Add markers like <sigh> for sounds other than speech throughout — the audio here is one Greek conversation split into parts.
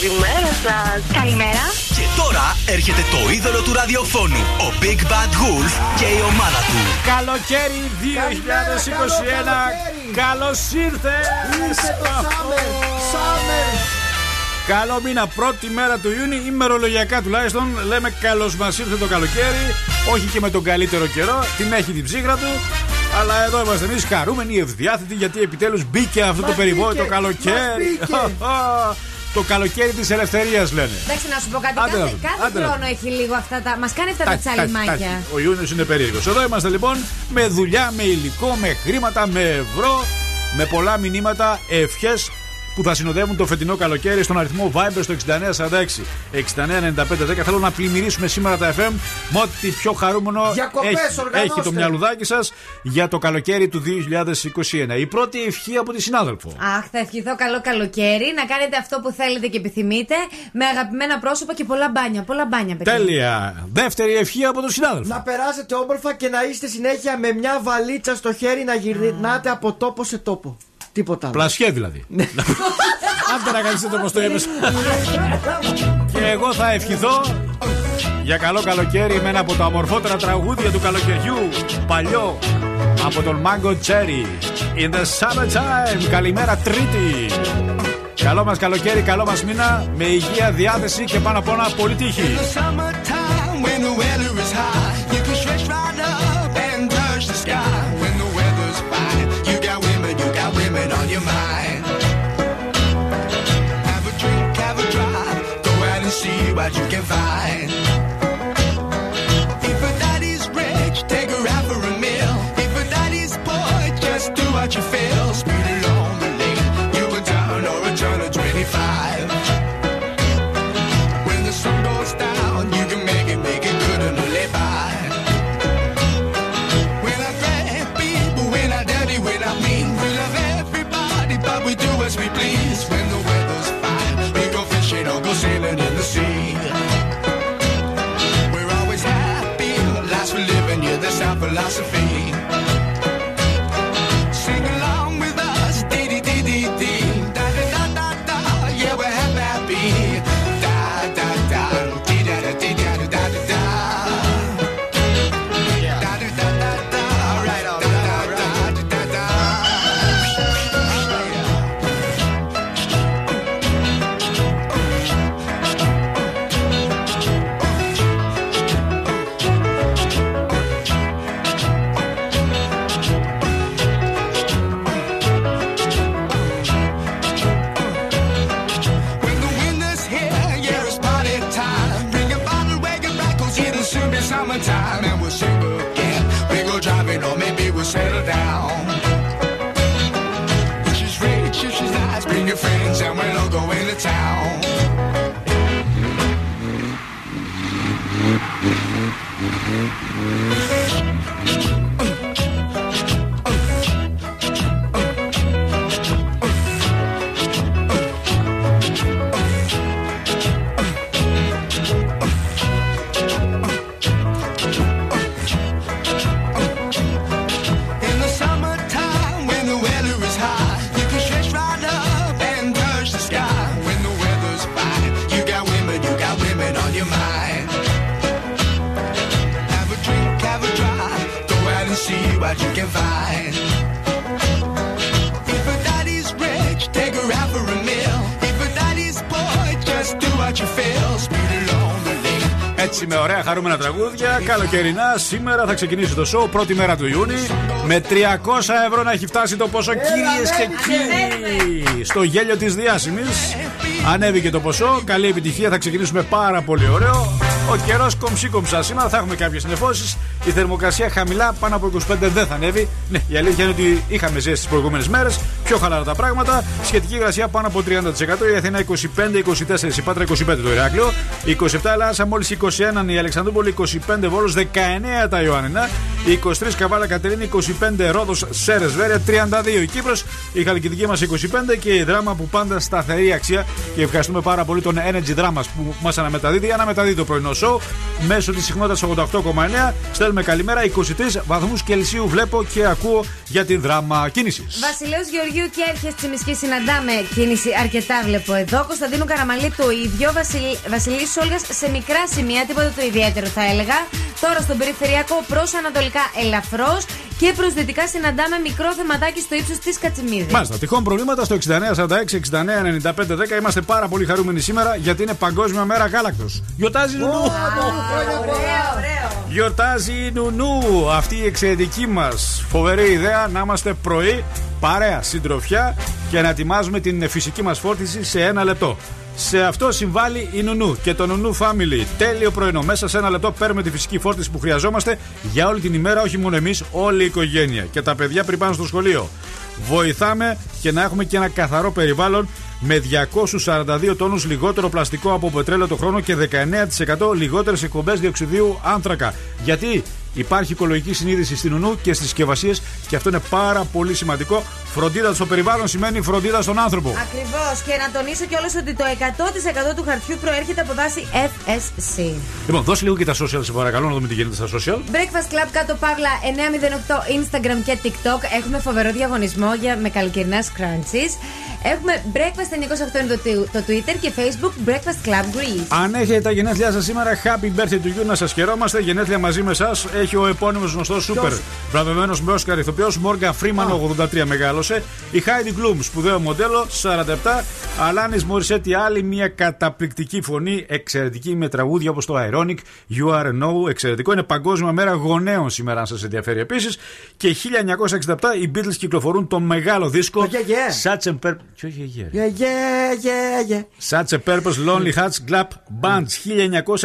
Καλημέρα. Καλημέρα σας. Καλημέρα. Και τώρα έρχεται το είδωλο του ραδιοφώνου, ο Big Bad Wolf και η ομάδα του. Καλοκαίρι 2021. Καλώς ήρθες. Ήρθε το summer. Summer. Καλό μήνα, πρώτη μέρα του Ιούνιου, ημερολογιακά τουλάχιστον. Λέμε καλώς μας ήρθε το καλοκαίρι. Όχι και με τον καλύτερο καιρό, την έχει την ψύχρα του. Αλλά εδώ είμαστε εμείς χαρούμενοι, ευδιάθετοι, γιατί επιτέλους μπήκε αυτό το Μας περιβόητο μπήκε, καλοκαίρι. Μας μπήκε. το καλοκαίρι της ελευθερίας λένε. Εντάξει, να σου πω κάτι. Άντε να Κάθε, δούμε, κάθε άντε να χρόνο δούμε. έχει λίγο αυτά τα. Μας κάνει αυτά τα Τάκι, τάκι, τσαλιμάκια. τάκι. Ο Ιούνιος είναι περίεργος. Εδώ είμαστε λοιπόν με δουλειά, με υλικό, με χρήματα, με ευρώ, με πολλά μηνύματα, ευχές που θα συνοδεύουν το φετινό καλοκαίρι στον αριθμό Viber στο 6946 699510. Θέλω να πλημμυρίσουμε σήμερα τα FM με ό,τι πιο χαρούμενο Διακοπές, έχει, οργανώστε. έχει το μυαλουδάκι σας για το καλοκαίρι του 2021. Η πρώτη ευχή από τη συνάδελφο. Αχ, θα ευχηθώ καλό καλοκαίρι. Να κάνετε αυτό που θέλετε και επιθυμείτε. Με αγαπημένα πρόσωπα και πολλά μπάνια. Πολλά μπάνια, παιδιά. Τέλεια. Δεύτερη ευχή από τον συνάδελφο. Να περάσετε όμορφα και να είστε συνέχεια με μια βαλίτσα στο χέρι να γυρνάτε από τόπο σε τόπο. Τίποτα άλλο. Πλασιέ δηλαδή. <laughs> Άντε να κάνεις το πως το είπες. Και εγώ θα ευχηθώ για καλό καλοκαίρι με ένα από τα ομορφότερα τραγούδια του καλοκαιριού. Παλιό από τον Mango Cherry. In the summertime. Καλημέρα Τρίτη. Καλό μας καλοκαίρι, καλό μας μήνα με υγεία, διάθεση και πάνω απ' όλα πολύ τύχη. Your mind. Have a drink, have a drive, go out and see what you can find. Έτσι με ωραία χαρούμενα τραγούδια, καλοκαιρινά. Σήμερα θα ξεκινήσει το show, πρώτη μέρα του Ιούνιου. Με 300 ευρώ να έχει φτάσει το ποσό, κυρίες και κύριοι. Στο γέλιο της διάσημης. Ανέβηκε το ποσό. Καλή επιτυχία, θα ξεκινήσουμε πάρα πολύ ωραίο. Ο καιρός κομψή κομψά. Σήμερα θα έχουμε κάποιες νεφώσει. Η θερμοκρασία χαμηλά, πάνω από 25 δεν θα ανέβει. Ναι, η αλήθεια είναι ότι είχαμε ζέστη τι προηγούμενες μέρες. Πιο χαλαρά τα πράγματα. Σχετική υγρασία πάνω από 30%. Η Αθήνα 25-24, η Πάτρα 25 το Ηράκλειο. 27 Ελλάδα, μόλις 21 η Αλεξανδρούπολη, 25 Βόλος, 19 τα Ιωάννινα. 23 Καβάλα Κατερίνη, 25 Ρόδος Σέρες Βέρεια, 32 η Κύπρος. Η Χαλκιδική μας 25 και η δράμα που πάντα σταθερή αξία. Και ευχαριστούμε πάρα πολύ τον Energy Drama που μας αναμεταδίδει. Αναμεταδίδει το πρωινό show μέσω της συχνότητα 88,9. Στέλνουμε καλημέρα. 23 βαθμούς Κελσίου βλέπω και ακούω για την δράμα κίνησης. Βασιλέο Γεωργίου και έρχε Τσιμισκή συναντάμε κίνηση αρκετά βλέπω εδώ. Κωνσταντίνου Καραμαλή το ίδιο. Βασιλ... Βασιλής Σόλγας σε μικρά σημεία, τίποτα το ιδιαίτερο θα έλεγα. Τώρα στον περιφερειακό προς ανατολικά ελαφρώς και προ δυτικά συναντάμε μικρό θεματάκι στο ύψος της Κατσιμίδης. Μάλιστα, τυχόν προβλήματα στο 6946-699510. Είμαστε πάρα πολύ χαρούμενοι σήμερα γιατί είναι Παγκόσμια Μέρα Γάλακτος. Γιορτάζει η Νουνού! Γιορτάζει η Νουνού! Αυτή η εξαιρετική μας φοβερή ιδέα να είμαστε πρωί, παρέα, συντροφιά και να ετοιμάζουμε την φυσική μας φόρτιση σε ένα λεπτό. Σε αυτό συμβάλλει η Νουνού και το Νουνού Family. Τέλειο πρωινό. Μέσα σε ένα λεπτό παίρνουμε τη φυσική φόρτιση που χρειαζόμαστε για όλη την ημέρα, όχι μόνο εμείς, όλη η οικογένεια. Και τα παιδιά πριν πάνε στο σχολείο. Βοηθάμε και να έχουμε και ένα καθαρό περιβάλλον με 242 τόνους λιγότερο πλαστικό από πετρέλαιο το χρόνο και 19% λιγότερες εκπομπές διοξιδίου άνθρακα. Γιατί υπάρχει οικολογική συνείδηση στην Νουνού και στις συσκευασίες και αυτό είναι πάρα πολύ σημαντικό. Φροντίδα στο περιβάλλον σημαίνει φροντίδα στον άνθρωπο. Ακριβώς. Και να τονίσω κιόλας ότι το 100% του χαρτιού προέρχεται από δάση FSC. Λοιπόν, δώσε λίγο και τα social, σε παρακαλώ, να δούμε τι γίνεται στα social. Breakfast Club κάτω παύλα 908 Instagram και TikTok. Έχουμε φοβερό διαγωνισμό για, με καλοκαιρινά scrunchies. Έχουμε Breakfast 908 είναι το, του- το Twitter και Facebook Breakfast Club Greece. Αν έχετε τα γενέθλιά σας σήμερα, happy birthday to you, να σας χαιρόμαστε. Γενέθλια μαζί με εσά έχει ο επώνυμος γνωστός σούπερ βραβευμένος με Όσκαρ ηθοποιός Μόργαν Φρήμαν, 83 μεγάλωσε. Η Heidi Klum, σπουδαίο μοντέλο, 47. Αλάνης Μωρισέτη, άλλη μια καταπληκτική φωνή, εξαιρετική με τραγούδια όπως το Ironic, You Are No, εξαιρετικό. Είναι Παγκόσμια Μέρα Γονέων σήμερα, αν σας ενδιαφέρει επίσης. Και 1967 οι Beatles κυκλοφορούν το μεγάλο δίσκο Το Yeah, Yeah. Such a Per- Ποιο Yeah, Yeah, ρε; Yeah, yeah, yeah, yeah. Such a Purpose Lonely Hearts Club Bands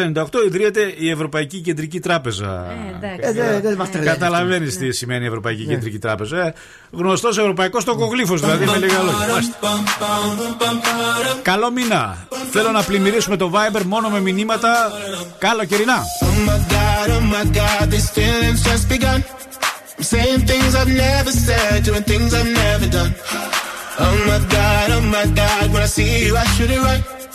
1998 ιδρύεται η Ευρωπαϊκή Κεντρική Τράπεζα. Ε, εντάξει. Ε, δεν- Δεν μας τρελαίνει. Καταλαβαίνεις τι σημαίνει η Ευρωπαϊκή Κεντρική Τράπεζα. Ε, Γνωστός ευρωπαϊκός τοκογλύφος δηλαδή με λίγα λόγια. Μάλιστα. Καλό μήνα. Θέλω να πλημμυρίσουμε το Viber μόνο με μηνύματα καλοκαιρινά. Oh my god, oh my god, these feelings just begun. I'm saying things I've never said, doing things I've never done. Oh my god, oh my god, when I see you, I should it right.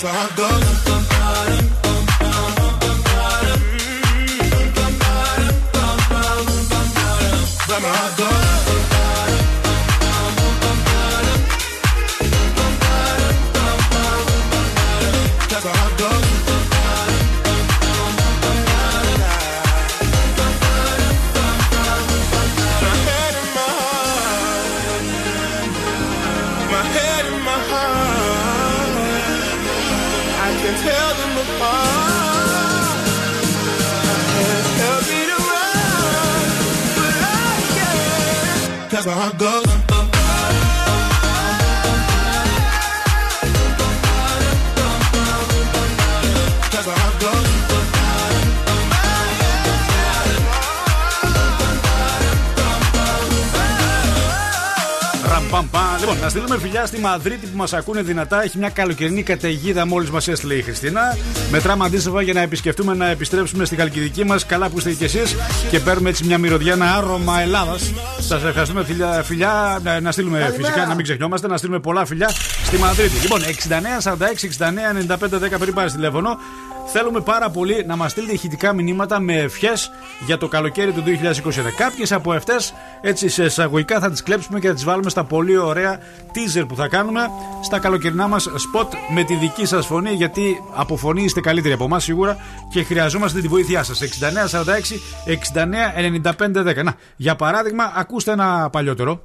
Tá Sarragosa. that's where I go. Ραμπαμπα. Λοιπόν, να στείλουμε φιλιά στη Μαδρίτη που μας ακούνε δυνατά. Έχει μια καλοκαιρινή καταιγίδα μόλις μας έστειλε η Χριστίνα. Μετράμε αντίστοιχα για να επισκεφτούμε να επιστρέψουμε στη Χαλκιδική μας. Καλά που είστε και εσείς και παίρνουμε έτσι μια μυρωδιά, ένα άρωμα Ελλάδας. Σας ευχαριστούμε φιλιά. φιλιά να, να στείλουμε Καλημέρα. φυσικά, να μην ξεχνιόμαστε, να στείλουμε πολλά φιλιά στη Μαδρίτη. Λοιπόν, 69, 46, 69, 95, 10 περίπου πάρει τηλέφωνο. Θέλουμε πάρα πολύ να μας στείλετε ηχητικά μηνύματα με ευχές για το καλοκαίρι του 2020. Κάποιες από αυτές, έτσι σε εισαγωγικά, θα τις κλέψουμε και θα τις βάλουμε στα πολύ ωραία teaser που θα κάνουμε στα καλοκαιρινά μας spot με τη δική σας φωνή. Γιατί από φωνή είστε καλύτεροι από εμάς σίγουρα και χρειαζόμαστε τη βοήθειά σας. 6946 69 95 10. Να, για παράδειγμα, ακούστε ένα παλιότερο.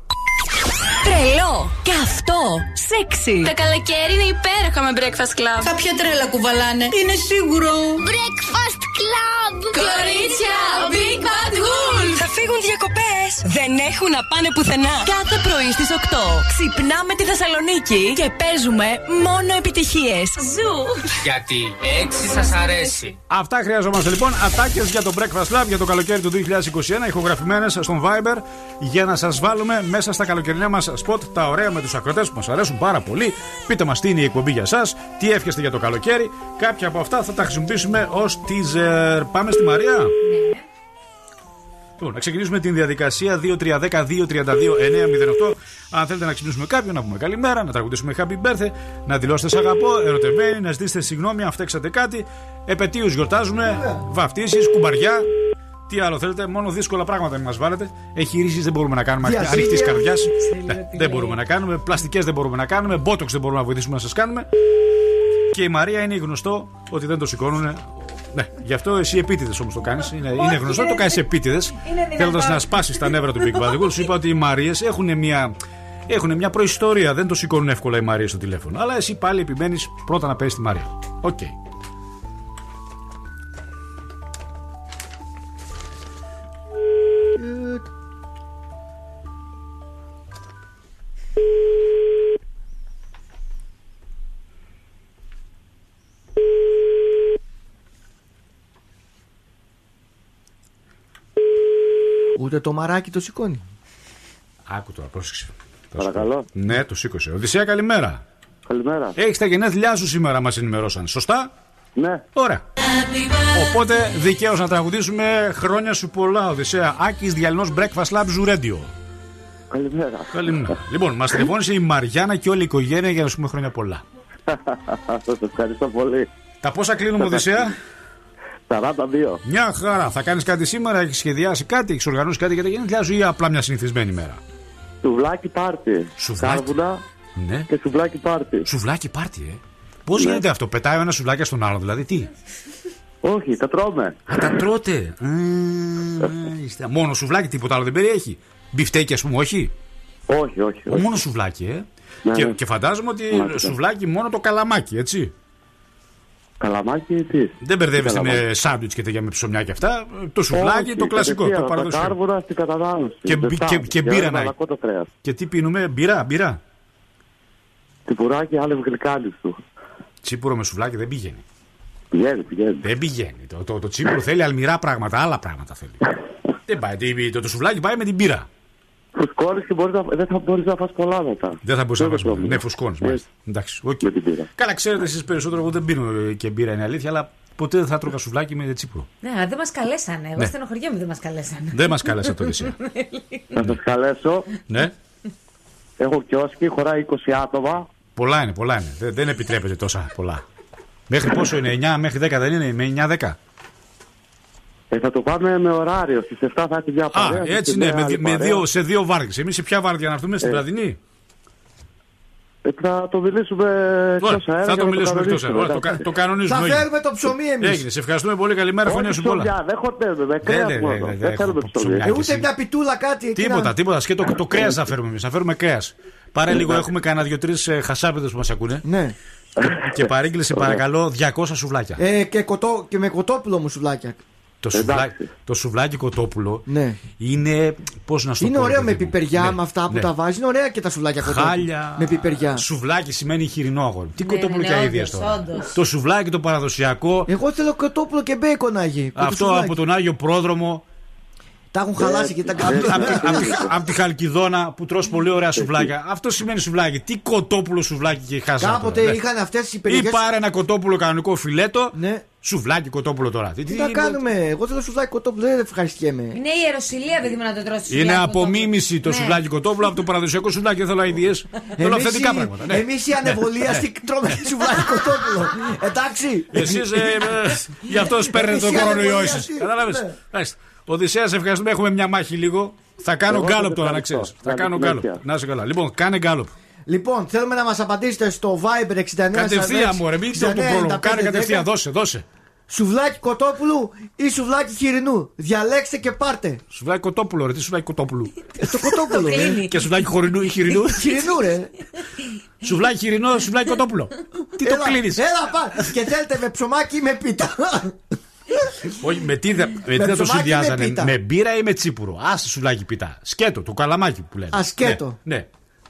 Τρελό, καυτό, σεξι. Τα καλοκαίρι είναι υπέροχα με Breakfast Club. Κάποια τρέλα κουβαλάνε. Είναι σίγουρο. Breakfast Club! Κορίτσια, Big Bad Wolf! Θα φύγουν διακοπές. Δεν έχουν να πάνε πουθενά. Κάθε πρωί στις 8 ξυπνάμε τη Θεσσαλονίκη και παίζουμε μόνο επιτυχίες. Zoo! Γιατί έτσι σας αρέσει. Αυτά χρειαζόμαστε λοιπόν. Ατάκες για το Breakfast Club για το καλοκαίρι του 2021, ηχογραφημένες στον Viber για να σας βάλουμε μέσα στα καλοκαιρινά μας spot τα ωραία με τους ακροατές που μας αρέσουν πάρα πολύ. Πείτε μας τι είναι η εκπομπή για εσάς, τι εύχεστε για το καλοκαίρι. Κάποια από αυτά θα τα χρησιμοποιήσουμε ως teaser. Πάμε στη Μαρία. Λοιπόν, να ξεκινήσουμε την διαδικασία 2-3-10-2-32-9-08. Αν θέλετε να ξυπνήσουμε κάποιον, να πούμε καλημέρα, να τραγουδήσουμε happy birthday, να δηλώσετε σ' αγαπώ, ερωτευμένοι, να ζητήσετε συγγνώμη αν φταίξατε κάτι. Επαιτίους γιορτάζουμε, βαφτίσεις, κουμπαριά. Τι άλλο θέλετε, μόνο δύσκολα πράγματα μην μας βάλετε. Έχει ρίσει δεν μπορούμε να κάνουμε Διασύγεια. ανοιχτής καρδιάς. δεν μπορούμε να κάνουμε. Πλαστικές δεν μπορούμε να κάνουμε. Μπότοξ δεν μπορούμε να βοηθήσουμε να σας κάνουμε. Και η Μαρία είναι γνωστό ότι δεν το σηκώνουν. Ναι, γι' αυτό εσύ επίτηδες όμως το κάνεις. Είναι, είναι γνωστό, το κάνεις επίτηδες. δυνατόν. Θέλοντας να σπάσεις τα νεύρα του Big Bad Wolf, σου είπα ότι οι Μαρίες έχουν μια, έχουν μια προϊστορία. Δεν το σηκώνουν εύκολα οι Μαρίες στο τηλέφωνο. Αλλά εσύ πάλι επιμένεις πρώτα να παίρνεις τη Μαρία. Οκ. Ούτε το μαράκι το σηκώνει. Άκου τώρα, πρόσεξε. Παρακαλώ. Ναι, το σήκωσε. Οδυσσέα, καλημέρα. Καλημέρα. Έχεις τα γενέθλιά σου σήμερα, μας ενημερώσαν. Σωστά; Ναι. Ωραία. Οπότε δικαίως να τραγουδήσουμε χρόνια σου πολλά, Οδυσσέα. Άκης Διαλυνός Breakfast Lab Zoo Radio. Καλημέρα. Καλημέρα. λοιπόν, μας τηλεφώνησε η Μαριάννα και όλη η οικογένεια για να σου πούμε χρόνια πολλά. <laughs> Σας ευχαριστώ πολύ. Τα πόσα κλείνουμε, Οδυσσέα; 42. Μια χαρά. Θα κάνεις κάτι σήμερα, έχεις σχεδιάσει κάτι, έχεις οργανώσει κάτι για τα γενέθλιά σου ή απλά μια συνηθισμένη μέρα; Σουβλάκι πάρτι. Σουβλάκι; Κάρβουνα Ναι. και σουβλάκι πάρτι. Σουβλάκι πάρτι, ε; Πώς γίνεται αυτό, πετάει ο ένας σουβλάκι στον άλλον, δηλαδή τι; Όχι, τα τρώμε. Α, τα τρώτε. Α, μάλιστα. Μόνο σουβλάκι, τίποτα άλλο δεν περιέχει. Μπιφτέκι, ας πούμε, όχι; Όχι, όχι. όχι. Μόνο σουβλάκι, ε; Ναι, και, ναι. και φαντάζομαι ότι Μάλιστα. σουβλάκι μόνο το καλαμάκι, έτσι; Καλαμάκι τι. Δεν μπερδεύεστε Τι με καλαμάκι; σάντουιτς και τέτοια με ψωμιά και αυτά. Το σουβλάκι, Όχι, το κλασικό, το κατευθείαν, Τα παραδοσιακό. κάρβουνα στην κατανάλωση. Και μπι- Ζεστά. και- και Για μπύρα ένα να έχει. μαλακό το κρέας. Και τι πίνουμε, μπύρα, μπύρα. Τυπουράκι, άλλο γλυκάνης του. Τσίπουρο με σουβλάκι δεν πηγαίνει. Πηγαίνει, πηγαίνει. Δεν πηγαίνει. Το, το, το τσίπουρο θέλει αλμυρά πράγματα, άλλα πράγματα θέλει. <laughs> δεν πάει. Τι- Το, το σουβλάκι πάει με την μπύρα. Φουσκώνεις και μπορείς να, δεν θα μπορείς να φας πολλά μετά. Δεν θα μπορούσε να είναι φας πρόβλημα. Ναι, φουσκώνεις. Ναι, Εντάξει, οκ. Με την μπύρα. Καλά, ξέρετε εσείς περισσότερο, εγώ δεν πίνω ε, και μπύρα, είναι αλήθεια, αλλά ποτέ δεν θα τρώγα σουβλάκι με τσίπουρο. Ναι, αλλά δεν μας καλέσανε. Εγώ Ναι. στενοχωριέμαι δεν μας καλέσανε. δεν μας κάλεσε ο Οδυσσέας. Να σας καλέσω. ναι, Έχω κιόσκι, χωράει 20 άτομα. πολλά είναι, πολλά είναι. Δεν, δεν επιτρέπεται τόσα πολλά. Μέχρι πόσο είναι, 9 μέχρι 10 δεν είναι, με 9-10. Ε, θα το πάμε με ωράριο. Στις 7 θα έχει μια Α, παρέα. στις έτσι ναι, 9 με, άλλη δι- με παρέα. δύο, σε δύο βάρδιε. Εμείς σε ποια βάρδια να έρθουμε, στην Ε, βραδινή. Ε, θα το μιλήσουμε Ωραία, εκτός αέρα. θα για το να μιλήσουμε εκτός κανονίσουμε, αέρα. Το, εντάξει. κα- το κανονίζουμε. Θα έγινε. φέρουμε το ψωμί εμείς. Έγινε, σε ευχαριστούμε πολύ. Καλημέρα, Όχι χρόνια σου πολλά. ψωμιά, δεν χορταίνουμε, με Δεν, κρέας δεν, μόνο. δεν, δεν, Δεν έχω θέλουμε ψωμιά. ψωμιά. Ε, και ούτε εσύ. μια πιτούλα κάτι. εκεί Τίποτα, να- τίποτα. Και το, το κρέας θα φέρουμε εμείς. Θα φέρουμε κρέας. Πάρε λίγο, έχουμε κανένα δύο-τρει χασάπιδε που μας ακούνε. Ναι. Και παρήγγειλε παρακαλώ 200 σουβλάκια. Ε, και, κοτό, και με κοτόπουλο μου σουβλάκια. Το εντάξει. σουβλάκι, το σουβλάκι κοτόπουλο Ναι. είναι. Πώς να σου το Είναι πω. ωραίο ρε με παιδί μου. πιπεριά, Ναι, με αυτά που ναι. τα βάζεις. Είναι ωραία και τα σουβλάκια κοτόπουλο. Χάλια. Με πιπεριά. Σουβλάκι σημαίνει χοιρινό αγόρι. Τι Ναι, κοτόπουλο ναι, και ναι, αίδια όντως, τώρα. όντως. Το σουβλάκι το παραδοσιακό. Εγώ θέλω κοτόπουλο και μπέικον Άγιε. Αυτό από τον Άγιο Πρόδρομο. Τα έχουν χαλάσει και τα Ε, κάνουν. ε, από, τη, ναι, απ' τη- ναι. απ' τη Χαλκιδόνα που τρως πολύ ωραία σουβλάκια. Αυτό σημαίνει σουβλάκι. Τι κοτόπουλο σουβλάκι και χάσα. Κάποτε είχαν αυτέ οι Ή περιοχέ. πάρε ένα κοτόπουλο κανονικό φιλέτο. Ναι. Σουβλάκι κοτόπουλο τώρα. Τι, Τι να κάνουμε, εγώ θέλω σουβλάκι κοτόπουλο, δεν ευχαριστιέμαι. Είναι η ιεροσυλία, παιδί μου, να το τρως. Είναι απομίμηση το Ναι. σουβλάκι κοτόπουλο από το παραδοσιακό σουβλάκι. Δεν θέλω αηδίες. Θέλω αυθεντικά πράγματα. ναι. Εμείς οι ανεμβολίαστοι τρώμε σουβλάκι κοτόπουλο. Εντάξει. Εσεί γι' αυτό παίρνετε τον Εμείς οι κορονοϊό ανεμβολίαστοι. σας. Κατάλαβες. Ναι. Οδυσσέα, ευχαριστούμε. Έχουμε μια μάχη λίγο. Θα κάνω Εγώ γκάλοπ σας τώρα, να ευχαριστώ. ξέρεις. Θα Καλή κάνω συνέχεια. γκάλοπ. Να είσαι καλά. Λοιπόν, κάνε γκάλοπ. Λοιπόν, θέλουμε να μας απαντήσετε στο Viber 69 Κατευθείαν μου, ρε, μην το 69, πρόλογο. Κάνε 95, κατευθείαν. 10. Δώσε, δώσε. Σουβλάκι κοτόπουλου ή σουβλάκι χοιρινού. Διαλέξτε και πάρτε. Σουβλάκι κοτόπουλο, ρε. Τι σουβλάκι κοτόπουλου. Ε, Το κοτόπουλο. ρε. κλείνει. Και σουβλάκι χορινού ή χοιρινού. <laughs> Χοιρινού, ρε. Σουβλάκι χοιρινό, σουβλάκι κοτόπουλο. Τι το Έλα, κλείνεις; Έλα, πά. Και θέλετε με ψωμάκι ή με πίτα. Όχι, με τι θα, με τι θα το ψωμάκι ή με συνδυάζανε; πίτα; Με μπύρα ή με τσίπουρο; Α σουβλάκι πιτά. Σκέτο, το καλαμάκι που λένε. Α, σκέτο. Ναι.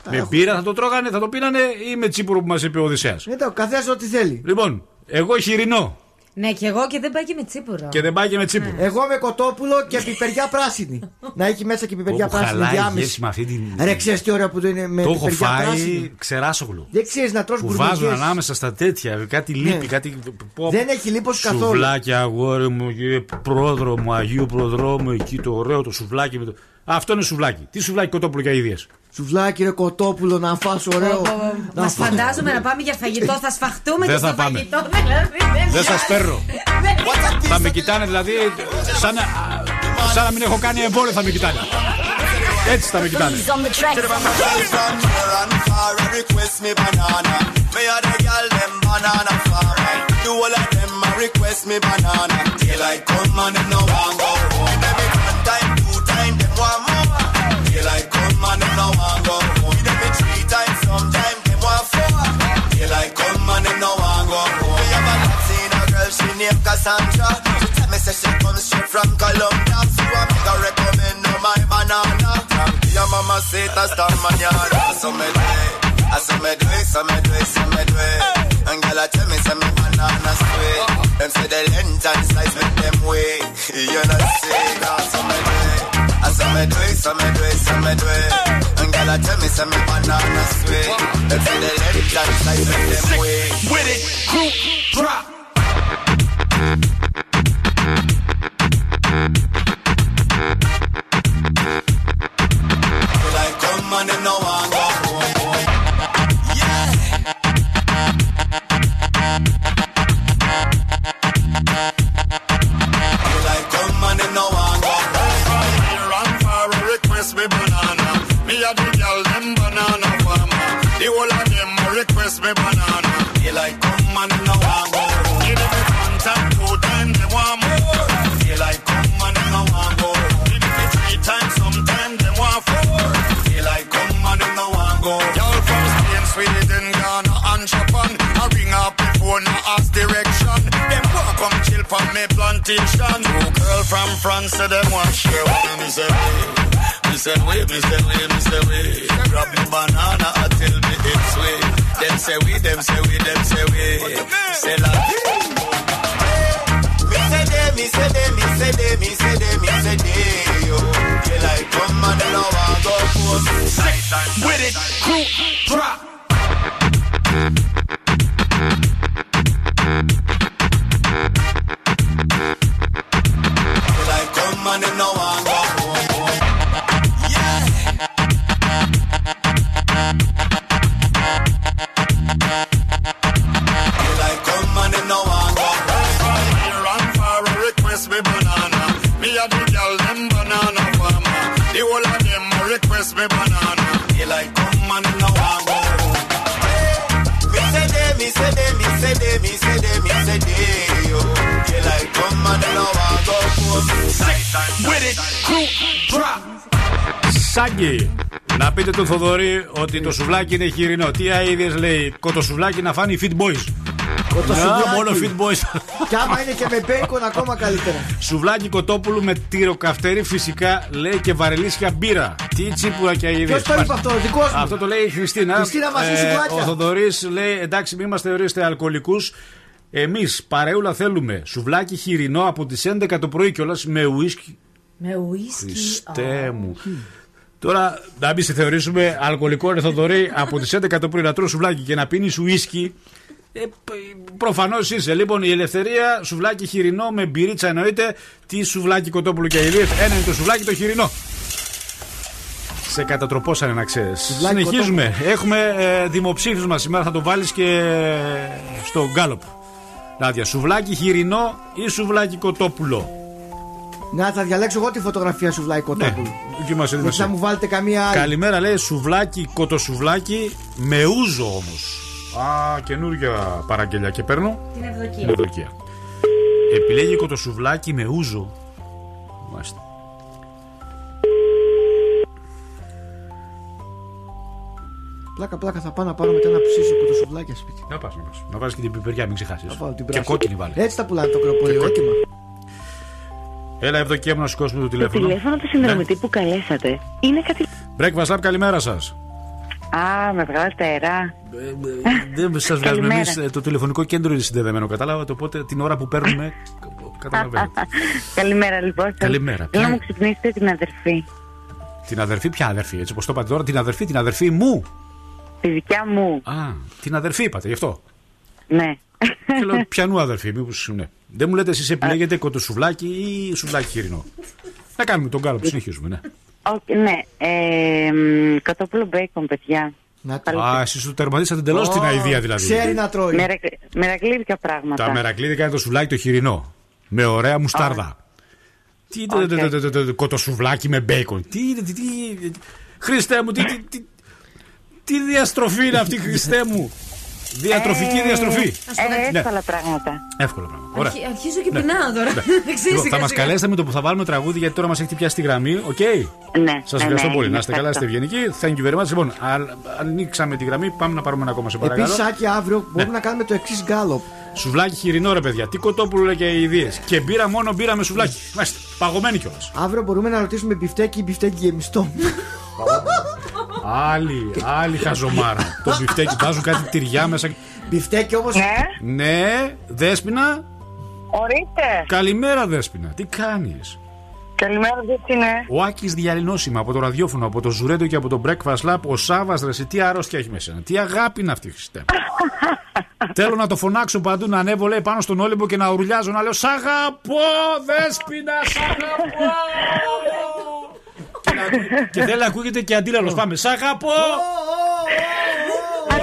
ναι. Με μπύρα θα το τρώγανε, θα το πίνανε ή με τσίπουρο που μας είπε ο Οδυσσέας; Εντάξει, ο καθένας ό,τι θέλει. Λοιπόν, εγώ χοιρινό Ναι, και εγώ και δεν πάει και με τσίπουρο. και δεν πάει και με τσίπουρο. Εγώ με κοτόπουλο και πιπεριά πράσινη. <laughs> να έχει μέσα και πιπεριά Όπου πράσινη χαλάει η διάμεση. γεύση με αυτή την. Ρε, ξέρεις τι ωραία που το είναι με Το έχω πιπεριά φάει πράσινη; ξεράσογλου. Δεν ξέρεις να τρως Που μπουρμπουκές. βάζουν ανάμεσα στα τέτοια, κάτι λίπη, Ναι. κάτι. πω, Δεν έχει λίπος καθόλου. Σουβλάκι, αγόρι μου, και πρόδρομο, Αγίου Προδρόμου, εκεί το ωραίο το σουβλάκι. Με το... Αυτό είναι σουβλάκι. Τι σουβλάκι κοτόπουλο για ίδιε. Σουβλάκι ρε κοτόπουλο να φας ωραίο. Μα Να φας. φαντάζομαι να πάμε για φαγητό, θα σφαχτούμε Δεν και θα στο πάμε. φαγητό, δηλαδή. Δεν σας παίρνω. θα με κοιτάνε δηλαδή σαν, να- σαν να μην έχω κάνει εμβόλιο θα με κοιτάνε. Έτσι θα με κοιτάνε. request the girl them. The no want go home. Time, them no three times, sometime them want four. Daylight come and them no want go home. Me have a Latina girl, she named Cassandra. She tell me say she comes straight from Colombia. So I make her recommend her my banana. Your mama say it hasta mañana. So me do it. I me do it, so me do it, so me do it. And girl, I tell me, say me banana sweet. Them say the length and size make them way. You know see that, so me do it. I saw me do it, so me do it, so me do it. And girl, I tell me, say me banana sweet. Them say the and size make them way. With it, group drop. Like come and them me. Walk from me plantation. Two girl from France, so them want share with me. Say we, me say we, me say we, me say we. Grab me banana, tell me it's we. Them say we, them say we, them say we. Say la. Me say they, me say they, me say they, me say they, me say they. Yo, they like come and know I go home. With it, group drop. Request me banana. They like come and they know I go home. Me say they, me say they, me say they, me say they, me say they. Yo, they like come and they know I go home. With it, group drop. Σάγκη. Να πείτε του Θοδωρή ότι το σουβλάκι είναι χοιρινό. Τι αίδε λέει, κοτοσουβλάκι να φάνει fit boys. Κοτοσουβλάκι. Να, μόνο fit boys. Και άμα είναι και με μπέικον ακόμα καλύτερα. Σουβλάκι κοτόπουλου με τυροκαυτέρι φυσικά λέει και βαρελίσια μπύρα. Τι τσίπουρα και αίδε. Ποιος το είπε αυτό, δικός μου; Αυτό το λέει η Χριστίνα. Χριστίνα, μας λέει σουβλάκια. ο Θοδωρής λέει εντάξει, μην μας θεωρήσετε αλκοολικούς. Εμείς παρεούλα θέλουμε σουβλάκι χοιρινό από τις 11 το πρωί κιόλας με ουίσκι. Με ουίσκι. Χριστέ μου. Τώρα, να μην σε θεωρήσουμε αλκοολικό ρε Θοδωρή από τις 11 το πρωί να τρως σουβλάκι και να πίνεις ουίσκι. Προφανώς είσαι. Λοιπόν, η ελευθερία, σουβλάκι χοιρινό με μπυρίτσα εννοείται. Τι σουβλάκι κοτόπουλο και αειδίε. Ένα είναι το σουβλάκι το χοιρινό. Σε κατατροπώσανε να ξέρεις. Σουβλάκι Συνεχίζουμε. Έχουμε ε, δημοψήφισμα σήμερα. Θα το βάλεις και στο γκάλοπ. Νάντια, σουβλάκι χοιρινό ή σουβλάκι κοτόπουλο. Να θα διαλέξω εγώ τη φωτογραφία σου βλάει Ναι, κοτόπουλο. δοκίμασε, Γιατί δοκίμασε. θα μου βάλετε καμία άλλη. Καλημέρα, λέει σουβλάκι, κοτοσουβλάκι με ούζο όμως. Α, καινούργια παραγγελιά και παίρνω. Την ευδοκία. Ευδοκία. Επιλέγει κοτοσουβλάκι με ούζο. Μάλιστα. Πλάκα, πλάκα θα πάω να πάρω μετά ένα ψήσιο κοτοσουβλάκια σπίτι. Να πας, να πας. Να βάζει και την πιπεριά, μην ξεχάσεις. Θα βάλω την Και πράσινη. κόκκινη βάλει. Έτσι τα πουλάνε το κροπολίο, Και έτοιμα. Έλα, Ευδοκία μου να σηκώσουμε το Το τηλέφωνο. τηλέφωνο του συνδρομητή που καλέσατε είναι κάτι. Breakfast Lab, καλημέρα σας. Α, με βγάζετε αερά. Δεν σας βγάζουμε Καλημέρα. εμείς. Το τηλεφωνικό κέντρο είναι συνδεδεμένο. Κατάλαβατε. Οπότε την ώρα που παίρνουμε. Καταλαβαίνετε. <laughs> Καλημέρα, λοιπόν. Καλημέρα. Θέλω να Ποια- μου ξυπνήσετε την αδερφή. Την αδερφή, ποια αδερφή, έτσι όπως το είπατε τώρα, την αδερφή, την αδερφή μου. Τη δικιά μου. Α, την αδερφή είπατε, γι' αυτό. Ναι. Και λέω, <laughs> πιανού αδερφή, μήπως. Ναι. Δεν μου λέτε εσείς επιλέγετε κοτοσουβλάκι ή σουβλάκι χοιρινό. Να κάνουμε το γκάλοπ συνεχίζουμε, ναι. Οκ, ναι. Ε, μ, κοτόπουλο μπέικον, παιδιά. Να Α, εσείς το τερματίσατε εντελώς την αηδία δηλαδή. Ξέρει να τρώει. Μερακλ- Μερακλήδικα πράγματα. Τα μερακλίδικα είναι το σουβλάκι το χοιρινό. Με ωραία μουστάρδα. Τι είναι Οκ. το- το- το- το- το- το κοτοσουβλάκι με μπέικον. Τι είναι, τι. τι- Χριστέ μου, τι, τι, τι, τι διαστροφή είναι αυτή, Χριστέ μου. Διατροφική Ε, διαστροφή. Ε, Ναι. εύκολα πράγματα. Εύκολα πράγματα. Ωραία. Αρχι- Αρχίζω και Ναι. πεινάω τώρα. Ναι. <laughs> Δεν ξέρεις Λοιπόν, θα σιγά μας σιγά. καλέσετε με το που θα βάλουμε τραγούδι, γιατί τώρα μας έχετε πιάσει τη γραμμή. Οκ. Ναι. Σας ναι, ευχαριστώ ναι, πολύ. ναι, Να είστε καλά, είστε ευχαριστώ. ευγενικοί. Thank you very much. Λοιπόν, α- ανοίξαμε τη γραμμή. Πάμε να πάρουμε ένα ακόμα σε παρακαλώ. Επίσης, Άκη, αύριο μπορούμε να κάνουμε το εξής γκάλοπ. Σουβλάκι χοιρινό, ρε παιδιά. Τι κοτόπουλο λέει και αηδίες. Και μπύρα μόνο μπύρα με σουβλάκι. Μάλιστα. Παγωμένη κιόλας. Αύριο μπορούμε να ρωτήσουμε μπιφτέκι ή μπιφτέκι γεμιστό. <laughs> Άλλη, άλλη χαζομάρα. το μπιφτέκι βάζουν κάτι τυριά μέσα. μπιφτέκι όμως. Ναι, Ναι, Δέσποινα. ορίστε. Καλημέρα, Δέσποινα. Τι κάνεις; Καλημέρα, τι είναι. Ο Άκης διαλυνώσιμα από το ραδιόφωνο, από το Zoo Radio και από το Breakfast Club. Ο Σάββας, ρε, εσύ, τι αρρώστια έχει μέσα. Τι αγάπη είναι αυτή, Χριστέ. μου. <laughs> Θέλω να το φωνάξω παντού, να ανέβω λέει πάνω στον Όλυμπο και να ουρλιάζω να λέω Σ' αγαπώ, Δέσποινα, σ' αγαπώ. Και, να- και δεν ακούγεται και αντίλαλο. Πάμε. Σ' αγαπώ.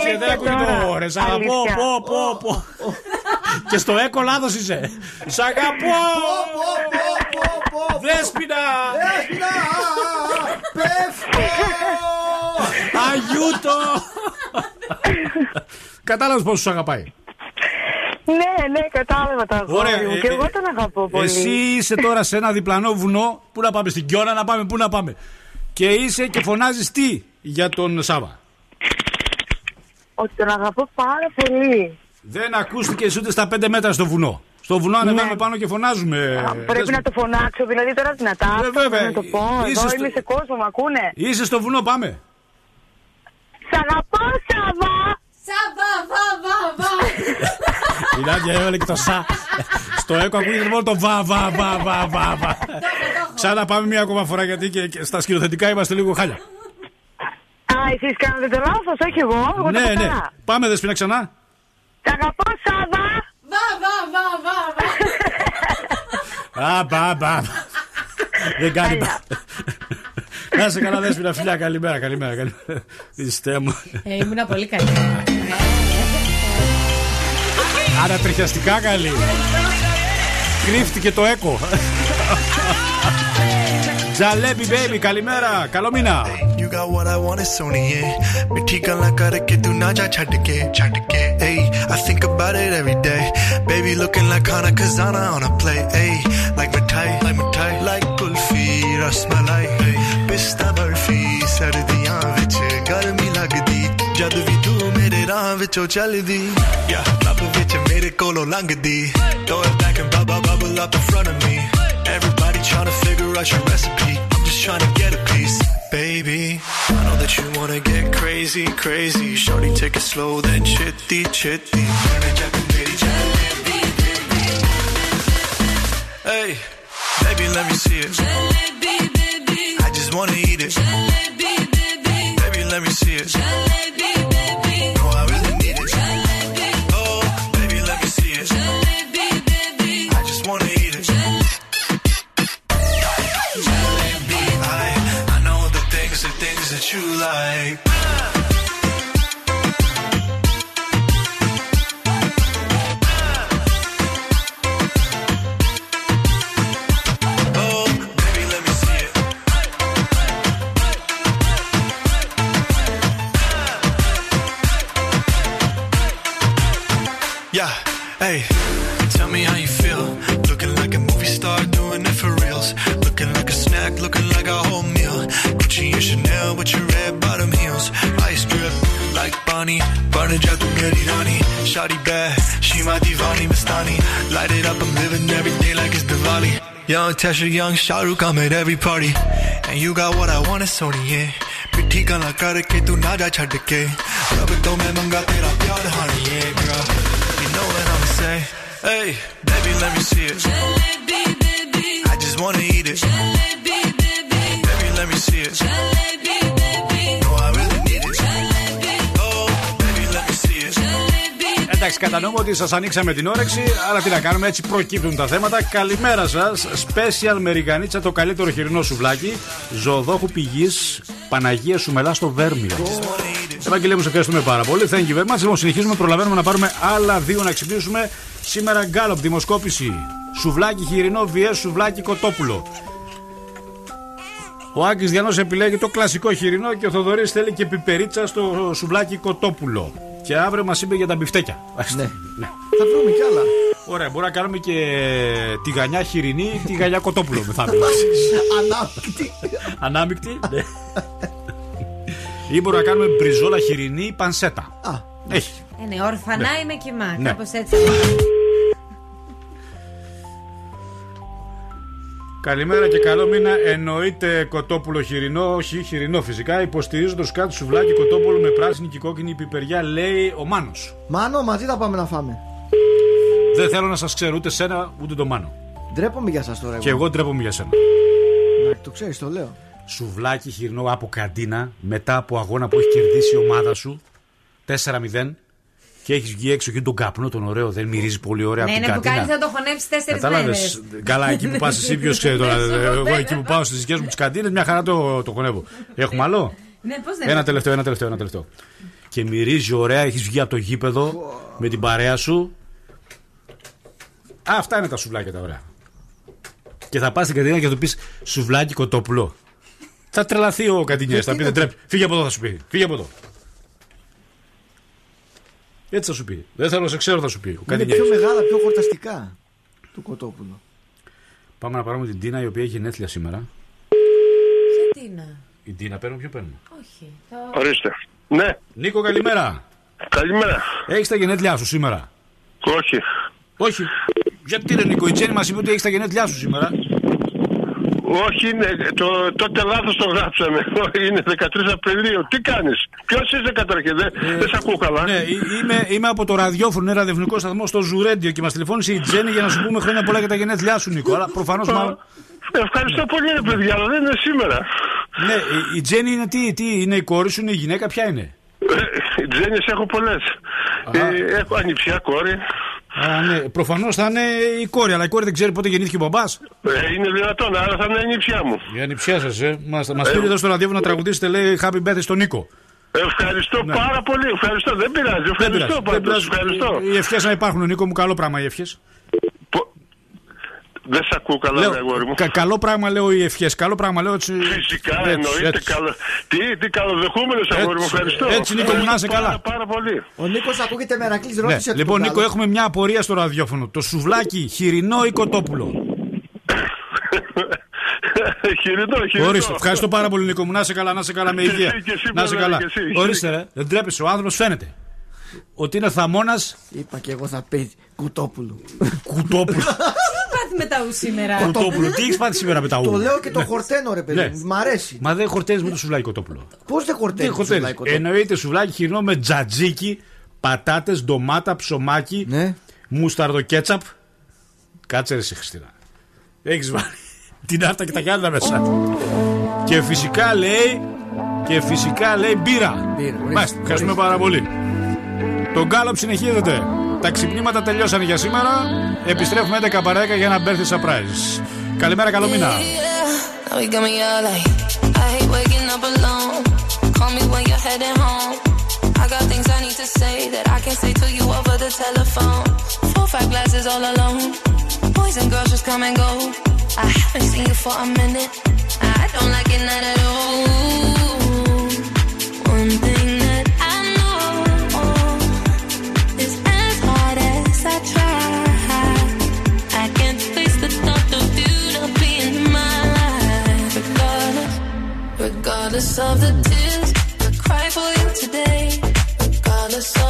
Και δεν ακούγεται. Ωρε, σ' αγαπώ. Αλήθεια. Πω, πω, πω. Και στο έκο λάθο είσαι. Σ' αγαπώ. Δέσπινα. Αγιούτο! Κατάλαβε πόσο σου αγαπάει. Ναι, ναι, κατάλαβα τα Ωραία, αγόρι μου. ε, Και εγώ ε, τον αγαπώ πολύ. Εσύ είσαι τώρα σε ένα διπλανό βουνό. Πού να πάμε, στην Κιόνα να πάμε, πού να πάμε. Και είσαι και φωνάζεις τι για τον Σάβα; Ότι τον αγαπώ πάρα πολύ. Δεν ακούστηκες ούτε στα πέντε μέτρα στο βουνό. Στο βουνό ανεβαίνουμε Ναι. πάνω και φωνάζουμε. Α, Πρέπει να το φωνάξω, δηλαδή τώρα δυνατά. Ε, αυτό, βέβαια. Να το πω. Είσαι Εδώ στο- είμαι σε κόσμο, μ' ακούνε; Είσαι στο βουνό, πάμε. Σ' αγαπώ, Σάβα. Σαβα, βα, βα, βα. <laughs> Η Νάντια έβαλε και το σα. Στο έκο ακούγεται μόνο το βα, βα, βα, βα, βα, βα. Ξανά πάμε μία ακόμα φορά γιατί και, και στα σκηνοθετικά είμαστε λίγο χάλια. Α, εσείς κάνατε το λάθος, όχι εγώ. Εγώ ναι, τα ναι. καλά. Πάμε δεσπίνα ξανά. Σ' αγαπώ, Σάβα. Βα, βα, βα, βα, βα. Α, μπα, μπα. Δεν κάνει μπα. Να σε καλά, δέσπινα, φιλιά. Καλημέρα, καλημέρα. καλημέρα. Χριστέ μου. Ε, ήμουνα πολύ καλή. Ανατριχιαστικά καλή. Κρύφτηκε το έκο. Τζαλέπι, baby, καλημέρα. Καλό μήνα. got what I want is सोनिए मिठी गल्ला करके तू ना जा छट के छट के hey I think about it every day baby looking like खाना खजाना on a play hey like मिठाई like मिठाई like कुल्फी रसमलाई hey पिस्ता बर्फ़ी सर्दियाँ विच गर्मी लगदी जद भी तू मेरे ਰਾਹ ਵਿੱਚੋਂ ਚੱਲਦੀ Yeah, ਲੱਭ ਵਿੱਚ ਮੇਰੇ ਕੋਲੋਂ ਲੰਘਦੀ Throw it back and bubble bubble up in front of me Everybody trying to figure out your recipe I'm just trying to get a piece Baby, I know that you wanna get crazy, crazy. Shorty, take it slow, then chitty, chitty. Hey, baby, let me see it. I just wanna eat it. Baby, let me see it. No, burn it tu meri rani. Shawty bad, she my divani Mastani. Light it up, I'm living every day like it's Diwali. Young Tesha, young Shahrukh, I'm at every party. And you got what I want, it's Sony, yeah. मिठी गल्ला करके तू ना जा छड़ के रब तो मैं मंगा तेरा प्यार हानी yeah girl you know what I'm say hey baby let me see it I just wanna eat it baby Εντάξει, κατανοούμε ότι σας ανοίξαμε την όρεξη, αλλά τι να κάνουμε, έτσι προκύπτουν τα θέματα. Καλημέρα σας. Special Μερικανίτσα, το καλύτερο χοιρινό σουβλάκι. Ζωοδόχου πηγής Παναγία Σουμελά στο Βέρμιο. Ευαγγελία μου, σε ευχαριστούμε πάρα πολύ. Thank you very much. Λοιπόν, συνεχίζουμε, προλαβαίνουμε να πάρουμε άλλα δύο να ξυπνήσουμε. Σήμερα γκάλοπ, δημοσκόπηση. Σουβλάκι χοιρινό, βιές σουβλάκι κοτόπουλο. Ο Άκης Διανό επιλέγει το κλασικό χοιρινό και ο Θοδωρής θέλει και πιπερίτσα στο σουβλάκι κοτόπουλο. Και αύριο μας είπε για τα μπιφτέκια. Ναι. Θα βρούμε κι άλλα. Ωραία, μπορούμε να κάνουμε και τη γανιά χοιρινή ή τη γανιά κοτόπουλο μεθαύριο. <laughs> Ανάπτυκτη. Ανάμεικτη. ναι. ή μπορούμε να κάνουμε μπριζόλα χοιρινή ή πανσέτα. Α, Έχει. Ε, ναι, ορφανά Ναι. είμαι κοιμά. Ναι. Κάπως έτσι. Καλημέρα και καλό μήνα. Εννοείται κοτόπουλο χοιρινό, όχι χοιρινό φυσικά. Υποστηρίζω το σκάτ σουβλάκι κοτόπουλο με πράσινη και κόκκινη πιπεριά, λέει ο Μάνος. Μάνο, μαζί θα πάμε να φάμε; Δεν θέλω να σας ξέρω ούτε σένα ούτε τον Μάνο. Ντρέπομαι για σας τώρα. Και εγώ ντρέπομαι για σένα. Να, το ξέρεις, το λέω. Σουβλάκι χοιρινό από καντίνα μετά από αγώνα που έχει κερδίσει η ομάδα σου 4-0 και έχεις βγει έξω και τον καπνό τον ωραίο. Δεν μυρίζει πολύ ωραία Ναι, από ναι, την που καντίνα. κάνει θα το χωνέψει τέσσερις μέρες. Κατάλαβε. Καλά, εκεί που πας εσύ, ποιος ξέρει τώρα. Εγώ εκεί που πάω στις δικές μου τις καντίνες, μια χαρά το, το χωνεύω. Έχουμε άλλο; Ναι, πώς δεν Ένα τελευταίο, ένα τελευταίο, ένα τελευταίο. Και μυρίζει ωραία, έχεις βγει από το γήπεδο με την παρέα σου. Α, αυτά είναι τα σουβλάκια τα ωραία. Και θα πας στην καντίνα και θα του πεις σουβλάκι κοτόπουλο. Θα τρελαθεί ο καντινιές. Θα πει δεν τρέπει. Φύγε από εδώ, θα σου πει. Φύγε από εδώ. Έτσι θα σου πει. Δεν θέλω να σε ξέρω, θα σου πει. Ο Είναι Καντινιές. πιο μεγάλα, πιο χορταστικά. Το κοτόπουλο. Πάμε να πάρουμε την Τίνα η οποία έχει γενέθλια σήμερα. Γιατί να. Η Τίνα παίρνουμε, ποιο παίρνουμε; Όχι. Θα... Ορίστε. Ναι, Νίκο, καλημέρα. καλημέρα. Έχεις τα γενέθλιά σου σήμερα; Όχι. Όχι. Γιατί ρε Νίκο, η Τζέννη μας είπε ότι έχεις τα γενέθλιά σου σήμερα; Όχι, είναι, το, τότε λάθος το γράψαμε. <laughs> Είναι 13 Απριλίου. Τι κάνεις; Ποιος είσαι καταρχήν; Δεν, δεν σε ακούω καλά. Ναι, ε- είμαι, είμαι από το ραδιόφωνο, ένα ραδευνικό σταθμό στο Ζουρέντιο και μας τηλεφώνησε η Τζέννη για να σου πούμε χρόνια πολλά για τα γενέθλιά σου, Νίκο. Αλλά προφανώς μάλλον. Ευχαριστώ πολύ ρε παιδιά, αλλά δεν είναι σήμερα. Ναι, η- η Τζέννη είναι τι, τι, είναι η κόρη σου, είναι η γυναίκα, ποια είναι; Ε, Τζέννης έχω πολλές. Ε, έχω ανιψιά κόρη. Α, ναι, προφανώς θα είναι η κόρη, αλλά η κόρη δεν ξέρει πότε γεννήθηκε ο μπαμπάς. Ε, είναι δυνατόν, άρα θα είναι η ανιψιά μου. Η ανιψιά σας, ε. Μας μας πήρε εδώ στο ραδιόφωνο να τραγουδήσετε, λέει Happy birthday στον Νίκο. Ευχαριστώ πάρα πολύ. Ευχαριστώ. Δεν πειράζει. Ναι. Δεν Ευχαριστώ πειράζει, δεν πάντως. πειράζει. Ευχαριστώ. Οι ευχές να υπάρχουν, Νίκο μου, καλό πράγμα οι ευχές. Δεν σε ακούω καλά, ρε αγόρι μου. καλό πράγμα λέω οι ευχές. Καλό πράγμα λέω έτσι. Φυσικά έτσι, εννοείται έτσι. καλό. Τι, τι καλοδεχούμενος αγόρι μου, Έτσι, ευχαριστώ. έτσι, Νίκο μου, να είσαι Πάρα, καλά. Πάρα πολύ. Ο Νίκος ακούγεται μερακλή, Ναι. ρώτησε. Λοιπόν, τον Νίκο, άλλο. έχουμε μια απορία στο ραδιόφωνο. Το σουβλάκι χοιρινό ή κοτόπουλο; <laughs> χοιρινό, χοιρινό. Ορίστε, ευχαριστώ πάρα πολύ, Νίκο μου. Να είσαι καλά, να είσαι καλά με Και υγεία. εσύ, και εσύ, Να είσαι βέβαια, καλά. και εσύ. Ορίστε, ρε. Δεν τρέπεσαι. Ο άνθρωπος φαίνεται. Ότι είναι θαμώνας. Είπα και εγώ θα πει κουτόπουλο. Κουτόπουλο. <laughs> Τι πάθει με τα ου σήμερα. Κοτόπουλο. Τι έχεις πάθει σήμερα με τα Το ου. λέω και το Ναι. χορταίνω, ρε παιδί. Ναι. μου. Μ' αρέσει. Μα δεν χορταίνεις με το σουβλάκι κοτόπουλο. Πώς δεν Δεν χορταίνει. το χορταίνεις. σουβλάκι κοτόπουλο; Εννοείται σουβλάκι χοιρινό με τζατζίκι, πατάτες, ντομάτα, ψωμάκι, Ναι. μουσταρδο κέτσαπ. Κάτσε ρε εσύ, Χριστίνα. Έχεις βάλει την άρτα και τα γυάλινα μέσα. Και φυσικά λέει. Και φυσικά λέει μπύρα. Μπύρα, ορίστε, Μάλιστα, ευχαριστούμε πάρα πολύ. Το γκάλωπ συνεχίζεται. Τα ξυπνήματα τελειώσαν για σήμερα. Επιστρέφουμε 11 παρέκα για ένα birthday surprise. Καλημέρα, καλό μήνα. Now you got me all like, I hate waking up alone. Call me when you're heading home. I got things I need to say that I can't say to you over the telephone. Four, five glasses all alone. Boys and girls just come and go. I haven't seen you for a minute. I don't like it not at all. regardless of the tears that cry for you today, regardless of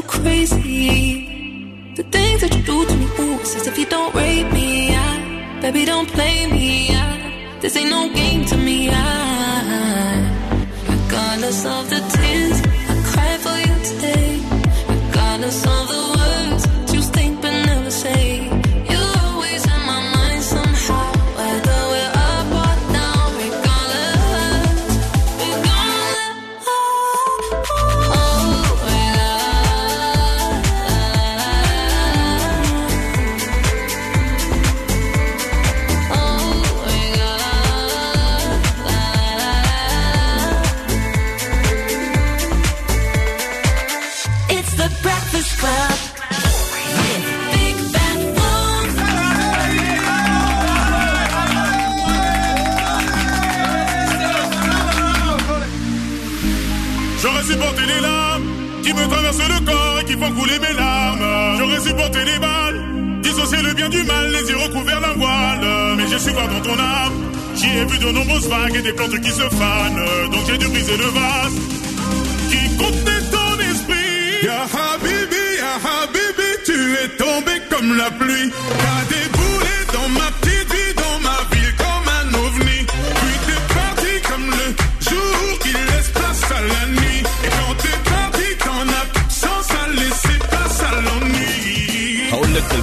so crazy? The things that you do to me, ooh, it's if you don't rape me. I, baby, don't play me. I, this ain't no game to me. I, regardless of the tears, I cry for you today. Regardless of the J'aurais supporté les balles, dissocier le bien du mal, les yeux recouverts d'un voile. Mais j'ai su voir dans ton âme, j'y ai vu de nombreuses vagues et des plantes qui se fanent. Donc j'ai dû briser le vase qui contenait ton esprit. Ya Habibi, Ya Habibi, tu es tombé comme la pluie. T'as déboulé dans ma petite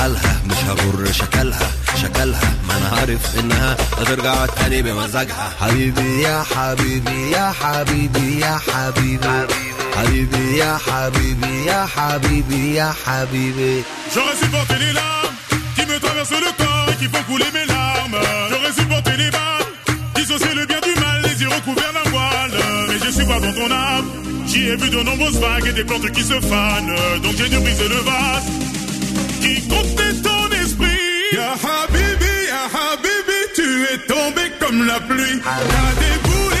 حالها حالها مش هغر شكلها شكلها ما انا عارف انها هترجع تاني بمزاجها حبيبي يا حبيبي يا حبيبي يا حبيبي حبيبي يا حبيبي يا حبيبي يا حبيبي J'aurais supporté les larmes qui me traversent le corps et qui font couler mes larmes. J'aurais supporté les balles, dissocier le bien du mal, les yeux recouverts d'un voile. Mais je suis pas dans ton âme. J'y ai vu de nombreuses vagues et des plantes qui se fanent. Donc j'ai dû briser le vase qui contenait ton esprit. Ya Habibi, Ya Habibi, tu es tombé comme la pluie. T'as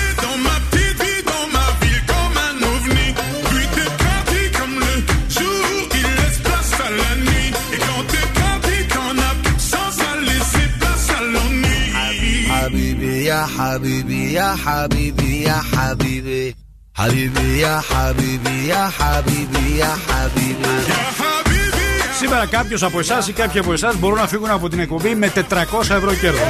يا حبيبي يا حبيبي يا حبيبي حبيبي يا حبيبي يا حبيبي يا حبيبي Σήμερα κάποιο από εσά ή κάποιοι από εσά μπορούν να φύγουν από την εκπομπή με 400 ευρώ κέρδο.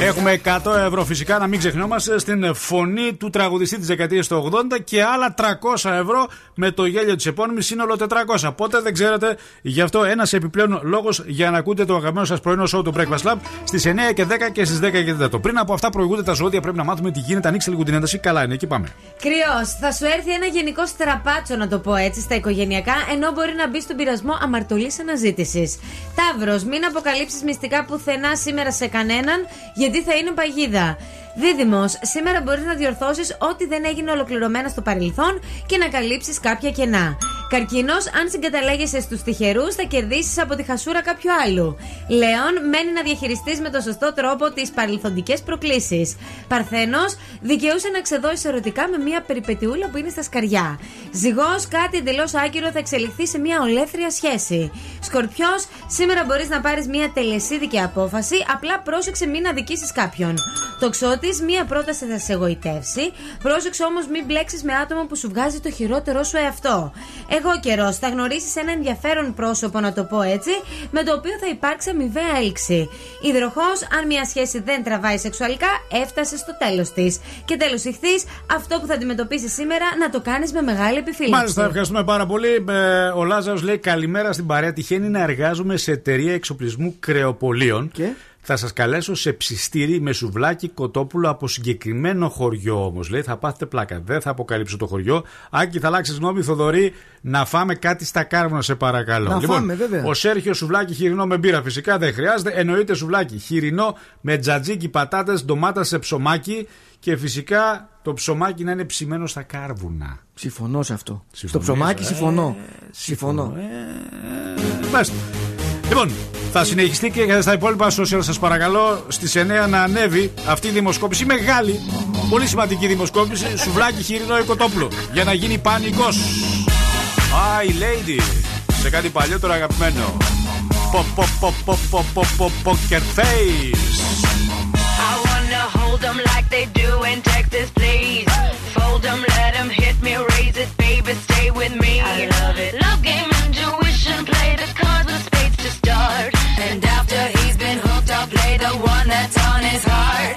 Έχουμε 100 ευρώ φυσικά, να μην ξεχνιόμαστε, στην φωνή του τραγουδιστή της δεκαετίας του 80 και άλλα 300 ευρώ με το γέλιο της επώνυμης σύνολο 400. Πότε δεν ξέρετε, γι' αυτό ένας επιπλέον λόγος για να ακούτε το αγαπημένο σας πρωινό show του Breakfast Lab στις 9 και 10 και στις 10 και 4. Πριν από αυτά προηγούνται τα ζώδια, πρέπει να μάθουμε τι γίνεται. Ανοίξτε λίγο την ένταση. Καλά είναι, εκεί πάμε. Κρυός, θα σου έρθει ένα γενικό στραπάτσο, να το πω έτσι, στα οικογενειακά, ενώ μπορεί να μπει στον πειρασμό αμαρτωλής αναζήτησης. Ταύρος, μην αποκαλύψεις μυστικά πουθενά σήμερα σε κανέναν, γιατί θα είναι παγίδα. Δίδυμος, σήμερα μπορείς να διορθώσεις ό,τι δεν έγινε ολοκληρωμένα στο παρελθόν και να καλύψεις κάποια κενά. Καρκίνος, αν συγκαταλέγεσαι στους τυχερούς, θα κερδίσεις από τη χασούρα κάποιου άλλου. Λέων, μένει να διαχειριστείς με τον σωστό τρόπο τις παρελθοντικές προκλήσεις. Παρθένος, δικαιούσε να ξεδώσει ερωτικά με μια περιπετιούλα που είναι στα σκαριά. Ζυγός, κάτι εντελώς άκυρο θα εξελιχθεί σε μια ολέθρια σχέση. Σκορπιός, σήμερα μπορείς να πάρεις μια τελεσίδικη απόφαση, απλά πρόσεξε μην αδικήσεις κάποιον. Τοξότη, μια πρόταση θα σε εγωιτεύσει. Πρόσεξε όμως μην μπλέξεις με άτομο που σου βγάζει το χειρότερό σου εαυτό. Εγώ καιρός, θα γνωρίσεις ένα ενδιαφέρον πρόσωπο, να το πω έτσι, με το οποίο θα υπάρξει αμοιβαία έλξη. Υδροχός, αν μια σχέση δεν τραβάει σεξουαλικά, έφτασε στο τέλος της. Και τέλος ηχθείς, αυτό που θα αντιμετωπίσεις σήμερα να το κάνεις με μεγάλη επιφύλαξη. Μάλιστα, ευχαριστούμε πάρα πολύ. Ε, Ο Λάζαρος λέει καλημέρα στην παρέα. Τυχαίνει να εργάζομαι σε εταιρεία εξοπλισμού κρεοπολίων. Και; Θα σας καλέσω σε ψιστήρι με σουβλάκι κοτόπουλο από συγκεκριμένο χωριό όμως. Λέει θα πάθετε πλάκα. Δεν θα αποκαλύψω το χωριό. Άκη, θα αλλάξεις γνώμη, Θοδωρή, να φάμε κάτι στα κάρβουνα, σε παρακαλώ. Να λοιπόν, φάμε, βέβαια. ο Σέρχιος σουβλάκι χοιρινό με μπύρα φυσικά δεν χρειάζεται. Εννοείται σουβλάκι χοιρινό με τζατζίκι, πατάτες, ντομάτα σε ψωμάκι και φυσικά το ψωμάκι να είναι ψημένο στα κάρβουνα. Συμφωνώ σε αυτό. Στο Συμφωνείς, ψωμάκι ε, συμφωνώ. Συμφωνώ. Μάλιστα. Λοιπόν, θα συνεχιστεί και στα υπόλοιπα social σας παρακαλώ στις 9 να ανέβει αυτή η δημοσκόπηση. Μεγάλη, πολύ σημαντική δημοσκόπηση. Σουβλάκι χοιρινό οικοτόπουλο. Για να γίνει πανικός. Hi lady. Σε κάτι παλιότερο αγαπημένο. Πο, πο, πο, πο, πο, πο, πο, poker face. I wanna hold them like they do in Texas, please. Fold them, let them hit me, raise it, baby, stay with me. I love it. Love game, high.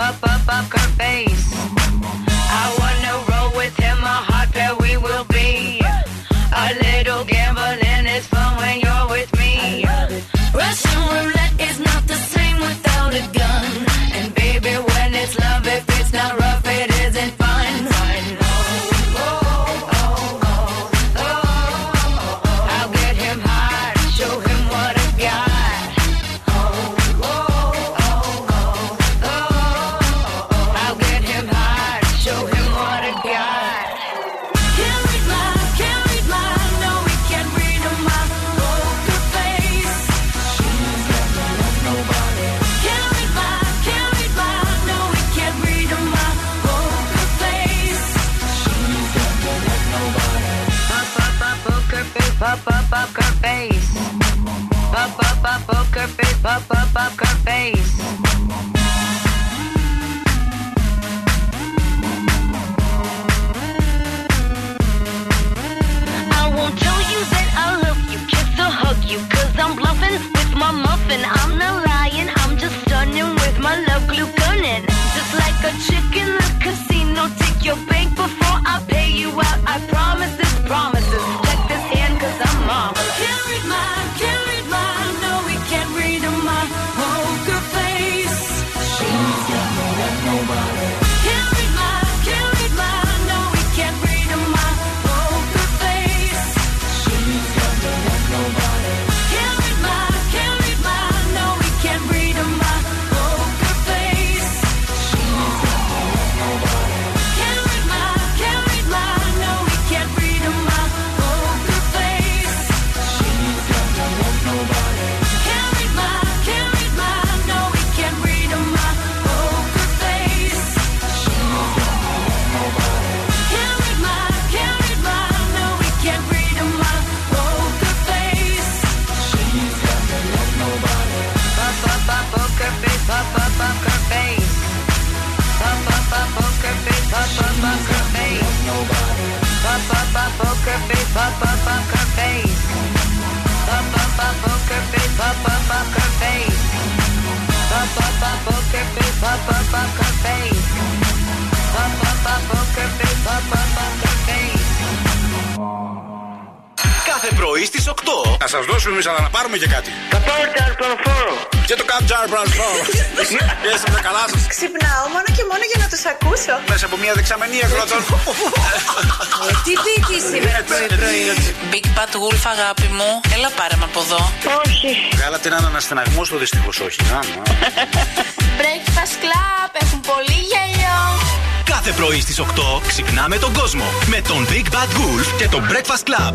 up, up, up, Kurt Bain. Face, pop, pop, poker face. I won't tell you that I love you, kiss or hug you, cause I'm bluffing with my muffin. I'm not lying, I'm just stunning with my love glue gunning. Just like a chick in the casino, take your bank before I pay you out. I promise poker face. Poker face, poker face. Poker face, poker face. Κάθε πρωί στις 8. Να σα δώσουμε εμεί, αλλά να πάρουμε και κάτι. Θα πάρω καρποφόρο. Και το Capjar Brazil. Είστε τα καλά σα. Ξυπνάω μόνο και μόνο για να τους ακούσω. Μέσα από μια δεξαμενή εκδοτών. Τι πείτε σήμερα πρωί-πρωί. Big Bad Wolf, αγάπη μου, έλα πάρε με από εδώ. Όχι. Βγάλατε έναν αναστεναγμό στο δυστυχώ όχι. Να, να. Breakfast Club έχουν πολύ γέλιο. Κάθε πρωί στις 8 ξυπνάμε τον κόσμο με τον Big Bad Wolf και τον Breakfast Club.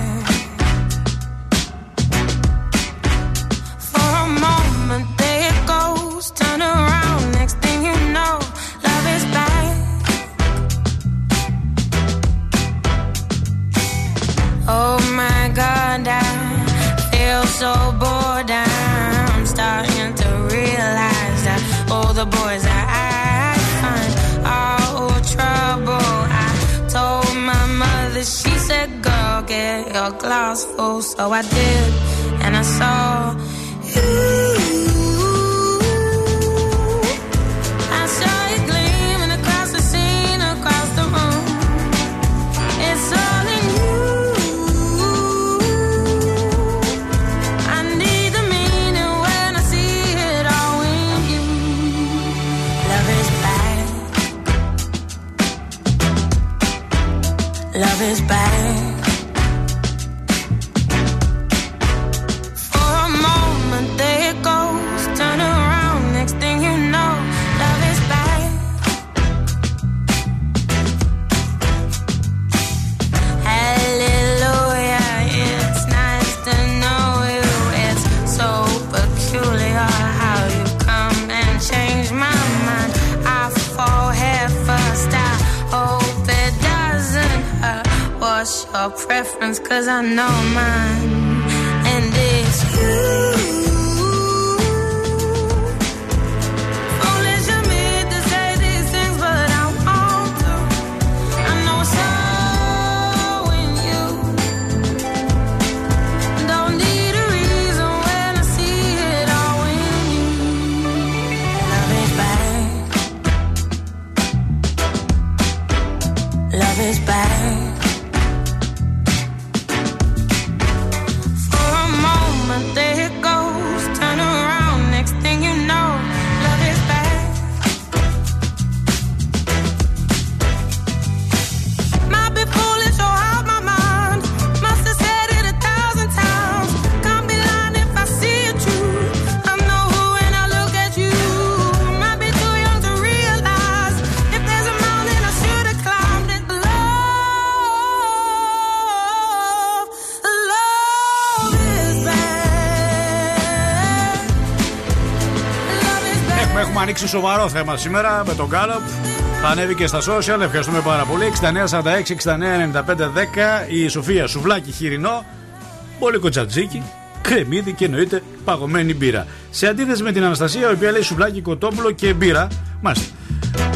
Your glass full. So I did, and I saw I saw it gleaming across the scene across the room. It's all in the meaning when I see it all in you. I saw Cause I know mine. Σοβαρό θέμα σήμερα με τον Γκάλοπ. Θα ανέβει και στα social. Ευχαριστούμε πάρα πολύ. 6946-699510 η Σοφία Σουβλάκι χοιρινό. Πολύ κοτσατζίκι. Κρεμμύδι και εννοείται παγωμένη μπύρα. Σε αντίθεση με την Αναστασία, η οποία λέει σουβλάκι κοτόπουλο και μπύρα. Μάλιστα.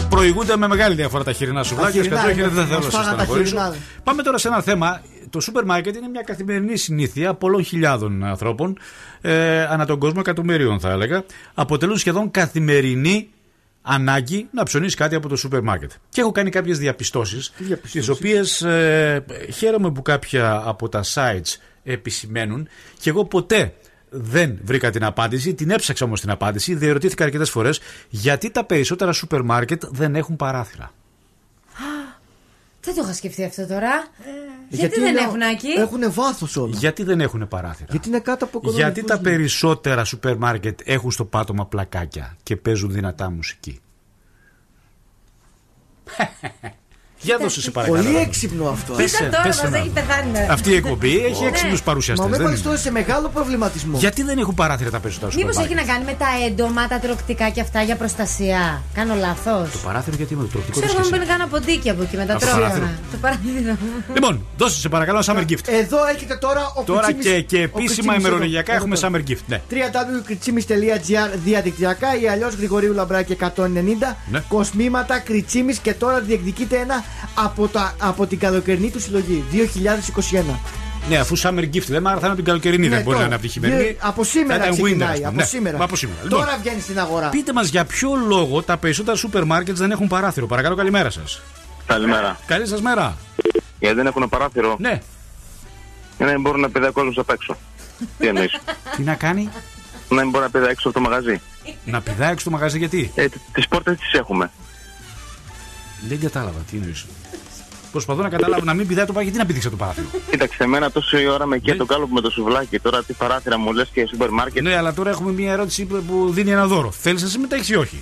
Προηγούνται με μεγάλη διαφορά τα χοιρινά σουβλάκια. χοιρινά, Σκατζόχη, ναι. δεν θέλω Μας να σα φάγανε τα στεναχωρήσω. χοιρινά. Πάμε τώρα σε ένα θέμα. Το σούπερ μάρκετ είναι μια καθημερινή συνήθεια πολλών χιλιάδων ανθρώπων, ε, ανά τον κόσμο, εκατομμυρίων θα έλεγα. Αποτελούν σχεδόν καθημερινή ανάγκη να ψωνίσεις κάτι από το σούπερ μάρκετ. Και έχω κάνει κάποιες διαπιστώσεις, τι οποίες χαίρομαι που κάποια από τα sites επισημαίνουν και εγώ ποτέ δεν βρήκα την απάντηση, την έψαξα όμως την απάντηση, διερωτήθηκα αρκετές φορές γιατί τα περισσότερα σούπερ μάρκετ δεν έχουν παράθυρα. Δεν το είχα σκεφτεί αυτό τώρα. Ε, Γιατί, δεν είναι- έχουν άκη; Έχουν βάθος όλα. Γιατί δεν έχουν παράθυρα; Γιατί είναι κάτω από οικοδομικούς Γιατί τα λίθους. περισσότερα σούπερ μάρκετ έχουν στο πάτωμα πλακάκια και παίζουν δυνατά μουσική; <laughs> Για δώσε σε παρακαλώ. Πολύ έξυπνο αυτό. Πες Κοίτα τώρα, πες μας ένα. έχει πεθάνει. ναι. Αυτή η εκπομπή έχει Ναι. έξυπνους παρουσιαστές. Μα με βάλει τώρα σε μεγάλο προβληματισμό. Γιατί δεν έχουν παράθυρα τα περισσότερα σούπερ Μήπως έχει μάρκετ. να κάνει με τα έντομα, τα τροκτικά και αυτά για προστασία; Κάνω λάθος. Το παράθυρο γιατί με το τροπικό Ξέρω της εγώ και μου εσύ. μπαίνει κανένα ποντίκι από εκεί με τα Από το τρόφιμα. παράθυρο. Το παράθυρο. Λοιπόν, δώσε σε παρακαλώ ένα summer gift. Εδώ έρχεται τώρα ο Τώρα Κριτσίμης- και, και ο επίσημα Κριτσίμης ημερολογιακά εδώ. έχουμε Εδώ. summer gift. Ναι. www.κριτσίμης.gr διαδικτυακά ή αλλιώς Γρηγορίου Λαμπράκη 190. Ναι. Κοσμήματα Κριτσίμης και τώρα διεκδικείται ένα από, τα, από την καλοκαιρινή του συλλογή 2021. Ναι, αφού summer gift λέμε, άρα θα είναι από την καλοκαιρινή, Ναι, δεν μπορεί να τώρα. είναι από τη χειμερινή. Δι- Από σήμερα Θα ήταν winter, ξεκινάει. ας πούμε. από Ναι, σήμερα. μα από σήμερα. Λοιπόν, Τώρα βγαίνει στην αγορά. Πείτε μας για ποιο λόγο τα περισσότερα σούπερ μάρκετ δεν έχουν παράθυρο. Παρακαλώ, καλημέρα σας. Καλημέρα. Καλή σας μέρα. Γιατί δεν έχουν παράθυρο. Ναι. Για να μην μπορούν να πηδάει ο κόσμος απ' έξω. Τι εννοείς; Τι να κάνει, να μην μπορεί να πηδάει έξω από το μαγαζί. να πηδάει έξω το μαγαζί, γιατί; Ε, τις πόρτες τις έχουμε. Δεν κατάλαβα, τι εννοείς. Προσπαθώ να καταλάβω να μην πηδάει το παγί, γιατί να πηδήξε το παράθυρο. Κοίταξε, εμένα τόση ώρα με καίει το κάλοπο με το σουβλάκι. Τώρα τι παράθυρα μου λες και σούπερ μάρκετ. Ναι, αλλά τώρα έχουμε μια ερώτηση που- που δίνει ένα δώρο. Θέλεις να συμμετέχεις ή όχι;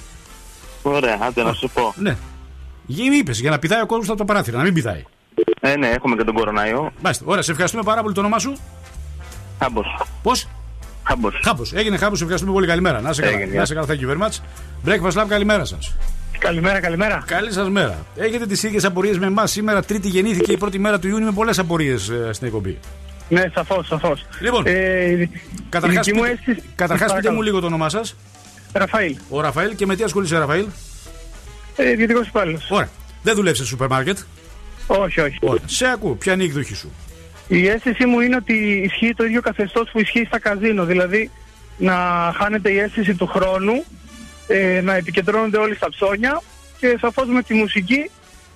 Ωραία, άντε να σου πω. Ναι. Είπες για να πηδάει ο κόσμος από το παράθυρο, να μην πηδάει. Ε, ναι, έχουμε και τον κοροναϊό. Μάλιστα. Ωραία, σε ευχαριστούμε πάρα πολύ το όνομά σου; Χάμπος. Πώς; Χάμπος. Χάμπος. Έγινε χάμπος, σε ευχαριστούμε πολύ. Καλημέρα. Να σε καλά. Έγινε, Να είσαι καλά, thank you very much. Breakfast Lab, καλημέρα σας. Καλημέρα, καλημέρα. Καλή σας μέρα. Έχετε τις ίδιες απορίες με εμάς. Σήμερα, Τρίτη, γεννήθηκε η πρώτη μέρα του Ιούνιου με πολλές απορίες στην εκπομπή. Ναι, σαφώς, σαφώς. Λοιπόν, ε, Καταρχάς, η δική μου πείτε, αίσθηση- καταρχάς πείτε Παρακαλώ. μου λίγο το όνομά σας. Ραφαήλ. Ο Ραφαήλ και με τι ασχολείσαι, Ραφαήλ; Ε, Ιδιωτικός υπάλληλος. Ωραία. Δεν δουλεύει σε σούπερ μάρκετ. Όχι, όχι. Ωραία. Σε ακούω. Ποια είναι η εκδοχή σου; Η αίσθηση μου είναι ότι ισχύει το ίδιο καθεστώς που ισχύει στα καζίνο. Δηλαδή να χάνεται η αίσθηση του χρόνου, ε, να επικεντρώνονται όλοι στα ψώνια και σαφώς με τη μουσική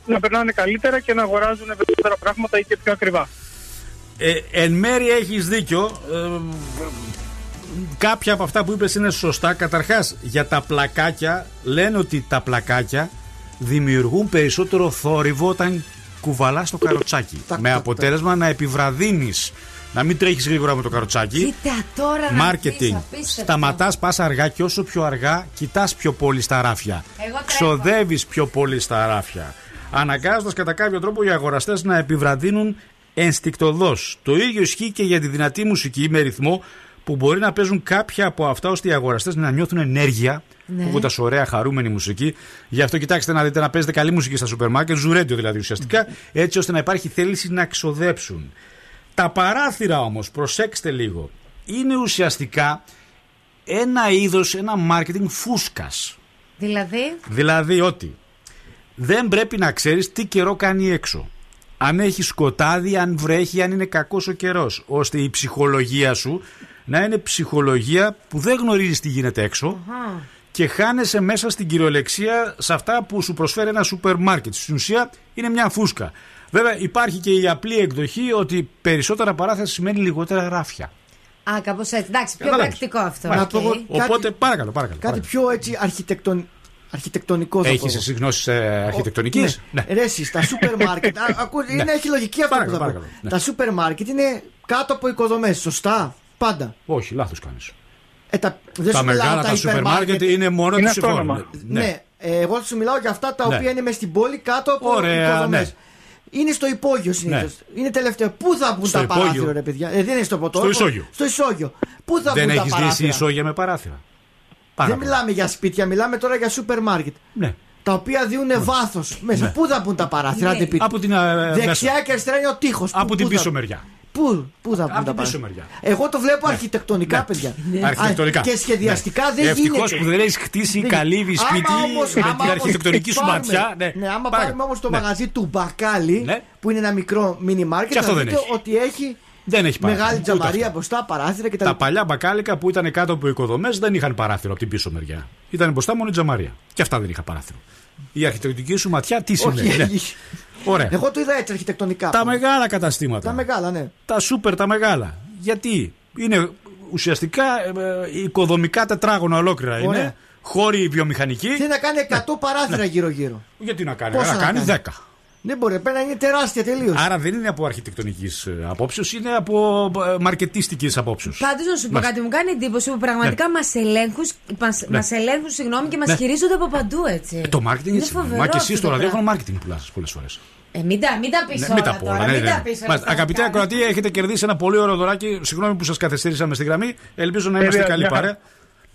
να περνάνε καλύτερα και να αγοράζουν περισσότερα πράγματα ή και πιο ακριβά. Ε, εν μέρει έχεις δίκιο. Ε, κάποια από αυτά που είπες είναι σωστά. Καταρχάς, για τα πλακάκια, λένε ότι τα πλακάκια δημιουργούν περισσότερο θόρυβο όταν κουβαλάς το καροτσάκι. με αποτέλεσμα να επιβραδύνεις, να μην τρέχεις γρήγορα με το καροτσάκι. Κοίτα τώρα να Μάρκετινγκ. δεις, απίστευτο. Σταματάς, πας αργά και όσο πιο αργά, κοιτάς πιο πολύ στα ράφια. Εγώ τρέχω. Ξοδεύεις πιο πολύ στα ράφια. Αναγκάζοντας κατά κάποιο τρόπο οι αγοραστές να επιβραδύνουν ενστικτοδός. Το ίδιο ισχύει και για τη δυνατή μουσική με ρυθμό που μπορεί να παίζουν κάποια από αυτά ώστε οι αγοραστές να νιώθουν ενέργεια. Ναι. Ακούγοντας ωραία, χαρούμενη μουσική. Γι' αυτό κοιτάξτε να δείτε να παίζετε καλή μουσική στα σούπερ μάρκετ, ζουρέντιο δηλαδή ουσιαστικά, έτσι ώστε να υπάρχει θέληση να ξοδέψουν. Τα παράθυρα όμως, προσέξτε λίγο, είναι ουσιαστικά ένα είδος, ένα marketing φούσκας. Δηλαδή; Δηλαδή ότι δεν πρέπει να ξέρεις τι καιρό κάνει έξω. Αν έχει σκοτάδι, αν βρέχει, αν είναι κακός ο καιρός. Ώστε η ψυχολογία σου να είναι ψυχολογία που δεν γνωρίζεις τι γίνεται έξω και χάνεσαι μέσα στην κυριολεξία σε αυτά που σου προσφέρει ένα σούπερ μάρκετ. Στην ουσία είναι μια φούσκα. Βέβαια υπάρχει και η απλή εκδοχή ότι περισσότερα παράθυρα σημαίνει λιγότερα ράφια. Α, κάπως έτσι. Εντάξει, πιο Καταλάβεις. πρακτικό αυτό. Να οκ. πω εγώ Οπότε παρακαλώ, παρακαλώ. Κάτι πιο έτσι αρχιτεκτον... αρχιτεκτονικός θα πω. Έχει εσύ γνώσεις αρχιτεκτονική; Ναι. Ρε, εσύ, στα σούπερ μάρκετ. <laughs> α, ακού- Ναι. Είναι, έχει λογική αυτό Παρακαλώ, που θα πω. παρακαλώ, ναι. Τα σούπερ μάρκετ είναι κάτω από οικοδομές, σωστά; Πάντα. Όχι, λάθος κάνεις. Ε, τα δεν Τα σου μιλάω μεγάλα τα τα σούπερ υπερμάρκετ. μάρκετ είναι μόνο Είναι τους συμφώνου. αυτόνομα. Ναι. Ε, εγώ σου μιλάω για αυτά τα Ναι. οποία είναι μες στην πόλη κάτω από Ωραία, οικοδομές. ναι. Είναι στο υπόγειο συνήθως. Είναι τελευταίο. Πού θα μπουν Στο τα υπόγειο. παράθυρα, ρε παιδιά; Ε, δεν είναι στο ποτό. Στο ισόγειο. Στο ισόγειο. Πού θα Δεν μπουν τα έχεις δει εσύ παράθυρα; ισόγεια με παράθυρα. Πάρα Δεν πολύ. μιλάμε για σπίτια, μιλάμε τώρα για σούπερ μάρκετ. Ναι. Τα οποία δίνουν βάθος μέσα. Ναι. Πού θα μπουν τα παράθυρα, Ναι. άντε πείτε. Από την, ε, Δεξιά μέσα. και αριστερά είναι ο τείχος. Από την πίσω μεριά. Πού, πού θα μπουν Από τα την πίσω παράθυρα. μεριά. Εγώ το βλέπω αρχιτεκτονικά, παιδιά. Αρχιτεκτονικά. Α, Και σχεδιαστικά Ναι. δεν Ευτυχώς γίνεται. που δεν έχεις χτίσει Δεν- καλύβι Άμα σπίτι όμως- με άμα την όμως αρχιτεκτονική σου πάρουμε- ματιά. Ναι, Ναι, άμα Παρακαλώ. πάρουμε όμως το Ναι. μαγαζί του Μπακάλι, που είναι ένα μικρό mini market, Και αυτό θα δεν δείτε έχει. ότι έχει Δεν έχει παράθυρα. μεγάλη Ούτε τζαμαρία αυτό. μπροστά, παράθυρα κτλ. Τα παλιά μπακάλικα που ήταν κάτω από οικοδομές δεν είχαν παράθυρο από την πίσω μεριά. Ήταν μπροστά μόνο η τζαμαρία. Και αυτά δεν είχαν παράθυρο. Η αρχιτεκτονική σου ματιά τι σημαίνει. Όχι, ναι. έχει. Ωραία. Εγώ το είδα έτσι αρχιτεκτονικά. Τα μεγάλα καταστήματα. Τα μεγάλα, ναι. Τα σούπερ τα μεγάλα. Γιατί; Είναι ουσιαστικά ε, ε, οικοδομικά τετράγωνα ολόκληρα. Ωραία. Είναι χώροι βιομηχανικοί. Θέλει να κάνει 100 παράθυρα γύρω-γύρω. Γιατί να κάνει, Πόσα να να κάνεις κάνει; 10. Δεν μπορεί, πρέπει να είναι τεράστια τελείως. Άρα δεν είναι από αρχιτεκτονικής απόψεως, είναι από ε, μαρκετίστικης απόψεως. Πάντως να σου πω Μάλιστα. κάτι, μου κάνει εντύπωση που πραγματικά μας ελέγχουν, μας, Ναι. μας ελέγχουν συγγνώμη, και μας Ναι. χειρίζονται από παντού έτσι. Ε, το marketing Είναι έτσι. φοβερό Μα και εσύ αυτό στο το ραδιόφωνο πράγμα. marketing πουλάς πολλές φορές. Ε, μην τα, μην τα πεις Ναι, όλα μην τα πω τώρα, όλα. ναι, μην ναι, τα ναι. πεις όλα. Μάλιστα. Αγαπητέ ακροατή, έχετε κερδίσει ένα πολύ ωραίο δωράκι. Συγγνώμη που σας καθυστερήσαμε στη γραμμή. Ελπίζω να είμαστε Βέβαια, καλή μια χαρά. παρέα.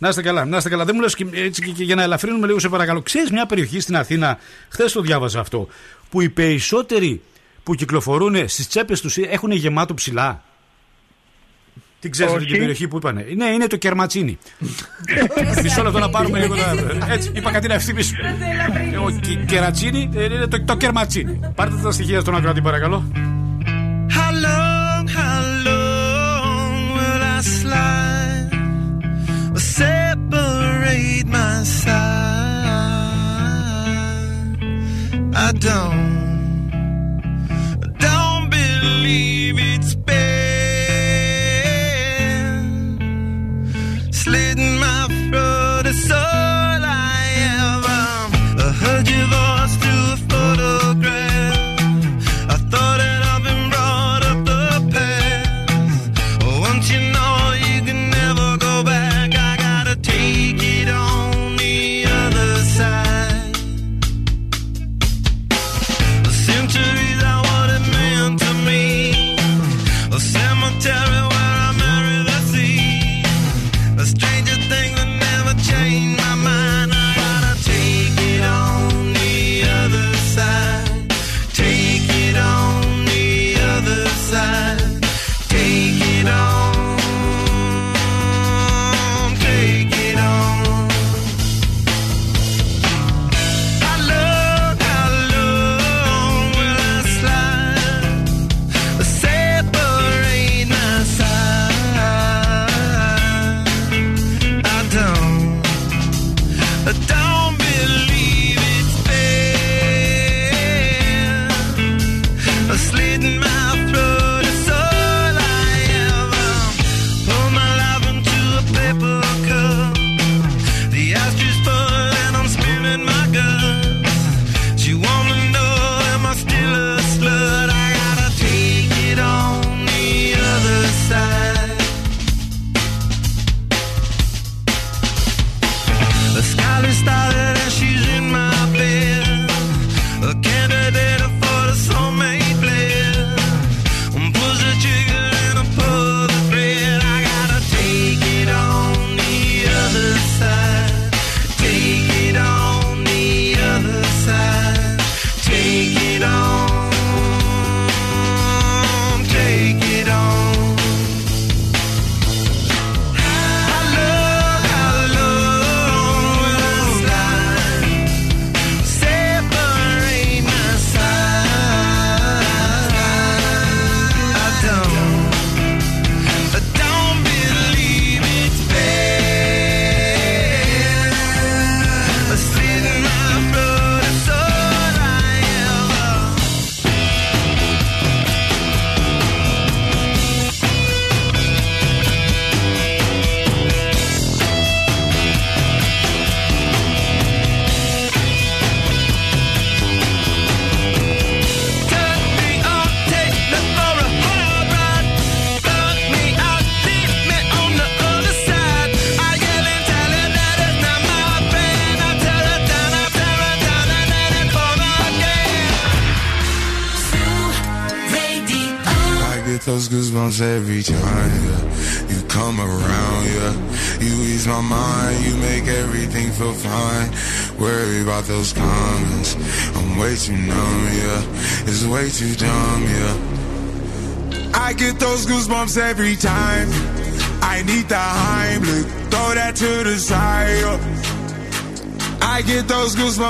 Να είστε καλά, να είστε καλά. Δεν μου λες έτσι και, και για να ελαφρύνουμε λίγο, σε παρακαλώ. Ξέρεις μια περιοχή στην Αθήνα, χθες το διάβαζα αυτό, που οι περισσότεροι που κυκλοφορούν στις τσέπες τους έχουν γεμάτο ψηλά. Τι ξέρεις αυτή Όχι. την περιοχή που είπανε. Ναι, είναι το κερματσίνι. Μισό λεπτό να πάρουμε λίγο τα. Έτσι, είπα κάτι να ευθυμίσουμε. Ο Κι- κερατσίνι ε, είναι το, το κερματσίνι. Πάρτε τα στοιχεία στον ακροατή, παρακαλώ. How long, how long my side? I don't, don't believe it's been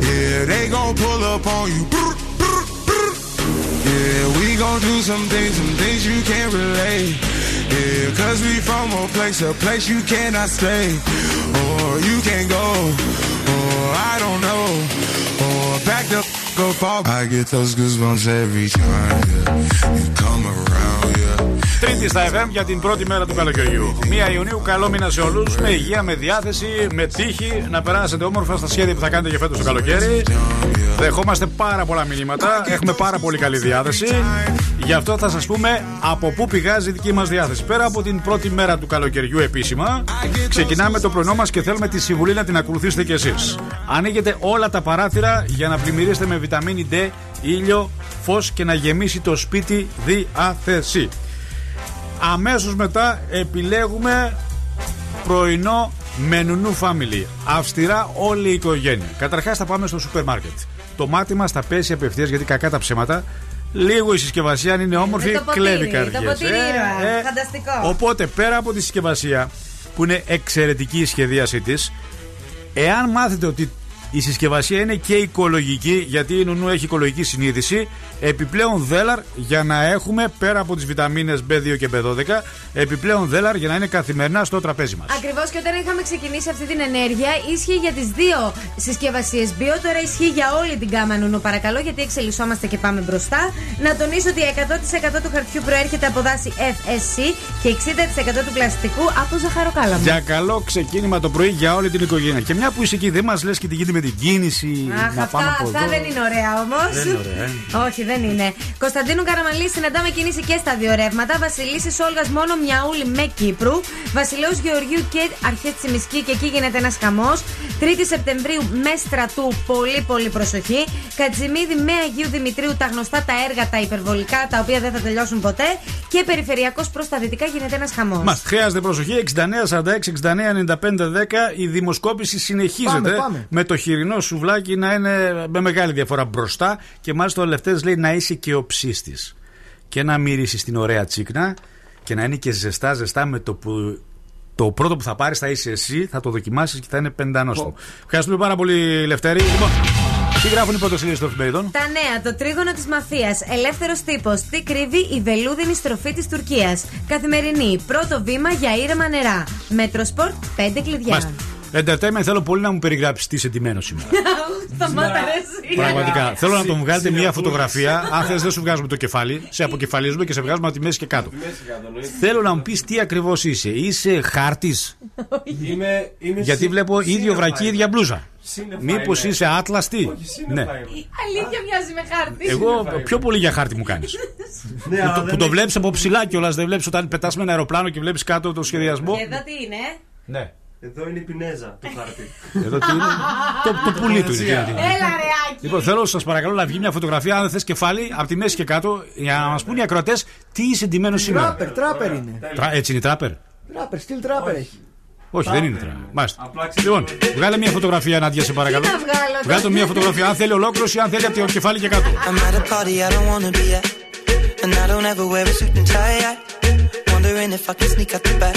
Yeah, they gon' pull up on you. Yeah, we gon' do some things, some things you can't relate. Yeah, cause we from a place, a place you cannot stay. Or you can't go, or I don't know. Or back the f- up. I get those goosebumps every time, yeah. You come around. Τρίτη στα FM για την πρώτη μέρα του καλοκαιριού. 1 Ιουνίου, καλό μήνα σε όλους. Με υγεία, με διάθεση, με τύχη. Να περάσετε όμορφα στα σχέδια που θα κάνετε για φέτος το καλοκαίρι. Δεχόμαστε πάρα πολλά μηνύματα. Έχουμε πάρα πολύ καλή διάθεση. Γι' αυτό θα σας πούμε από πού πηγάζει η δική μας διάθεση. Πέρα από την πρώτη μέρα του καλοκαιριού επίσημα, ξεκινάμε το πρωινό μας και θέλουμε τη συμβουλή να την ακολουθήσετε κι εσείς. Ανοίγετε όλα τα παράθυρα για να πλημμυρίσετε με βιταμίνη D, ήλιο, φως και να γεμίσει το σπίτι διάθεση. Αμέσως μετά επιλέγουμε πρωινό με νουνού family. Αυστηρά όλη η οικογένεια. Καταρχάς θα πάμε στο σούπερ μάρκετ. Το μάτι μας θα πέσει απευθείας γιατί κακά τα ψέματα. Λίγο η συσκευασία αν είναι όμορφη, Ε, το ποτήρι, κλέβει το καρδιές. ποτήρι ήρωα. Φανταστικό. Οπότε πέρα από τη συσκευασία που είναι εξαιρετική η σχεδίασή της Εάν μάθετε ότι η συσκευασία είναι και οικολογική, γιατί η Νουνού έχει οικολογική συνείδηση, επιπλέον δέλαρ για να έχουμε πέρα από τις βιταμίνες B2 και B12, επιπλέον δέλαρ για να είναι καθημερινά στο τραπέζι μας. Ακριβώς και όταν είχαμε ξεκινήσει αυτή την ενέργεια, ίσχυε για τις δύο συσκευασίες bio. Τώρα ισχύει για όλη την κάμα νουνού, παρακαλώ, γιατί εξελισσόμαστε και πάμε μπροστά. Να τονίσω ότι 100% του χαρτιού προέρχεται από δάση FSC και 60% του πλαστικού από ζαχαροκάλαμο. Για καλό ξεκίνημα το πρωί για όλη την οικογένεια. Και μια που είσαι εκεί, δεν μας λες και τι γίνεται με την κίνηση. Αχ, να αυτά, πάμε από αυτά εδώ. δεν είναι ωραία όμως. Δεν είναι ωραία, ε. Όχι, δεν είναι. Κωνσταντίνου Καραμαλή συναντάμε κίνηση και στα δύο ρεύματα. Βασιλίσης Όλγας μόνο Μιαούλη με Κύπρου. Βασιλέο Γεωργίου και αρχές Τσιμισκή και εκεί γίνεται ένας χαμός. 3η Σεπτεμβρίου με στρατού, πολύ πολύ προσοχή. Κατζημίδη με Αγίου Δημητρίου, τα γνωστά τα έργα, τα υπερβολικά, τα οποία δεν θα τελειώσουν ποτέ. Και περιφερειακός προς τα δυτικά γίνεται ένας χαμός. Μα χρειάζεται προσοχή. 69, 46, 69, 95, 10. Η δημοσκόπηση συνεχίζεται Πάμε, πάμε. με το χοιρινό σουβλάκι να είναι με μεγάλη διαφορά μπροστά. Και μάλιστα ο Λευτέρης λέει να είσαι και ο ψήστη. Και να μυρίσεις την ωραία τσίκνα και να είναι και ζεστά, ζεστά με το που. Το πρώτο που θα πάρεις θα είσαι εσύ, θα το δοκιμάσεις και θα είναι πεντανόστιμο. Ευχαριστούμε πάρα πολύ, Λευτέρη. Λοιπόν, τι γράφουν τα πρωτοσέλιδα των εφημερίδων; Τα νέα, το τρίγωνο της μαφίας. Ελεύθερος τύπος. Τι κρύβει η βελούδινη στροφή της Τουρκίας. Καθημερινή. Πρώτο βήμα για ήρεμα νερά. Μέτροσπορτ 5 κλειδιά. Μάλιστα. Entertainment θέλω πολύ να μου περιγράψεις τι είσαι ντυμένος σήμερα. <laughs> Σταμάτα ρε εσύ. Πραγματικά. Θέλω να τον βγάλετε μια φωτογραφία. Αν θες, δεν σου βγάζουμε το κεφάλι. Σε αποκεφαλίζουμε και σε βγάζουμε από τη μέση και κάτω. Θέλω να μου πεις τι ακριβώς είσαι. Είσαι χάρτης; Είμαι, είμαι Γιατί συ- βλέπω ίδιο σύννεφα βρακί, είμαι. ίδια μπλούζα. Σύννεφα Μήπως είμαι. είσαι άτλαστη; Ναι. Αλήθεια μοιάζει με χάρτη. Εγώ πιο πολύ για χάρτη μου κάνεις. <laughs> Ναι, αλλά που δεν το έχει- βλέπεις από ψηλά κιόλας. Δεν βλέπεις όταν πετάς με ένα αεροπλάνο και βλέπεις κάτω το σχεδιασμό. Και εδώ τι είναι; Ναι. Εδώ είναι η πινέζα του χάρτη. <laughs> Εδώ τι είναι; το, το πουλί του είναι. τι είναι, τι είναι. Έλα ρε Άκη. Λοιπόν, θέλω σας παρακαλώ να βγει μια φωτογραφία, αν δεν θες κεφάλι, από τη μέση και κάτω, για να μας πούν οι ακροατές τι είσαι ντυμένος σήμερα. Τράπερ, τράπερ είναι. Τρα- Έτσι είναι η τράπερ; Τράπερ, στυλ τράπερ έχει. Όχι, δεν είναι τράπερ. Μάλιστα. Λοιπόν, βγάλε μια φωτογραφία, Νάντια, σε παρακαλώ. Τι να βγάλω τώρα; Βγάλε το μια φωτογραφία, αν θέλει ολόκληρο ή αν θέλει από το κεφάλι και κάτω. I'm at a party I don't wanna be at. And I don't ever wear a suit and tie. I wondering if I can sneak out the back.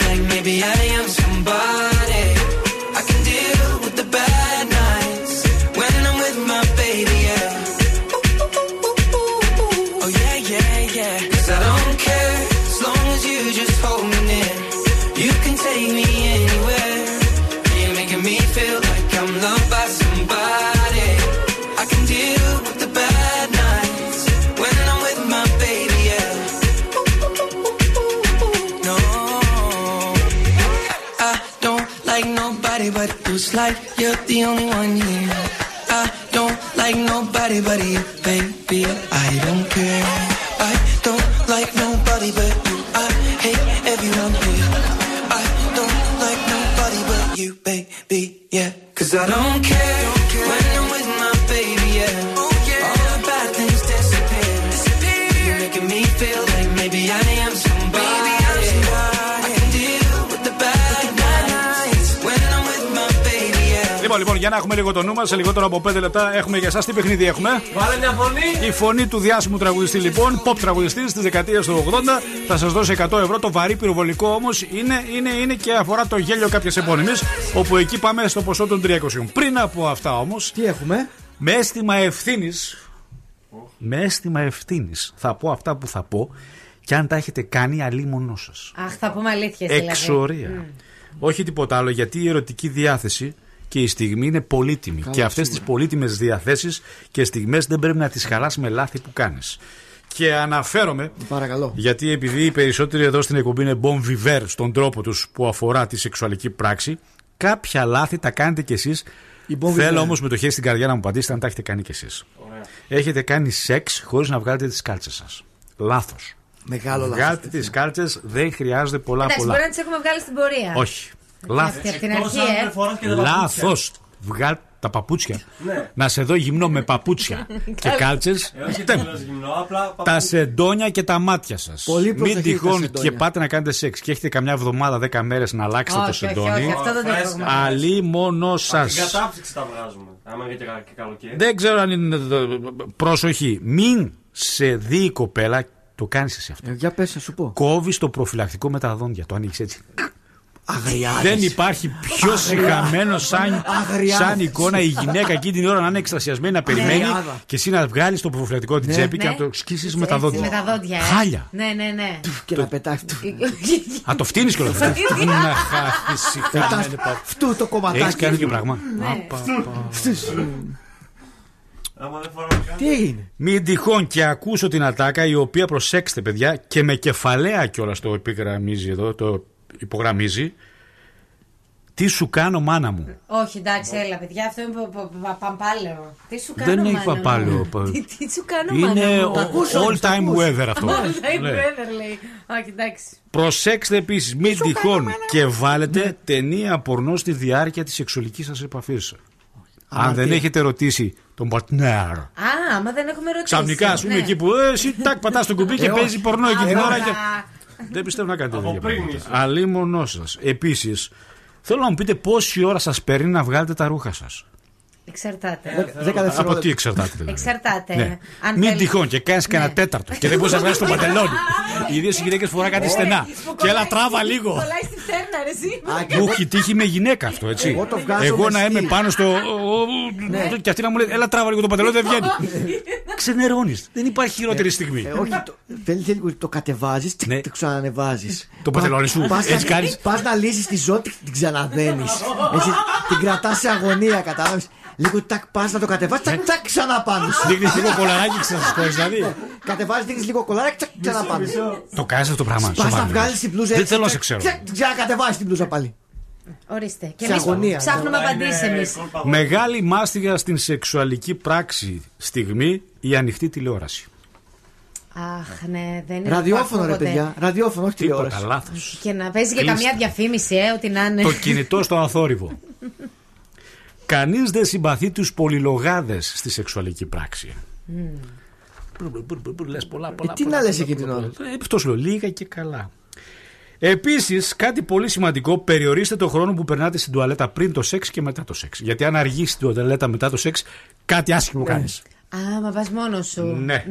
like you're the only one here. I don't like nobody but you, baby. I don't για να έχουμε λίγο το νου μας, σε λιγότερο από 5 λεπτά έχουμε για εσάς τι παιχνίδι έχουμε; Βάλε μια φωνή. Η φωνή του διάσημου τραγουδιστή, λοιπόν, pop τραγουδιστή της δεκαετίας του 80, θα σας δώσει 100 ευρώ. Το βαρύ πυροβολικό όμως είναι, είναι, είναι και αφορά το γέλιο κάποια επώνυμη, όπου εκεί πάμε στο ποσό των 300. Πριν από αυτά όμως. Τι έχουμε; Με αίσθημα ευθύνης. Με αίσθημα ευθύνης θα πω αυτά που θα πω και αν τα έχετε κάνει αλίμονό σας. Αχ, θα πούμε αλήθεια δηλαδή. Εξορία. Μμ. Όχι τίποτα άλλο, γιατί η ερωτική διάθεση και η στιγμή είναι πολύτιμη. Καλά, και αυτές τις σίγουρα. πολύτιμες διαθέσεις και στιγμές δεν πρέπει να τις χαλάσει με λάθη που κάνεις. Και αναφέρομαι, Παρακαλώ. γιατί επειδή οι περισσότεροι εδώ στην εκπομπή είναι bon vivre στον τρόπο τους που αφορά τη σεξουαλική πράξη, κάποια λάθη τα κάνετε κι εσείς. bon vivre. Θέλω όμως με το χέρι στην καρδιά να μου απαντήσετε αν τα έχετε κάνει κι εσείς. Έχετε κάνει σεξ χωρίς να βγάλετε τις κάλτσες σας. Λάθος. Μεγάλο λάθος. Βγάλτε τις κάλτσες, δεν χρειάζεται πολλά Εντάξει, πολλά. μπορεί να τις έχουμε βγάλει στην πορεία. Όχι. Αυτή Λάθο. από την αρχή, ε. Λάθος. Βγάλ τα παπούτσια. Ναι. Να σε δω γυμνό με παπούτσια <laughs> και κάλτσες. Ε, όχι εντελώς γυμνό, απλά Τα σεντόνια και τα μάτια σας. Πολύ Μην προσοχή τα τυχόν σεντόνια. και πάτε να κάνετε σεξ και έχετε καμιά εβδομάδα, 10 μέρες να αλλάξετε το Όχι, όχι, σεντόνι. όχι, αυτό δεν το έχουμε. Αλλή μόνο σα. Την κατάψυξη τα βγάζουμε. Άμα είναι και κα- και καλοκαίρι. Δεν ξέρω αν είναι. Προσοχή. Μην σε δει η κοπέλα. Το κάνεις εσύ αυτό. Ε, για πες, θα σου πω. Κόβεις το προφυλακτικό με τα δόντια. Το ανοίξει έτσι. Αγριάδες. Δεν υπάρχει πιο συγχαμένο σαν, Αγριάδες. σαν εικόνα η γυναίκα εκεί την ώρα να είναι εκστασιασμένη να περιμένει Αγριάδα. και εσύ να βγάλεις το προφυλακτικό την Ναι. τσέπη και Ναι. να το σκίσεις με τα Έτσι, δόντια. Με τα δόντια, ε. Χάλια. Ναι, ναι, ναι. Και να πετάξει. Α, το φτύνεις κιόλα. φτύνει. <laughs> Να χάθει Πετάς συγχαμένη. Φτού το κομματάκι. Έχεις κάνει τέτοιο πράγμα; Ναι. Απα, πα. Φτούς. Άμα δεν φοράμε καν. Τι έγινε. Μην τυχόν και ακούσω την ατάκα η οποία προσέξτε παιδιά και με κεφαλαία κιόλας το επιγραμμίζει εδώ, το υπογραμμίζει. Τι σου κάνω μάνα μου. Όχι, εντάξει, έλα, παιδιά, αυτό είναι πα- πα- πα- παμπάλαιο. Τι σου κάνω, Δεν έχει μάνα μου; παπάλαιο. Τι, τι σου κάνω, Είναι μάνα μου. ο- all time weather αυτό. All time Ναι. weather, λέει. Όχι, εντάξει. Προσέξτε επίσης, μην τυχόν και βάλετε ταινία πορνό στη διάρκεια της σεξουαλικής σας επαφής. Αν δεν τι. έχετε ρωτήσει τον partner. Α, άμα δεν έχουμε ρωτήσει. Ξαφνικά, ας πούμε, Ναι. εκεί που ε, εσύ τάκ πατάς το κουμπί και Ε, όχι. παίζει πορνό εκεί την Α, ώρα. Και... α, Δεν πιστεύω να κάνετε Από τέτοια πριν πράγματα. ίσως. Αλίμονό σας. Επίσης, θέλω να μου πείτε πόση ώρα σας παίρνει να βγάλετε τα ρούχα σας. Εξαρτάται. Δέκα Από δευτερόλεπτα. τι εξαρτάται δηλαδή. Εξαρτάται. Ναι. Αν Μην θέλει- τυχόν και κάνεις κανένα τέταρτο και δεν μπορείς να <laughs> βγάλεις το παντελόνι. Ιδίω οι γυναίκε φορά κάτι στενά. Και έλα τράβα λίγο. Κολλάει στη φτέρνα, ρε εσύ. Μου έχει τύχει με γυναίκα αυτό, έτσι. Εγώ το βγάζω Εγώ με να στυλ. είμαι πάνω στο. Ναι. Και αυτή να μου λέει, έλα τράβα λίγο το παντελόνι, δεν βγαίνει. <laughs> Ξενερώνεις. Δεν υπάρχει χειρότερη στιγμή. Ε, όχι, το, θέλει, θέλει, το κατεβάζεις και το ξανανεβάζεις. Το παντελόνι σου, έτσι κάνεις; Πας να λύσεις τη ζωή, την ξαναδένεις. <laughs> την κρατάς σε αγωνία, κατάλαβες. Λίγο τάκ, πας να το κατεβάσεις, τάκ, τάκ, ξανά πάνω. σου. Δείχνεις λίγο κολαράκι ξανασηκώσει, δηλαδή. Κατεβάζεις, δείχνεις λίγο κολλάρι, τσακ, ξανά πάνω. Το κάνεις αυτό το πράγμα. Πας σοβαρά. να βγάλεις την μπλούζα Δεν έτσι, θέλω να σε τσακ, ξέρω. τσακ, Ξανακατεβάζει την μπλούζα πάλι. Ορίστε. Και Σε εμείς αγωνία. ψάχνουμε απαντήσεις εμείς. Μεγάλη μάστιγα στην σεξουαλική πράξη στιγμή η ανοιχτή τηλεόραση. Αχ, ναι, δεν είναι. Ραδιόφωνο, ρε ακούγονται. παιδιά. Ραδιόφωνο, όχι Τίποτα, τηλεόραση. λάθος. Και να παίζει και Κλείστε. καμιά διαφήμιση, ε, ό,τι να είναι. Το κινητό στο αθόρυβο. <laughs> Κανείς δεν συμπαθεί τους πολυλογάδες στη σεξουαλική πράξη. Μμμ. Λες πολλά, Ε, πολλά. τι πολλά, να λες πολλά, εκεί την πολλά, ώρα; πολλά. Ε, Αυτό σου λέω, λίγα και καλά. Επίσης, κάτι πολύ σημαντικό, περιορίστε το χρόνο που περνάτε στην τουαλέτα πριν το σεξ και μετά το σεξ. Γιατί αν αργήσει την τουαλέτα μετά το σεξ, κάτι άσχημο κάνεις. Α, μα πας μόνος σου. Ναι.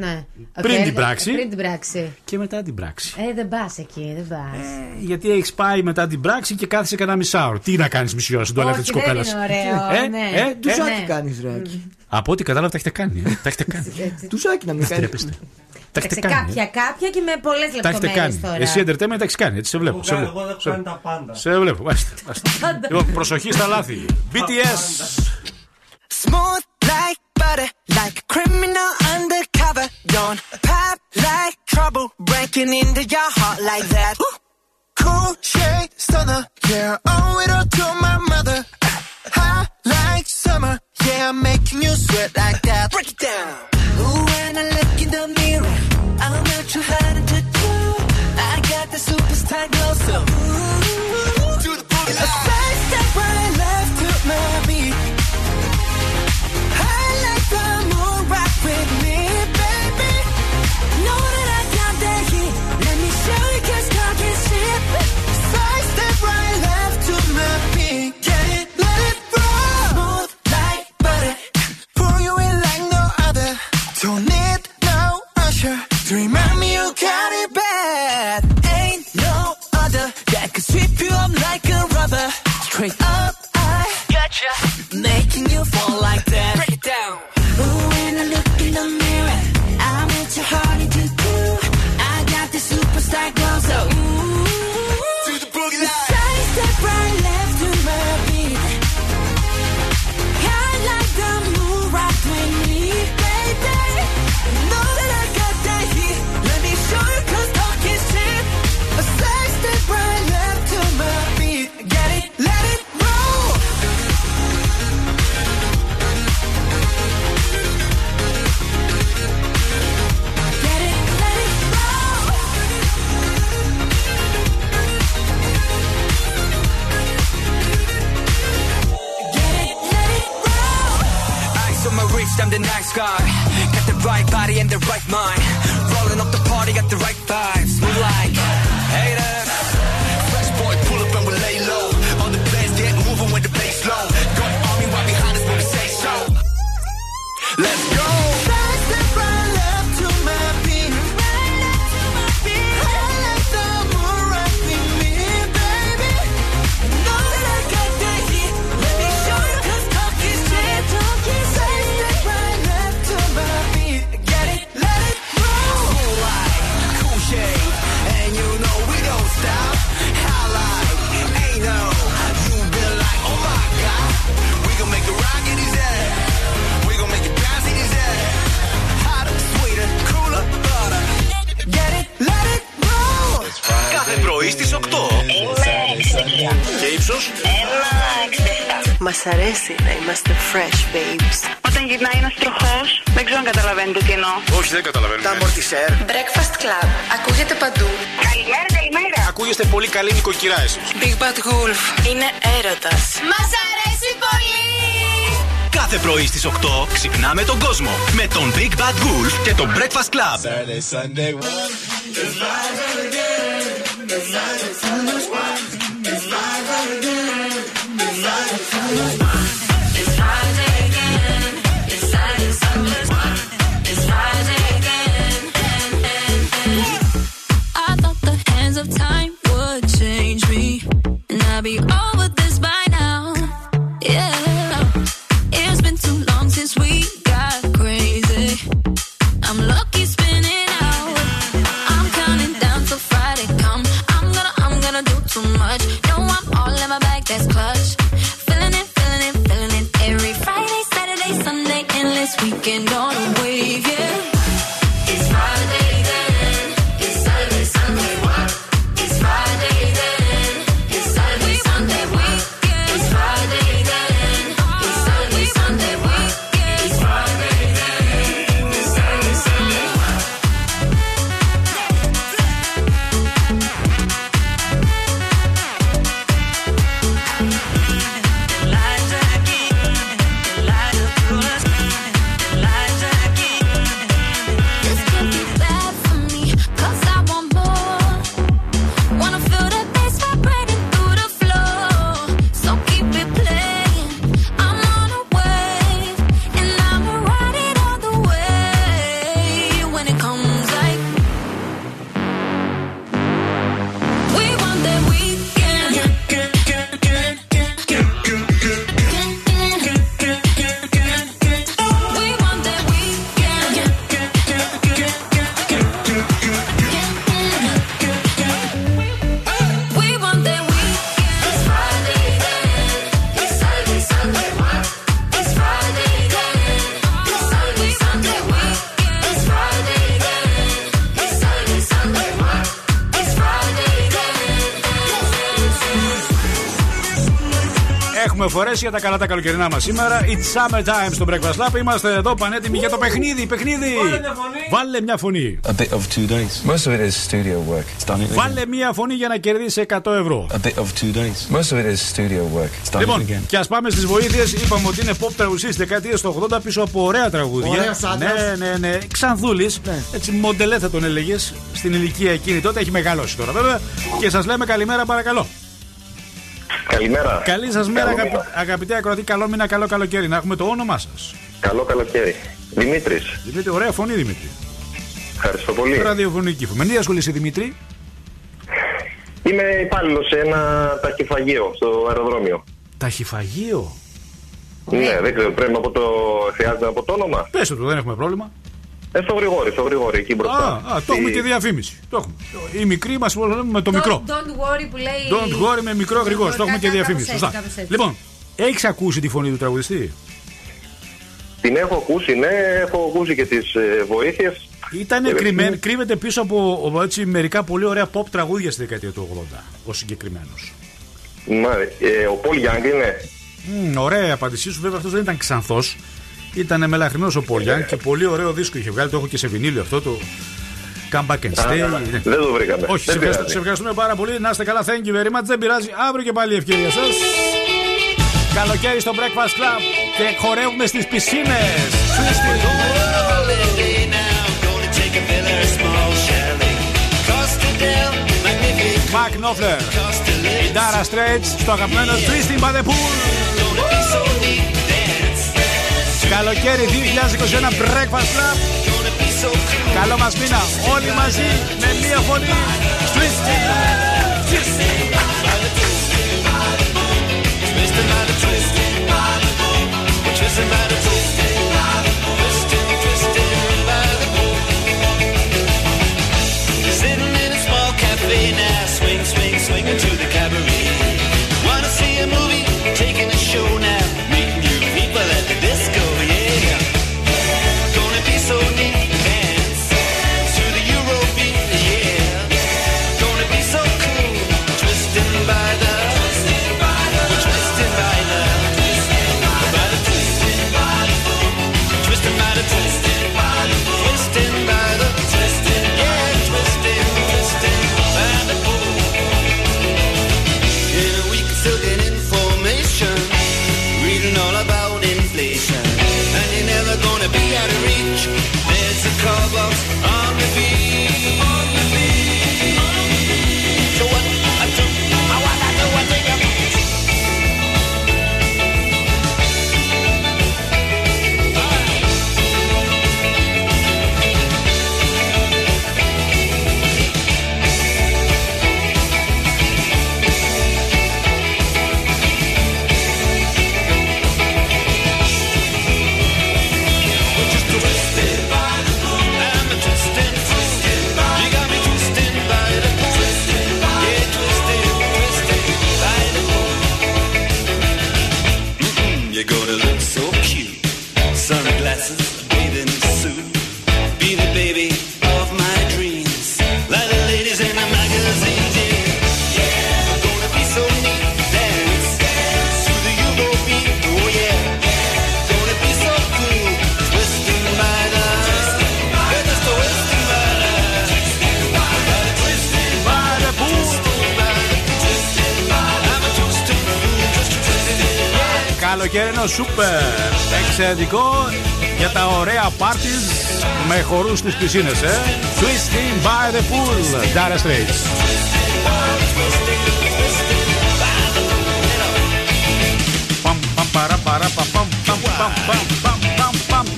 Οκ, Πριν την πράξη. Πριν την πράξη. Και μετά την πράξη. Ε, δεν πας εκεί, δεν πας. Γιατί έχεις πάει μετά την πράξη και κάθεσαι κανένα μισάωρο. Τι να κάνεις μισή ώρα στην τουαλέτα Όχι, της κοπέλας; δεν είναι ωραίο. Ε, ναι. ε, Τουσάκι ναι. κάνεις, ρε. Άκη. Από ό,τι κατάλαβα τα έχετε κάνει. ε. Τα έχετε κάνει. <laughs> Τουσάκι να μην κάνεις. Στρέπεστε. Τα έχετε Σε κάνει. κάποια, κάποια και με πολλές Τα έχετε λεπτομέρειες κάνει. τώρα. Εσύ entertainment τα έχεις κάνει. Έτσι σε βλέπω. Εγώ Σε κάνω- βλέπω. εγώ έχω Σε- κάνει τα πάντα. Σε βλέπω. μάλιστα, μάλιστα. Λοιπόν, προσοχή στα λάθη. BTS. Smooth like butter, like a criminal undercover. Don't pop like trouble, breaking into your heart like that. Cool shade stunner, yeah, owe it all to my mother. Hot like summer, yeah, I'm making you sweat like that. Break it down. Ooh, when I look in the mirror, I'm not too hard to do. I got the superstar glow, so ooh, do the. A side step right I'm the nice guy. Got the right body and the right mind. Rolling up the party, got the right vibes. Μας αρέσει να είμαστε fresh, babes. Όταν γυρνάει ένας τροχός, δεν ξέρω αν καταλαβαίνετε τι εννοώ. Όχι, δεν καταλαβαίνω. Τα αμορτισέρ. Breakfast Club. Ακούγεται παντού. Καλημέρα, καλημέρα. Ακούγεστε πολύ καλή νοικοκυρά εσείς. Big Bad Wolf. Είναι έρωτας. Μας αρέσει πολύ! Κάθε πρωί στις 8 ξυπνάμε τον κόσμο με τον Big Bad Wolf και τον Breakfast Club. of time. Πληροφορίε για τα καλά τα καλοκαιρινά μας σήμερα. It's summer time στο Breakfast Lab. Είμαστε εδώ πανέτοιμοι για το παιχνίδι. Παιχνίδι! Βάλε μια φωνή. A bit of two days. Most of it is studio work. It's done it again. Βάλε μια φωνή για να κερδίσει 100 ευρώ. A bit of two days. Most of it is studio work. It's done Λοιπόν, it again. και ας πάμε στις βοήθειες. Είπαμε ότι είναι pop τραγουδιστής στι δεκαετίες του 80 πίσω από ωραία τραγούδια. Ωραίος άντρας. Ναι, ναι, ναι. Ξανθούλης. Έτσι, μοντελέ θα τον έλεγες στην ηλικία εκείνη τότε. Έχει μεγαλώσει τώρα βέβαια. Και σας λέμε καλημέρα, παρακαλώ. Καλημέρα. Καλή σας μέρα, Καλό αγαπη... μήνα. αγαπητέ ακροατή. Καλό μήνα, καλό καλοκαίρι. Να έχουμε το όνομά σας. Καλό καλοκαίρι. Δημήτρης. Δημήτρη, ωραία φωνή, Δημήτρη. Ευχαριστώ πολύ. Ραδιοφωνική φωνή. Με τι ασχολείσαι, Δημήτρη; Είμαι υπάλληλος σε ένα ταχυφαγείο στο αεροδρόμιο. Ταχυφαγείο; Ναι, δεν ξέρω, πρέπει να πω το. Χρειάζεται να πω το όνομα. Πες το, δεν έχουμε πρόβλημα. Ε, στο γρηγόρι, στο γρηγόρι, εκεί μπροστά. Α, α, το έχουμε Η- και διαφήμιση. Το έχουμε. Η μικρή μας με το μικρό. Don't worry που λέει. Don't worry με μικρό γρηγόρι. Το έχουμε και Κάπως διαφήμιση. έτσι, Σωστά. κάπως έτσι. Λοιπόν, έχεις ακούσει τη φωνή του τραγουδιστή; Την έχω ακούσει, ναι, έχω ακούσει και τις ε, βοήθειες. Ήταν Ε, κρυμμένο, κρύβεται πίσω από ο, έτσι, μερικά πολύ ωραία pop τραγούδια στη δεκαετία του 80. Ο συγκεκριμένος. ε, ο Πολ Γιάνγκ είναι. Mm, ωραία η απάντησή σου. Βέβαια αυτός δεν ήταν ξανθός. Ήταν μελαχρινός ο Πολ Young και πολύ ωραίο δίσκο είχε βγάλει. Το έχω και σε βινίλιο αυτό το Come back and stay. Α, Ναι. δεν το βρήκαμε. Όχι, Δεν σε, ευχαριστούμε, πειράζει. σε ευχαριστούμε πάρα πολύ. Να είστε καλά. Thank you very much. Δεν πειράζει. Αύριο και πάλι η ευκαιρία σας. Καλοκαίρι στο Breakfast Club και χορεύουμε στις πισίνες. Mark Knopfler, η Dara Straits στο αγαπημένο Twisting by the Pool. Καλοκαίρι 2021 Breakfast Club. Καλό μας μήνα όλοι μαζί με μία φωνή. Twisting. Sitting in a small cafe now, swing, swing, swinging to the cabaret. Wanna see a movie, taking a show now, Super. Εξαιρετικό για τα ωραία πάρτις με χορούς στις πισίνες, ε. Twisting by the pool, Dire Straits.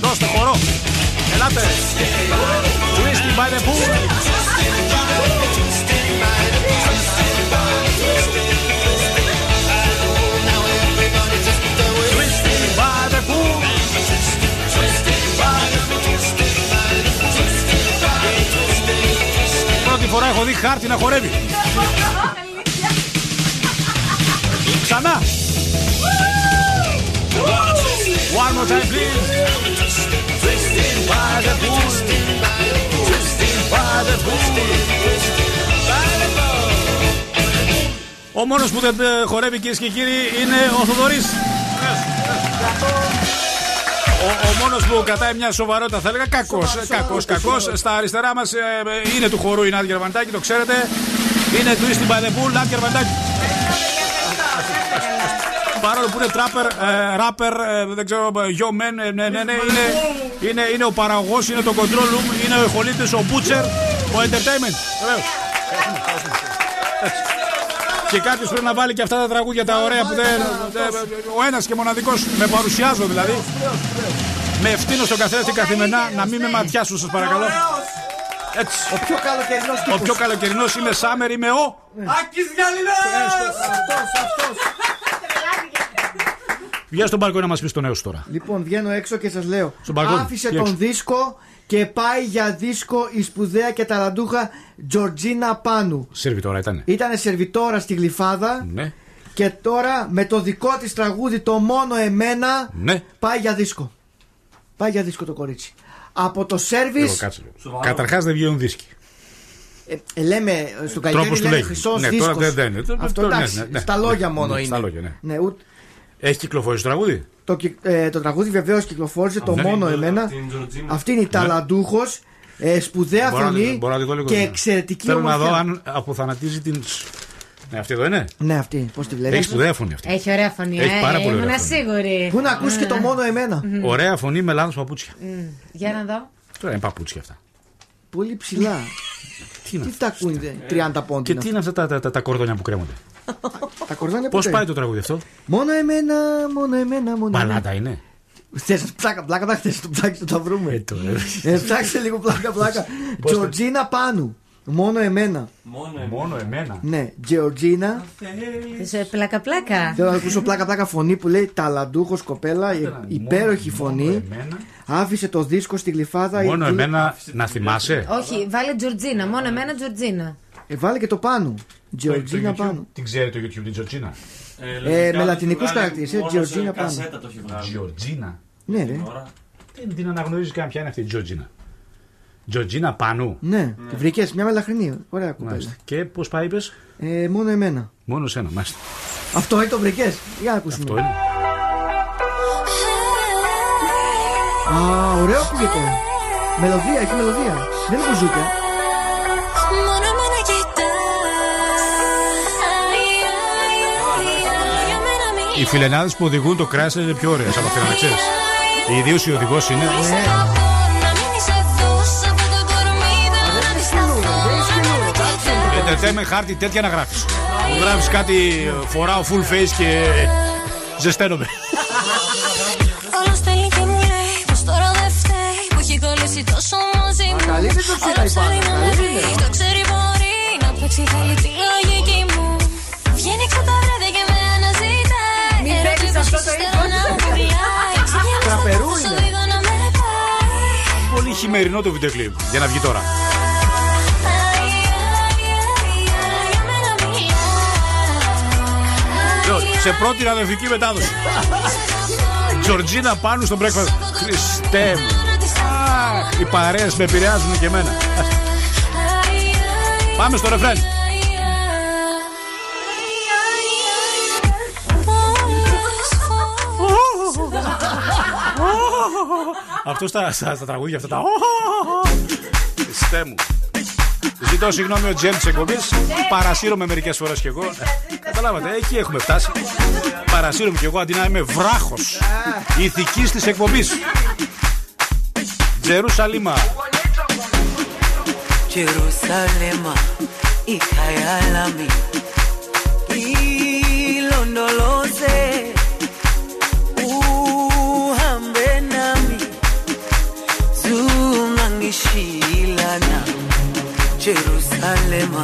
Δώστε χορό. Ελάτε. Twisting by the pool. Φορά έχω δει χάρτη να χορεύει. Ξανά. One more time, please. Twisting by the pool. Twisting by the pool. Ο μόνος που δεν ε, χορεύει κυρίες και κύριοι είναι ο Θοδωρής. Ο, ο μόνος που κρατάει μια σοβαρότητα θα έλεγα κακός. Κακός, κακός. Στα αριστερά μας είναι του χορού η Νάντια Γερμαντάκη, το ξέρετε. Είναι του Eastin by the Pool, Νάντια Γερμαντάκη. Παρόλο που είναι τράπερ, ε, ράπερ, ε, δεν ξέρω, yo man, ε, ναι, ναι, ναι, είναι, είναι, είναι ο παραγωγός, είναι το control room, είναι ο εχολήτη, ο butcher, ο entertainment. Βεβαίως. Έτσι. Και κάποιος πρέπει να βάλει και αυτά τα τραγούδια τα ωραία που δεν. δεν- Ο ένας και μοναδικός. Με παρουσιάζω δηλαδή. Με ευθύνω στον καθένα την καθημερινά να μην με ματιάσουν, σας παρακαλώ. Έτσι. Ο πιο καλοκαιρινός Ο πιο καλοκαιρινός είμαι Σάμερ, είμαι ο. Άκης Γαλιλαίος! Αυτός, αυτός. Βγαίνει στον μπαλκόνι να μας πεις το νέος σου τώρα. Λοιπόν, βγαίνω έξω και σας λέω. Στον μπαλκόνι. Άφησε Τι τον έξω. δίσκο και πάει για δίσκο η σπουδαία και ταραντούχα Τζορτζίνα Πάνου. Σερβιτόρα ήταν. Ήταν σερβιτόρα στη Γλυφάδα Ναι. και τώρα με το δικό της τραγούδι το μόνο εμένα Ναι. πάει για δίσκο. Πάει για δίσκο το κορίτσι. Από το Εγώ σέρβις κάτσε λίγο. Καταρχάς δεν βγαίνουν δίσκοι. ε, ε, λέμε στον καλλιτέχνη Τρόπος του λέμε λέγει. χρυσός Ναι, δίσκος. τώρα δεν- δεν είναι. Αυτό Ναι, εντάξει, ναι, ναι. στα λόγια Ναι, μόνο ναι, είναι. στα λόγια, ναι. Ναι, ούτε- Έχεις κυκλοφορήσει το τραγούδι; Το, κυ- ε, το τραγούδι βεβαίως κυκλοφόρησε το ναι. μόνο Την εμένα. την Τζορτζίνα. Αυτή είναι η ταλαντούχος, ε, σπουδαία Μπορώ να τη- φωνή μπορώ να τη δω λίγο, και ναι. εξαιρετική Θέλω να ομορφιά. δω αν αποθανατίζει την. Ναι, αυτή εδώ είναι. Ναι, αυτή, πώς τη βλέπει. Έχει σπουδαία φωνή αυτή. Έχει ωραία φωνή, Έχει ε, πάρα πολύ ωραία ήμουν φωνή. σίγουρη. Πού να ακούσει και το μόνο εμένα. Ωραία φωνή με λάθος παπούτσια. Μμ, Για να δω. Τώρα είναι παπούτσια αυτά. Πολύ ψηλά. <laughs> Τι είναι Τι τα ακούνε 30 Και πόντινα. τι είναι αυτά τα, τα, τα, τα κορδόνια που κρέμονται; <laughs> Τα κορδόνια Πώς ποτέ. πάει το τραγούδι αυτό; Μόνο εμένα, μόνο εμένα, μόνο εμένα. Παλάτα είναι; Θες πλάκα, πλάκα, πλάκα, θες το ψάξεις να τα βρούμε. Ε, το, Ε, ψάξτε λίγο πλάκα, πλάκα. Πώς το- Τζορτζίνα Πάνου. Μόνο εμένα. Μόνο Μόνο εμένα. Ναι, Τζορτζίνα. Σε πλάκα-πλάκα. Θέλω να ακούσω πλάκα πλάκα φωνή που λέει Ταλαντούχος κοπέλα, η- υπέροχη φωνή. εμένα. Άφησε το δίσκο στη γλυφάδα. Μόνο η- εμένα να θυμάσαι. Όχι, βάλε Τζορτζίνα. Μόνο εμένα Τζορτζίνα. Ε, βάλε και το πάνω. Τζορτζίνα Το YouTube. πάνω. Την ξέρει το YouTube την Τζορτζίνα. Ε, με λατινικούς χαρακτήρες, ε, Τζορτζίνα πάνω. Κασέτα το έχει βγάλει. Τζορτζίνα. Ναι, ρε. Τώρα. Δεν την αναγνωρίζεις καν ποια είναι αυτή η Τζορτζίνα. Τζορτζίνα Πανού. Ναι, τη βρήκες μια μελαχρινή. Ωραία κοπέλα. Μάλιστα. Και πώς πάει, είπες; Ε, μόνο εμένα. Μόνο σένα, μάλιστα. Αυτό είναι το βρήκες; Για να ακούσουμε. Αυτό είναι. Α, ωραίο ακούγεται. Μελωδία, έχει μελωδία. Δεν είναι μπουζούκια. Μόνο εμένα κοιτάς Οι φιλενάδες που οδηγούν το κράσι είναι πιο ωραίες από αυτήν, να ξέρεις. Ιδίως η οδηγός είναι. Να αντισταθώ Entertainment χάρτη τέτοια να γράφεις. Μου γράφεις κάτι, φοράω full face και ζεσταίνομαι. Όλος στέλνει και μου λέει πως τώρα δεν φταίει Που έχει κολλήσει τόσο μαζί μου καλή είναι το ψήρα η Όλο Πάνα, θέλει να καλή με είναι. βρει Το ξέρει μπορεί να παίξει θέλει τη λογική μου Βγαίνει έξω τα βράδια και με αναζητάει Μην Ερωτή παίξεις πως αυτό το ύστερα ύφος. να μου πουλάει Ξηγιάνει στο Τραπερού πόσο είναι. δίδω να με πάει Πολύ χειμερινό το βίντεο κλιπ για να βγει τώρα. Σε πρώτη αδερφική μετάδοση. Τζορτζίνα πάνω στο breakfast. Χριστέ μου. Αχ, οι παρέες με επηρεάζουν και εμένα. Πάμε στο ρεφρέν. Αυτό στα, στα, στα τραγούδια αυτά τα. Χριστέ μου. Ζητώ συγγνώμη ο Τζέμ της εκπομπής. Παρασύρωμαι μερικές φορές κι εγώ. Καταλάβατε, εκεί έχουμε φτάσει. Παρασύρωμαι κι εγώ αντί να είμαι βράχος ηθικής της εκπομπής. Τζερουσαλίμα. Jerusalema, ikhaya lami ilondoloze uhambe nami zungangishilana Jerusalema,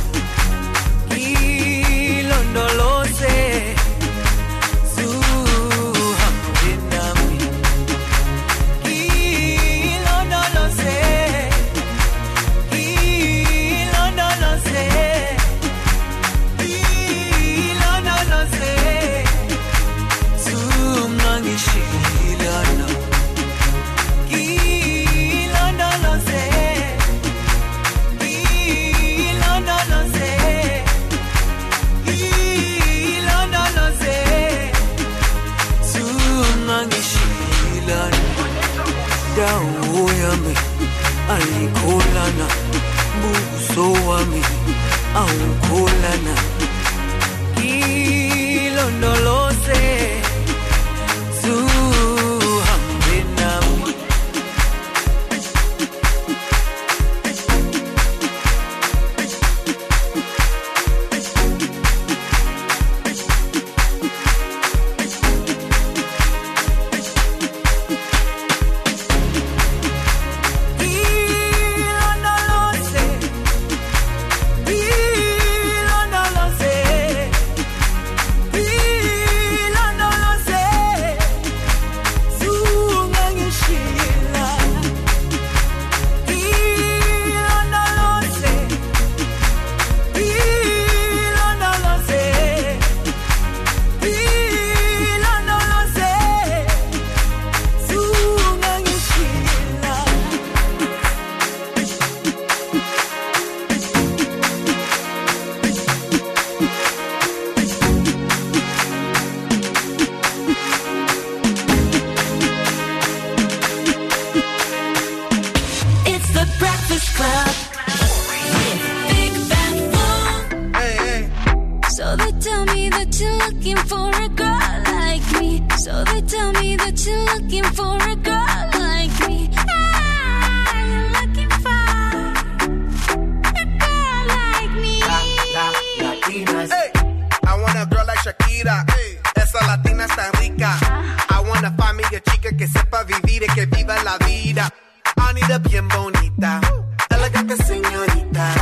playa, chica que sepa vivir y que viva la vida. I need a bien bonita, elegante señorita.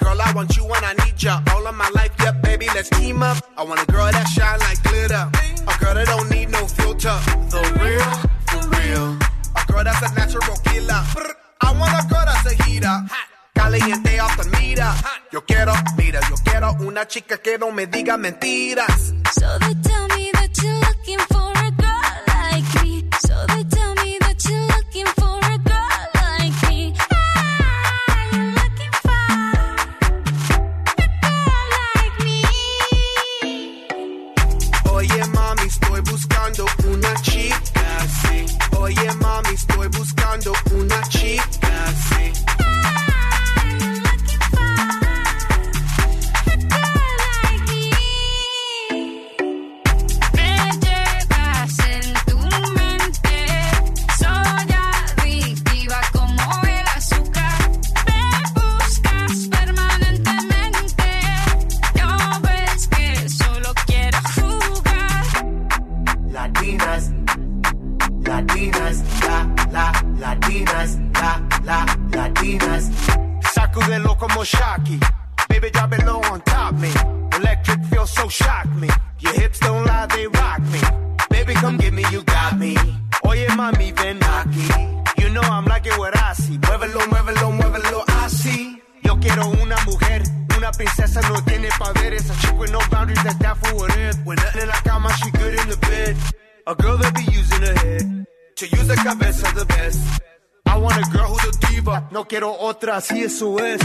Girl, I want you when I need ya. All of my life, yeah, baby, let's team up. I want a girl that shine like glitter. A girl that don't need no filter. The real, for real. A girl that's a natural killer. I want a girl that's a heater. Caliente off the. Yo quiero, mira, yo quiero una chica que no me diga mentiras. So they tell me quiero otra, si eso es.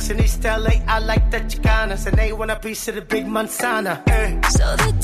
Colombianas. In East LA, I like the Chicanas, and they want a piece of the big manzana. Eh. So they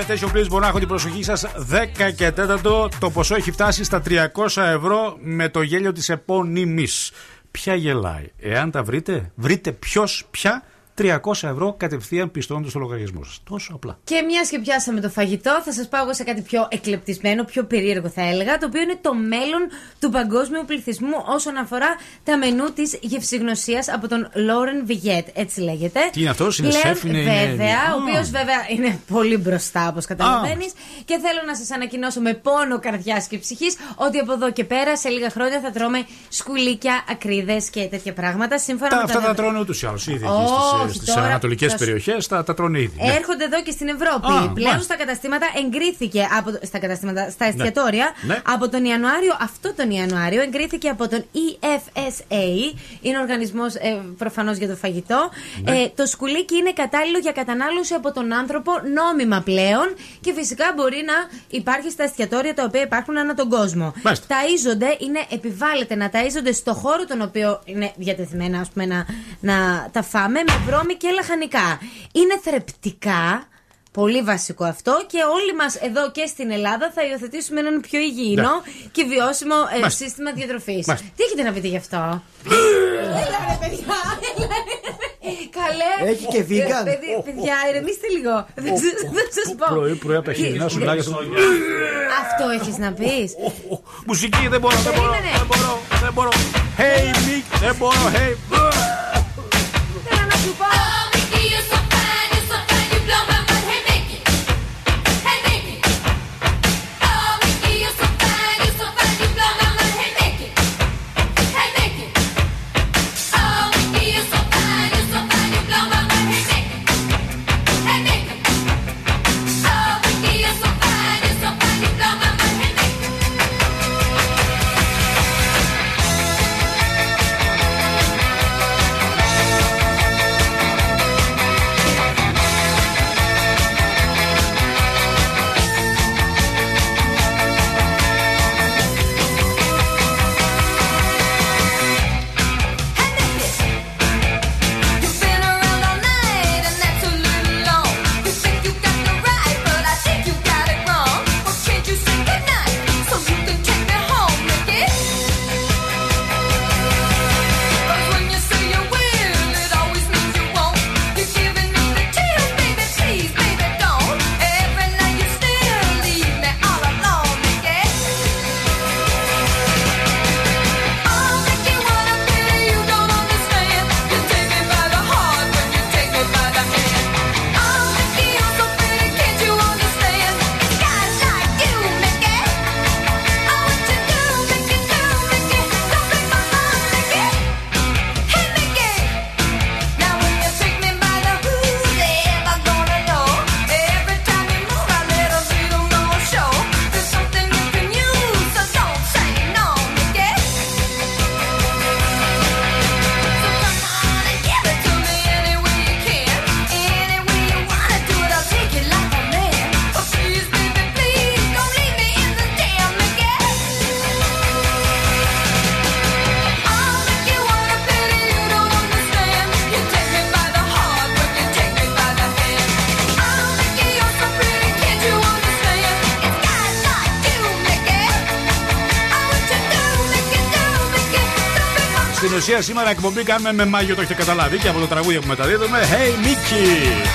παρακαλώ, may I have attention please. Μπορώ να έχω την προσοχή σας 10 και 4. Το ποσό έχει φτάσει στα 300 ευρώ με το γέλιο της επώνυμης. Ποια γελάει; Εάν τα βρείτε, βρείτε ποιος, ποια. 300 ευρώ κατευθείαν πιστώνοντας στο λογαριασμό σας. Τόσο απλά. Και μια και πιάσαμε το φαγητό, θα σας πάω εγώ σε κάτι πιο εκλεπτισμένο, πιο περίεργο θα έλεγα, το οποίο είναι το μέλλον του παγκόσμιου πληθυσμού όσον αφορά τα μενού της γευσηγνωσίας από τον Λόρεν Βιγέτ. Έτσι λέγεται. Τι είναι αυτός, είναι Πλέον, σεφ, είναι- είναι- Βέβαια, Α. ο οποίος βέβαια είναι πολύ μπροστά, όπως καταλαβαίνεις. Και θέλω να σας ανακοινώσω με πόνο καρδιάς και ψυχής ότι από εδώ και πέρα σε λίγα χρόνια θα τρώμε σκουλίκια, ακρίδες και τέτοια πράγματα. Σύμφωνα Τα, με αυτά τα τα τρώνε ούτως ή άλλως ήδη Όχι, εκεί στις τώρα ανατολικές θα σου- περιοχές. Τα, τα τρώνε ήδη. ναι. Έρχονται εδώ και στην Ευρώπη. Α, Πλέον μάλιστα. στα καταστήματα εγκρίθηκε από, στα καταστήματα, στα Ναι. εστιατόρια Ναι. από τον Ιανουάριο, αυτό τον Ιανουάριο, εγκρίθηκε από τον E EFSA, είναι ο οργανισμός ε, προφανώς για το φαγητό. Ναι. Ε, το σκουλίκι είναι κατάλληλο για κατανάλωση από τον άνθρωπο νόμιμα πλέον και φυσικά μπορεί να υπάρχει στα εστιατόρια τα οποία υπάρχουν ανά τον κόσμο. Μάλιστα. Ταΐζονται, είναι, επιβάλλεται να ταΐζονται στο χώρο τον οποίο είναι διατεθειμένα ας πούμε, να, να τα φάμε με βρώμη και λαχανικά. Είναι θρεπτικά. Πολύ βασικό αυτό και όλοι μας εδώ και στην Ελλάδα θα υιοθετήσουμε έναν πιο υγιεινό και βιώσιμο ε, Μάλιστα. σύστημα διατροφής. Μάλιστα. Τι έχετε να πείτε γι' αυτό; Έλα ρε παιδιά, έλα, ρε. Καλέ. Έχει και vegan. Ε, παιδί- Παιδιά, ηρεμήστε λίγο. Δεν σας- Δεν σας πω. Πρωί, πρωί από τα χειμώνα σου μιλάγε στο. Αυτό έχεις να πεις. Μουσική δεν μπορώ, δεν μπορώ. Περίμενε. Δεν μπορώ, δεν μπορώ. Hey, Mick, δεν μπορώ, hey. Θέλω να σου πω. Στην ουσία σήμερα εκπομπή κάνουμε με μάγιο, το έχετε καταλάβει και από το τραγούδι που μεταδίδουμε. Hey Mickey!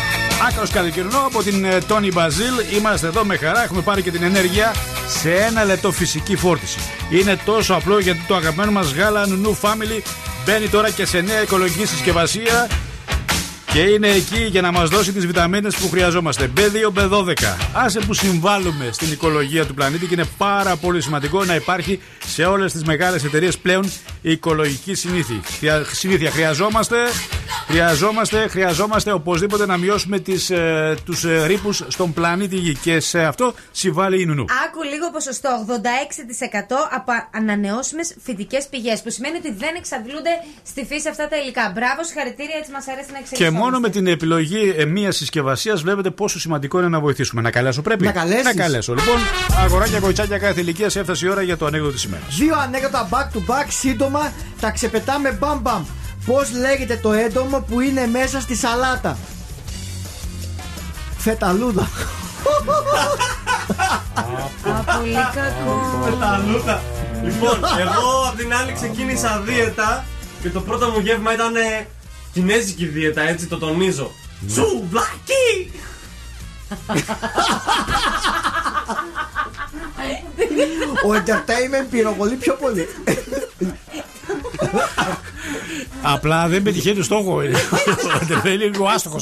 Άκρος καλοκαιρινό από την ε, Tony Basil. Είμαστε εδώ με χαρά. Έχουμε πάρει και την ενέργεια σε ένα λεπτό φυσική φόρτιση. Είναι τόσο απλό γιατί το αγαπημένο μας γάλα Νου Family μπαίνει τώρα και σε νέα οικολογική συσκευασία και είναι εκεί για να μας δώσει τις βιταμίνες που χρειαζόμαστε. B2, B12. Άσε που συμβάλλουμε στην οικολογία του πλανήτη και είναι πάρα πολύ σημαντικό να υπάρχει σε όλες τις μεγάλες εταιρείες πλέον η οικολογική συνήθεια. Χρεια- συνήθεια. Χρειαζόμαστε Χρειαζόμαστε, χρειαζόμαστε οπωσδήποτε να μειώσουμε τις, ε, τους ε, ρήπους στον πλανήτη Γη και σε αυτό συμβάλλει η Νουνού. Άκου λίγο ποσοστό, 86% από ανανεώσιμες φυτικές πηγές. Που σημαίνει ότι δεν εξαντλούνται στη φύση αυτά τα υλικά. Μπράβο, συγχαρητήρια, έτσι μας αρέσει να Και εξελισσόμαστε. μόνο με την επιλογή ε, μίας συσκευασίας βλέπετε πόσο σημαντικό είναι να βοηθήσουμε. Να καλέσω πρέπει. Να καλέσεις. Να καλέσω. Λοιπόν, αγοράκια κοτσάκια κάθε ηλικία έφτασε η ώρα για το ανέκδοτο της ημέρας. Δύο ανέκδοτα back to back, σύντομα τα ξεπετάμε μπαμ μπαμ. Πώς λέγεται το έντομο που είναι μέσα στη σαλάτα; Φεταλούδα. Πολύ κακό. Πεταλούτα. Λοιπόν, εγώ απ' την άλλη ξεκίνησα δίαιτα και το πρώτο μου γεύμα ήταν ε, κινέζικη δίαιτα, έτσι το τονίζω. Σουβλάκι! Ο entertainment πυροβολεί πιο πολύ. Απλά δεν πετυχαίνει το στόχο. Δεν είναι λίγο άστοχο.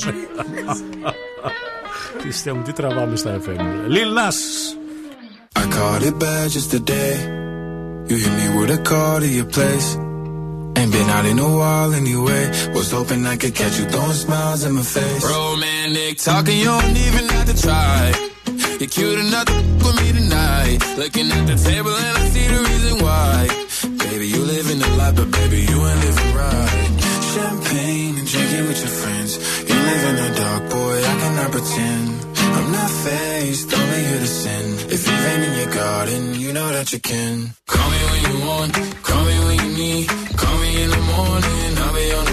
Τι στέ μου, τι τραβάμε στα FM. Lil Nas. I caught it bad just today. You hit me with a call to your place. Ain't been out in a while anyway. Was hoping I could catch you throwing smiles in my face. Romantic talking, you don't even have to try. You're cute enough to with me tonight. Looking at the table and I see the reason why. Baby, you live in the light, but baby, you ain't living right. Champagne and drinking with your friends. You live in the dark, boy, I cannot pretend. I'm not faced, only here to sin. If you've rain in your garden, you know that you can. Call me when you want, call me when you need. Call me in the morning, I'll be on the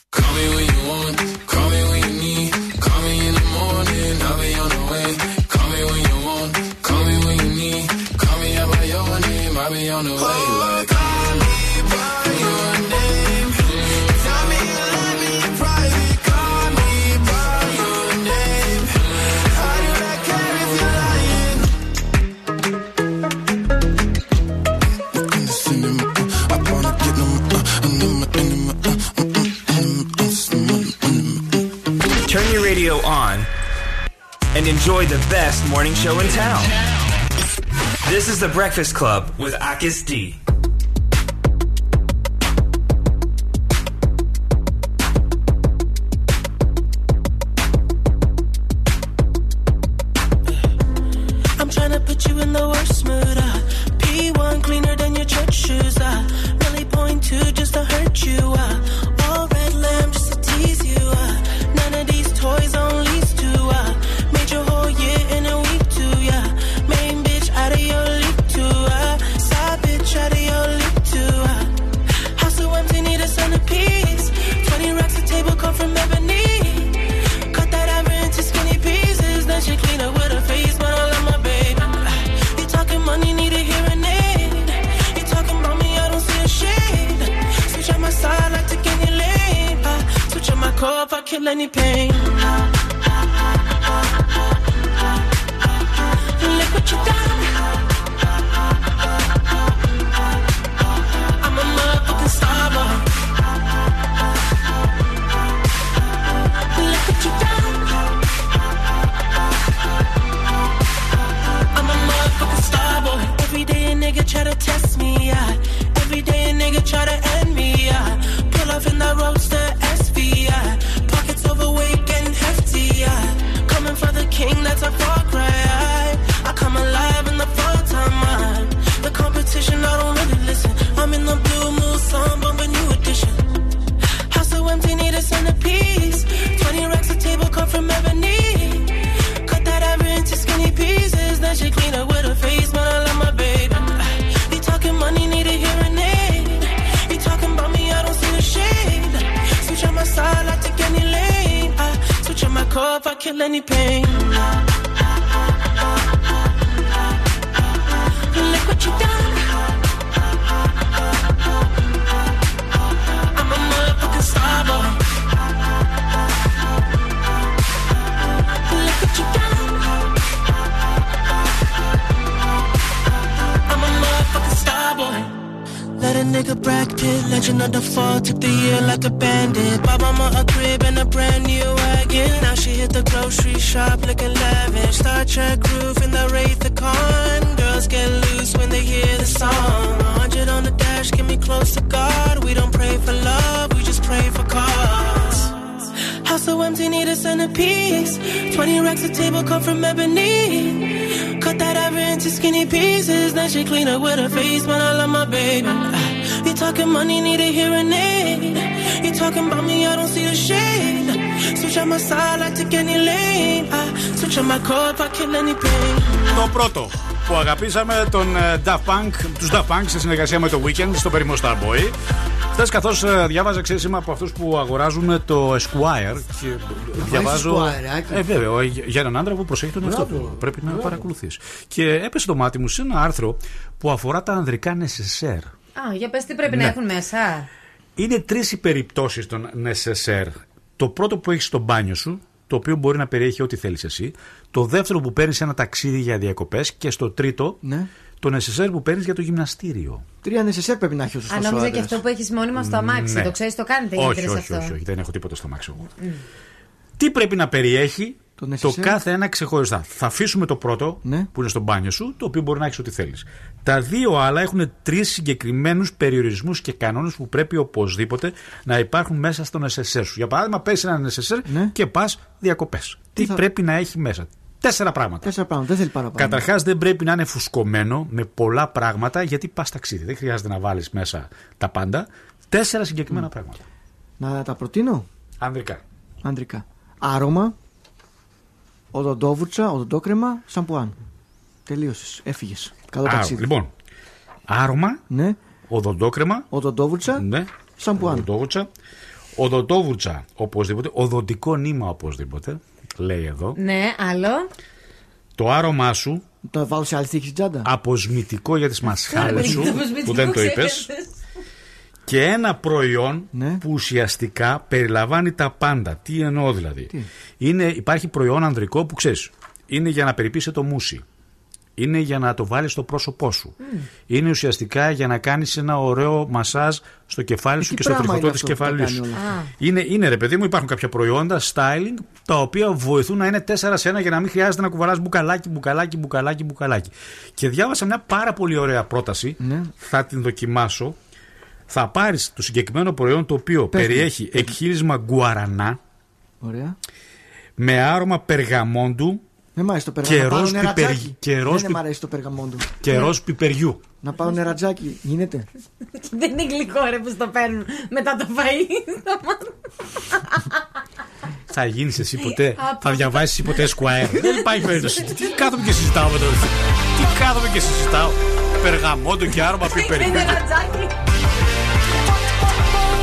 Enjoy the best morning show in town. This is The Breakfast Club with Akis D. Το πρώτο που αγαπήσαμε τον ε, Daft Punk, τους Daft Punk σε συνεργασία με το Weekend στο περίμενο Starboy. Χθες καθώς διάβαζα, ξέρει, είμαι από αυτούς που αγοράζουν το Esquire και διαβάζω. Esquire, άκου. ε, βέβαια, ο- για έναν άντρα που προσέχει τον εαυτό του. Πρέπει να παρακολουθείς. Και έπεσε το μάτι μου σε ένα άρθρο που αφορά τα ανδρικά necessaire. Α, για πες τι πρέπει Ναι. να έχουν μέσα. Είναι τρεις οι περιπτώσεις των necessaire. Το πρώτο που έχεις στο μπάνιο σου, το οποίο μπορεί να περιέχει ό,τι θέλεις εσύ. Το δεύτερο που παίρνεις ένα ταξίδι για διακοπές. Και στο τρίτο, Ναι. το necessaire που παίρνεις για το γυμναστήριο. Τρία νεσεσέρ πρέπει να έχει ο σωστός Αν νόμιζα και αυτό που έχεις μόνιμα στο αμάξι. Ναι. Το ξέρεις, το κάνετε όχι, γιατί όχι, αυτό. όχι, όχι, δεν έχω τίποτα στο αμάξι εγώ. Μμ. Τι πρέπει να περιέχει το, necessaire. κάθε ένα ξεχωριστά. Θα αφήσουμε το πρώτο Ναι. που είναι στο μπάνιο σου, το οποίο μπορεί να έχεις ό,τι θέλεις. Τα δύο άλλα έχουν τρεις συγκεκριμένους περιορισμούς και κανόνες που πρέπει οπωσδήποτε να υπάρχουν μέσα στο necessaire σου. Για παράδειγμα, πέσει ένα necessaire και πας διακοπές. Τι, Ναι. θα- πρέπει να έχει μέσα. Τέσσερα πράγματα. Τέσσερα πράγματα, δεν θέλει παραπάνω. Καταρχάς, δεν πρέπει να είναι φουσκωμένο με πολλά πράγματα γιατί πας ταξίδι. Δεν χρειάζεται να βάλεις μέσα τα πάντα. Τέσσερα συγκεκριμένα πράγματα. Να τα προτείνω; Ανδρικά. Ανδρικά. Άρωμα, οδοντόβουρτσα, οδοντόκρεμα, σαμπουάν. Τελείωσες. Έφυγες. Καλό Άρο- ταξίδι. Λοιπόν, άρωμα, Ναι. οδοντόκρεμα, οδοντόβουρτσα, ναι, σαμπουάν. οδοντόβουρτσα, οδοντόβουρτσα οπωσδήποτε, οδοντικό νήμα οπωσδήποτε, λέει εδώ. Ναι, άλλο. Το άρωμά σου, Το βάλω σε άλλη θήκη στην τσάντα. αποσμητικό για τις μασχάλες σου, Το αποσμητικό που δεν το είπες, ξέρετε. και ένα προϊόν Ναι. που ουσιαστικά περιλαμβάνει τα πάντα. Τι εννοώ δηλαδή; Είναι, υπάρχει προϊόν ανδρικό που ξέρεις, είναι για να περιποιήσει το μουσι. Είναι για να το βάλεις στο πρόσωπό σου. Είναι ουσιαστικά για να κάνεις ένα ωραίο μασάζ στο κεφάλι σου τι και στο πράγμα τριχωτό είναι της αυτό που τα κεφαλής κάνει σου. όλα αυτά; Είναι, είναι ρε παιδί μου, υπάρχουν κάποια προϊόντα styling τα οποία βοηθούν να είναι 4 σε 1 για να μην χρειάζεται να κουβαλάς μπουκαλάκι, μπουκαλάκι, μπουκαλάκι, μπουκαλάκι. Και διάβασα μια πάρα πολύ ωραία πρόταση. Ναι. Θα την δοκιμάσω. Θα πάρεις το συγκεκριμένο προϊόν το οποίο Πες μου. περιέχει εκχύρισμα γκουαρανά Ωραία. με άρωμα περγαμόντου Δεν μ' αρέσει το και περγαμόντο. Να πάω ροζ νερατζάκι. πιπερι- και ροζ Δεν πι- μ' αρέσει το περγαμόντο. και ροζ πιπεριού. Να πάω νερατζάκι. Γίνεται. <laughs> Δεν είναι γλυκό ρε που στο παίρνουν μετά το φαΐ. Θα γίνεις εσύ ποτέ. Από- θα διαβάσεις ποτέ Squire. <laughs> Δεν υπάρχει περίπτωση. Τι κάθομαι και συζητάω με τον. Τι κάθομαι και συζητάω. Περγαμόντο και άρωμα <laughs> πιπεριού. Είναι ρατζάκι.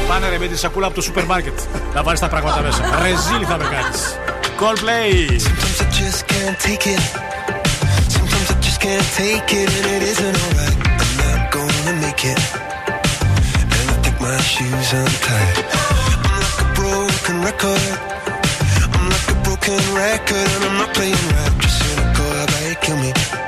Πάνε ρε με τη σακούλα από το σούπερ μάρκετ. Να βάλεις τα πράγματα μέσα. Ρεζίλι θα με κάνεις. Coldplay. Sometimes I just can't take it. Sometimes I just can't take it, and it isn't alright. I'm not gonna make it. And I think my shoes untied. I'm like a broken record. I'm like a broken record, and I'm not playing right. Just cynical, I bet kill me.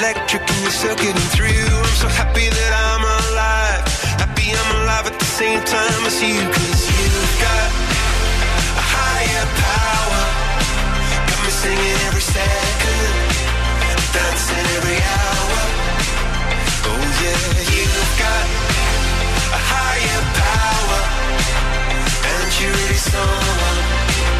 electric and you're circuiting through. I'm so happy that I'm alive. Happy I'm alive at the same time as you. Cause you've got a higher power. Got me singing every second, dancing every hour. Oh yeah, you've got a higher power. And you're really someone.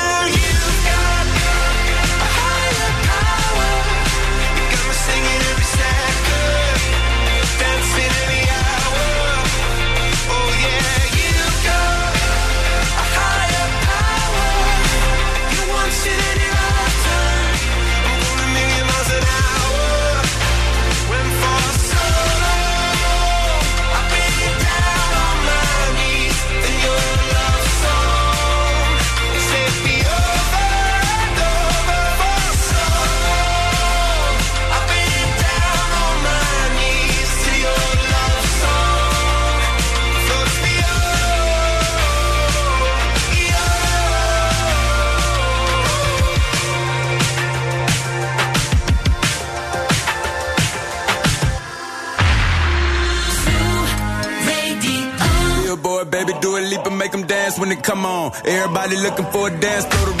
come on. Everybody looking for a dance, throw the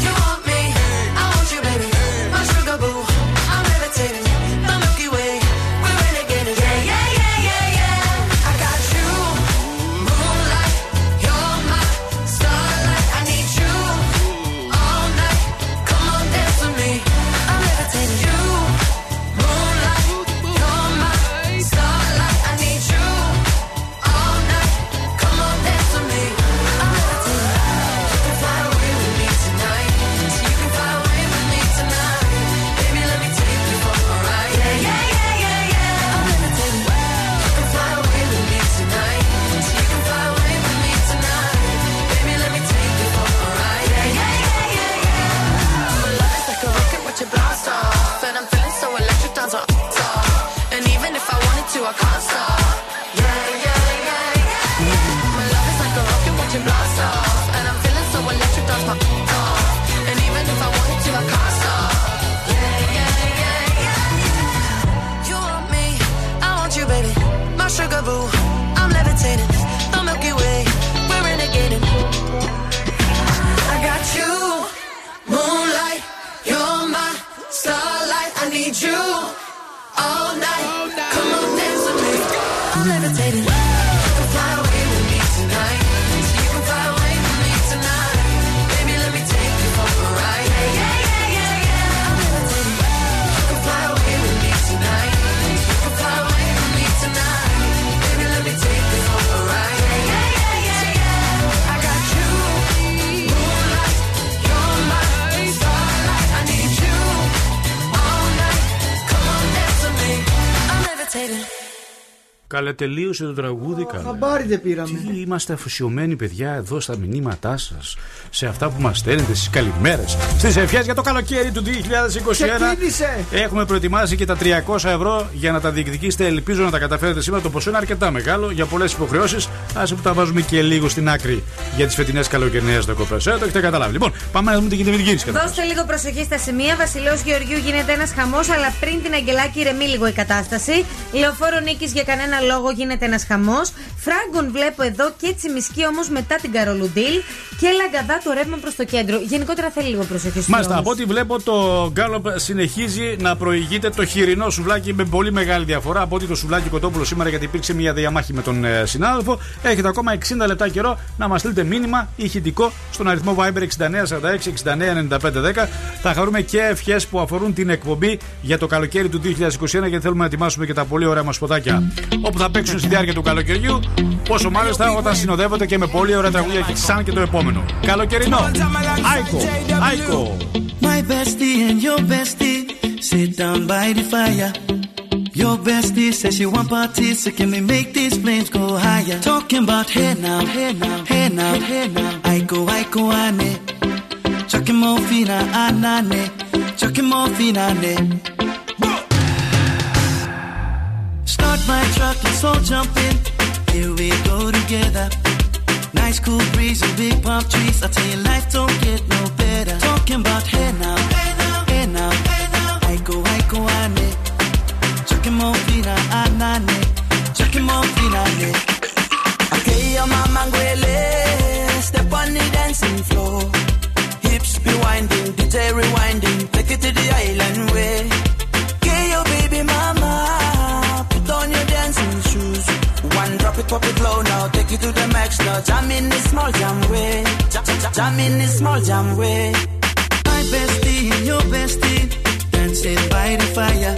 Τελείωσε το τραγούδι. Καλά. Χαμπάρι δεν πήραμε. Τι είμαστε αφοσιωμένοι, παιδιά, εδώ στα μηνύματά σας. Σε αυτά που μας στέλνετε, στις καλημέρες. Στις ευχές για το καλοκαίρι του 2021. Ξεκίνησε. Έχουμε προετοιμάσει και τα 300 ευρώ για να τα διεκδικήσετε. Ελπίζω να τα καταφέρετε σήμερα. Το ποσό είναι αρκετά μεγάλο για πολλές υποχρεώσεις. Άσε που τα βάζουμε και λίγο στην άκρη για τις φετινές καλοκαιρινές διακοπές. Ε, το έχετε καταλάβει. Λοιπόν, πάμε να δούμε τι γίνεται με την κίνηση. καταρχάς. Δώστε λίγο προσοχή στα σημεία. Βασιλέο Γεωργιού γίνεται ένας χαμός, αλλά πριν την Αγγελάκη ηρεμεί λίγο η κατάσταση. Λεωφόρο Νίκης για κανένα λόγο γίνεται ένας χαμός. Φράγκον βλέπω εδώ και τσιμισκή όμως μετά την Καρολουντήλ. Και λαγκαδά το ρεύμα προς το κέντρο. Γενικότερα θέλει λίγο προσοχή στους Μάλιστα, δρόμους. από ό,τι βλέπω το Γκάλοπ συνεχίζει να προηγείται το χοιρινό σουβλάκι με πολύ μεγάλη διαφορά από ότι το σουβλάκι κοτόπουλο σήμερα γιατί υπήρξε μια διαμάχη με τον ε, συνάδελφο. Έχετε ακόμα 60 λεπτά καιρό να μας στείλετε μήνυμα ηχητικό στον αριθμό Viber 6946 69 95 10. Θα χαρούμε και ευχές που αφορούν την εκπομπή για το καλοκαίρι του 2021 γιατί θέλουμε να ετοιμάσουμε και τα πολύ ωραία μας σποτάκια όπου θα παίξουν στη διάρκεια του καλοκαιριού. Πόσο μάλιστα όταν συνοδεύονται και με πολύ ωραία τραγούδια και σαν και το επόμενο. Καλοκαιρινό. Άικο. Άικο. My bestie and your bestie sit down by the fire. Your bestie says she want parties, so can we make these flames go higher? Talking about hey now, hey now, hey now, hey now. I go, I go, ane. Chucking morphine, anane. Chucking morphine, ane. Start my truck, let's all jump in. Here we go together. Nice cool breeze and big palm trees. I tell you, life don't get no better. Talking about hey now, hey now, hey now, hey now. I go, I go, ane. Chucking morphine, anane. Chucking morphine, ane. Okay, your mama ngwele, step on the dancing floor. Hips be winding, DJ rewinding, take it to the island way. Pop it low now, take it to the max now. Jam in this small jam way, jam in this small jam way. My bestie and your bestie dancing by the fire.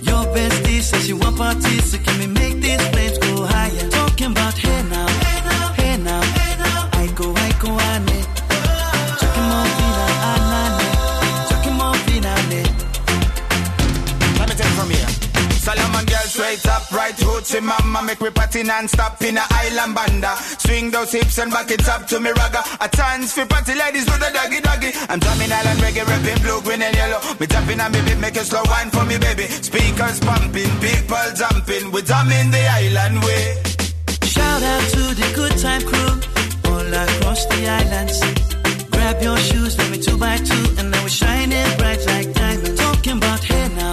Your bestie says she want parties, so can we make these flames go higher? Talking about hey now, straight up, right hoochie mama Make me party non-stop in a island banda. Swing those hips and back it up to me ragga. A chance for party ladies do the doggy doggy. I'm drumming island reggae, rapping blue, green and yellow. Me tapping on me beat, make a slow wine for me baby. Speakers pumping, people jumping. We drumming the island way. Shout out to the good time crew all across the islands. Grab your shoes, let me two by two, and now we're shining bright like diamonds. Talking about hey now,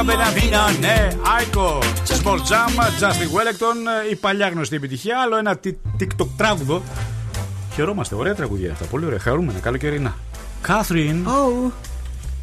Τσάκα Μπεναβίνα, ναι, Άικο, Small Jam, Justin Wellington, η παλιά γνωστή επιτυχία. Άλλο ένα τι- TikTok τράγουδο. Χαιρόμαστε, ωραία τραγουδία αυτά. Πολύ ωραία, χαρούμενα, καλοκαιρινά. Κάθριν. Oh.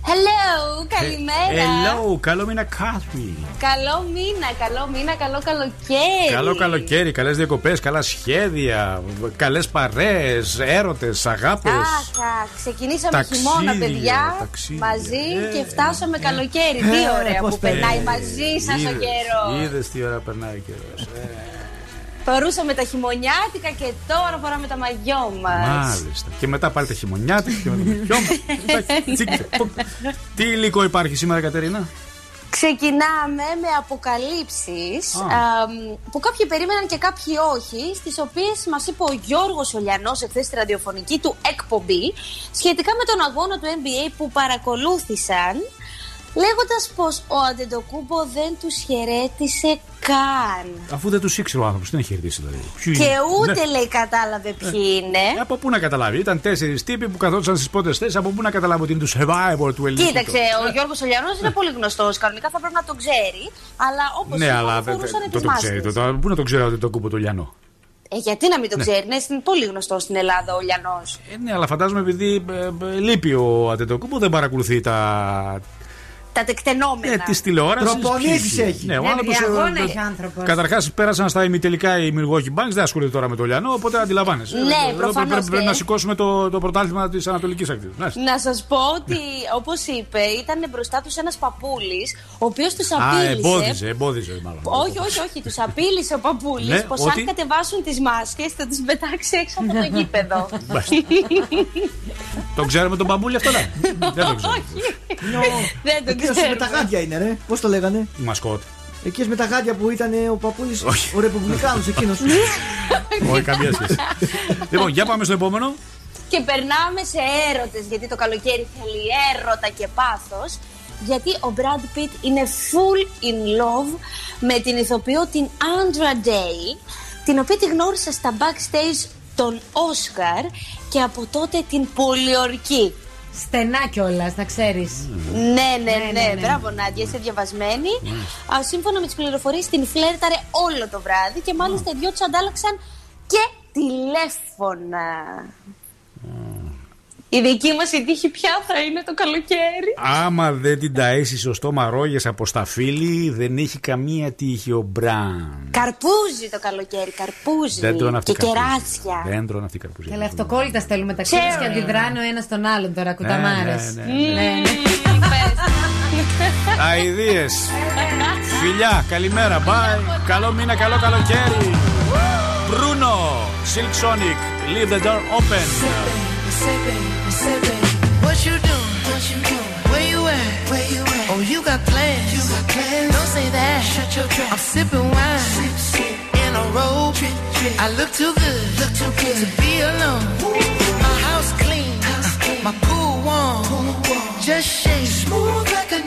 Hello, καλημέρα. Hello, καλό μήνα, Κάθριν. Καλό μήνα, καλό μήνα, καλό καλοκαίρι. Καλό καλοκαίρι, καλές διακοπές, καλά σχέδια, καλές παρέες, έρωτες, αγάπες. Αχ, αχ, ξεκινήσαμε Ταξίδια, χειμώνα, παιδιά, ταξίδια. μαζί Ε, και φτάσαμε καλοκαίρι. Τι Ε, ωραία πώς που περνάει περνάει. μαζί σας ο καιρός. Είδες τι ώρα περνάει ο καιρός. Φορούσαμε τα χειμωνιάτικα και τώρα φοράμε τα μαγιό μας. Μάλιστα. Και μετά πάλι τα χειμωνιάτικα και μετά τα χιόμα. Τι υλικό υπάρχει σήμερα, Κατερίνα; Ξεκινάμε με αποκαλύψεις Α. αμ, που κάποιοι περίμεναν και κάποιοι όχι, στις οποίες μας είπε ο Γιώργος Ολιανός εχθές στη ραδιοφωνική του εκπομπή σχετικά με τον αγώνα του NBA που παρακολούθησαν λέγοντας πως ο Αντετοκούμπο δεν τους χαιρέτησε καν. Αφού δεν τους ήξερε ο άνθρωπος, τι να χαιρετήσει δηλαδή; Ποιοι Και είναι; ούτε Ναι. λέει κατάλαβε ποιοι είναι. Από πού να καταλάβει, ήταν τέσσερις τύποι που καθόντουσαν στις πρώτε θέσει. Από πού να καταλάβει ότι είναι του survivor του ελληνικού. Κοίταξε, ο Γιώργος Ολιανό είναι πολύ γνωστός. Κανονικά θα πρέπει να τον ξέρει. Αλλά όπως Ναι, αλλά δεν φορούσαν το, τι το ξέρει. μάσκες. Το, το, πού να το ξέρει ότι το κούπο το λιανό; Ε, γιατί να μην το Ναι. ξέρει, είναι στην- πολύ γνωστός στην Ελλάδα ο Λιανός. Ε, ναι, αλλά φαντάζομαι επειδή ε, ε, λείπει ο Αντετοκούμπο δεν παρακολουθεί τα. Τα τεκτενόμενα. Ε, της τηλεόρασης. Προπονήσεις έχει. Ναι, ο Ναι, άνθρωπος, παιδιά, ε, αγώνα ε, έχει ο άνθρωπος. Καταρχάς πέρασαν στα ημιτελικά οι Milwaukee Bucks, δεν ασχολείται τώρα με το Λιανό, οπότε αντιλαμβάνεσαι. Ναι, Εδώ προφανώς Πρέπει, πρέπει και- να σηκώσουμε το, το πρωτάθλημα της Ανατολικής Ακτή. Να σας πω ότι, όπως είπε, ήταν μπροστά τους ένας παππούλης, ο οποίος τους Α, απείλησε. εμπόδιζε, εμπόδιζε μάλλον. Όχι, όχι, όχι. Τους απείλησε ο παππούλης Ναι, πως ότι- αν κατεβάσουν τις μάσκες θα του πετάξει έξω από το <laughs> γήπεδο. <laughs> Το ξέρουμε τον μπαμπούλι αυτό, ναι. <laughs> δεν το ξέρω. Δεν το Εκείνος ξέρουμε. με τα γάντια είναι, ρε. Πώς το λέγανε; Μασκότ. Εκεί με τα γάντια που ήταν ο παππούλης. Ο Ρεπουμπλικάνος εκείνος. Όχι, καμία σχέση. λοιπόν, για πάμε στο επόμενο. Και περνάμε σε έρωτες γιατί το καλοκαίρι θέλει έρωτα και πάθος γιατί ο Brad Pitt είναι full in love με την ηθοποιό την Andra Day την οποία τη γνώρισε στα backstage των Oscar και από τότε την πολιορκεί. Στενά κιόλας, να ξέρεις. Ναι, ναι, ναι, Μπράβο, Νάντια, είσαι διαβασμένη. Α, σύμφωνα με τις πληροφορίες, την φλέρταρε όλο το βράδυ και μάλιστα οι δυο του αντάλλαξαν και τηλέφωνα. Η δική μας η τύχη πια θα είναι το καλοκαίρι. Άμα δεν την ταΐσει σωστό μαρόγες από σταφύλι, δεν έχει καμία τύχη ο Μπραν. Καρπούζι το καλοκαίρι, καρπούζι. Δεν τρώνε αυτή και καρπούζι. κεράσια. Δεν τρώνε αυτή καρπούζια. Καλά, αυτοκόλλητα στέλνουν μεταξύ Ξέρω. του και αντιδράνε ο ένα τον άλλον τώρα, κουταμάρες. ναι, ναι, Αιδίες. Φιλιά, καλημέρα. Bye. Καλό μήνα, καλό καλοκαίρι. Μπρούνο, Silk Sonic, leave the door open. Baby, what you doing? What you doing? Where you at? Where you at? Oh, you got plans? You got plans? Don't say that. Shut your trap. I'm sipping wine sip, sip. in a robe. I look too good. Look too good to be alone. My house clean. House clean. My pool warm. Pool warm. Just shake smooth like a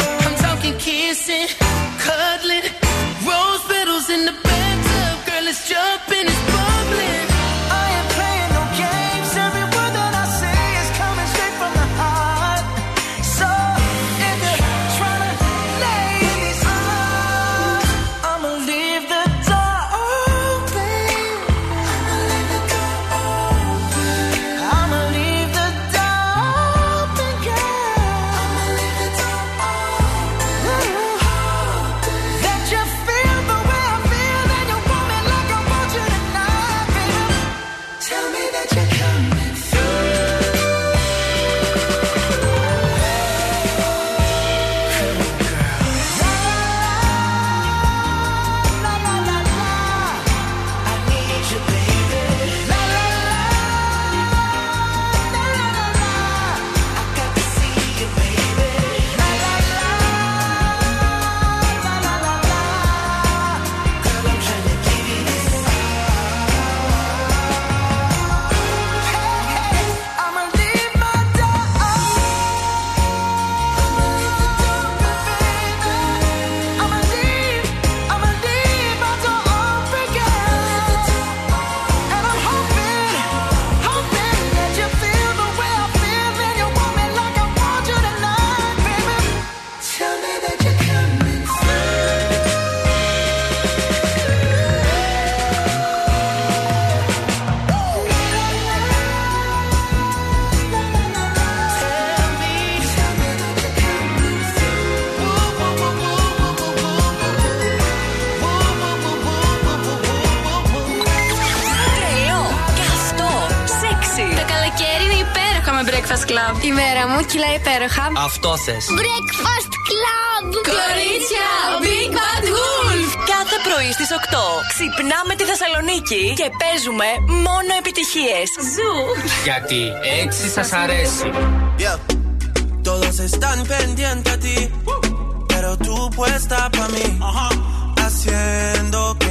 μέρα μου κυλάει υπέροχα. Αυτό θες. Breakfast Club. Κορίτσια, Big Bad Wolf. Κάθε πρωί στις 8 ξυπνάμε τη Θεσσαλονίκη και παίζουμε μόνο επιτυχίες. Zoo! Γιατί έτσι σας αρέσει. Yeah. Todos están pendientes a ti, pero tú puesta pa' mí, haciendo que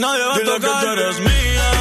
Nadie va a tocar. que tú eres mía.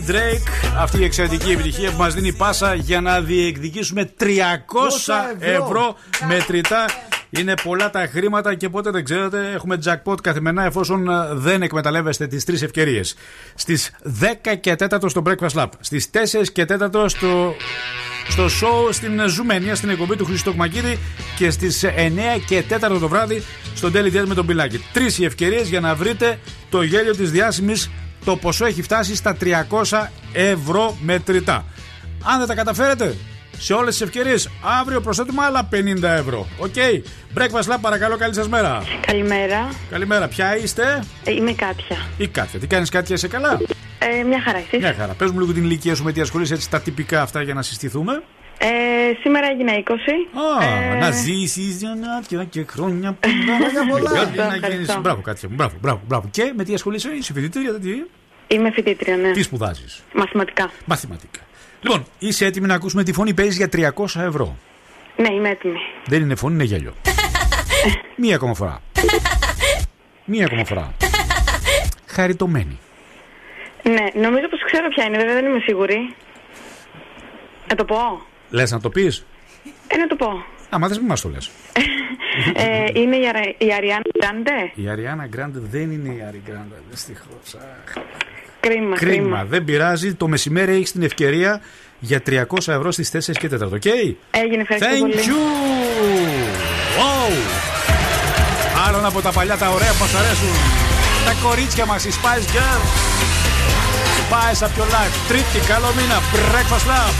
Φυσικά. Bad Bunny Drake. Αυτή η εξαιρετική επιτυχία που μας δίνει πάσα για να διεκδικήσουμε 300 ευρώ. ευρώ μετρητά. Είναι πολλά τα χρήματα και πότε δεν ξέρετε, έχουμε jackpot καθημερινά εφόσον ε, δεν εκμεταλλεύεστε τις τρεις ευκαιρίες. Στις 10 και 4 στο Breakfast Lab. Στις 4 και 4 στο στο show στην Ζουμενία, στην εκπομπή του Χρήστο Κμακίδη και στις 9 και 4 το βράδυ στο Daily Date με τον Πιλάκη. Τρεις οι ευκαιρίες για να βρείτε το γέλιο της διάσημης. Το ποσό έχει φτάσει στα 300 ευρώ μετρητά. Αν δεν τα καταφέρετε, σε όλες τις ευκαιρίες, αύριο προσθέτουμε άλλα 50 ευρώ. OK. Breakfast Club, παρακαλώ, καλή σας μέρα. Καλημέρα. Καλημέρα, ποια είστε, Ε, Είμαι Κάτια. ή Κάτια. Τι κάνεις, Κάτια, είσαι καλά; Ε, μια χαρά, εσείς. Μια χαρά. Πες μου λίγο την ηλικία σου με τι ασχολείσαι, έτσι τα τυπικά αυτά για να συστηθούμε. Ε, σήμερα έγινα 20. Α, Ε, να ζήσεις Κάτια και χρόνια πολλά. Χρόνια πολλά. Μεγάλη Ευχαριστώ, να γίνεις. ευχαριστώ. Μπράβο, Κάτια μου. Μπράβο, μπράβο, μπράβο. Και με τι ασχολείσαι, είσαι φοιτήτρια, τι, Είμαι φοιτήτρια, ναι. τι σπουδάζεις; Μαθηματικά. Μαθηματικά. Λοιπόν, είσαι έτοιμη να ακούσουμε τη φωνή παίζεις για 300 ευρώ. Ναι, είμαι έτοιμη. Δεν είναι φωνή, είναι γέλιο. <laughs> Μία ακόμα φορά. Μία ακόμα φορά. Χαριτωμένη. Ναι, νομίζω πως ξέρω ποια είναι, βέβαια δεν είμαι σίγουρη. Να το πω. Λες να το πεις; Ε, να το πω. Άμα δεν μας το λες. Ε, είναι η, Αρα... η Αριάννα Γκράντε. Η Αριάννα Γκράντε δεν είναι η Άρη Γκράντε. Δυστυχώς. Κρίμα, κρίμα. Κρίμα. Δεν πειράζει. Το μεσημέρι έχεις την ευκαιρία για 300 ευρώ στις 4 και 4. Οκ; Έγινε, ευχαριστώ Thank πολύ. you. Wow. Άλλον από τα παλιά τα ωραία που μας αρέσουν. Τα κορίτσια μας, οι Spice Girls. Spice up your life. Τρίτη, καλό μήνα. Breakfast Lab.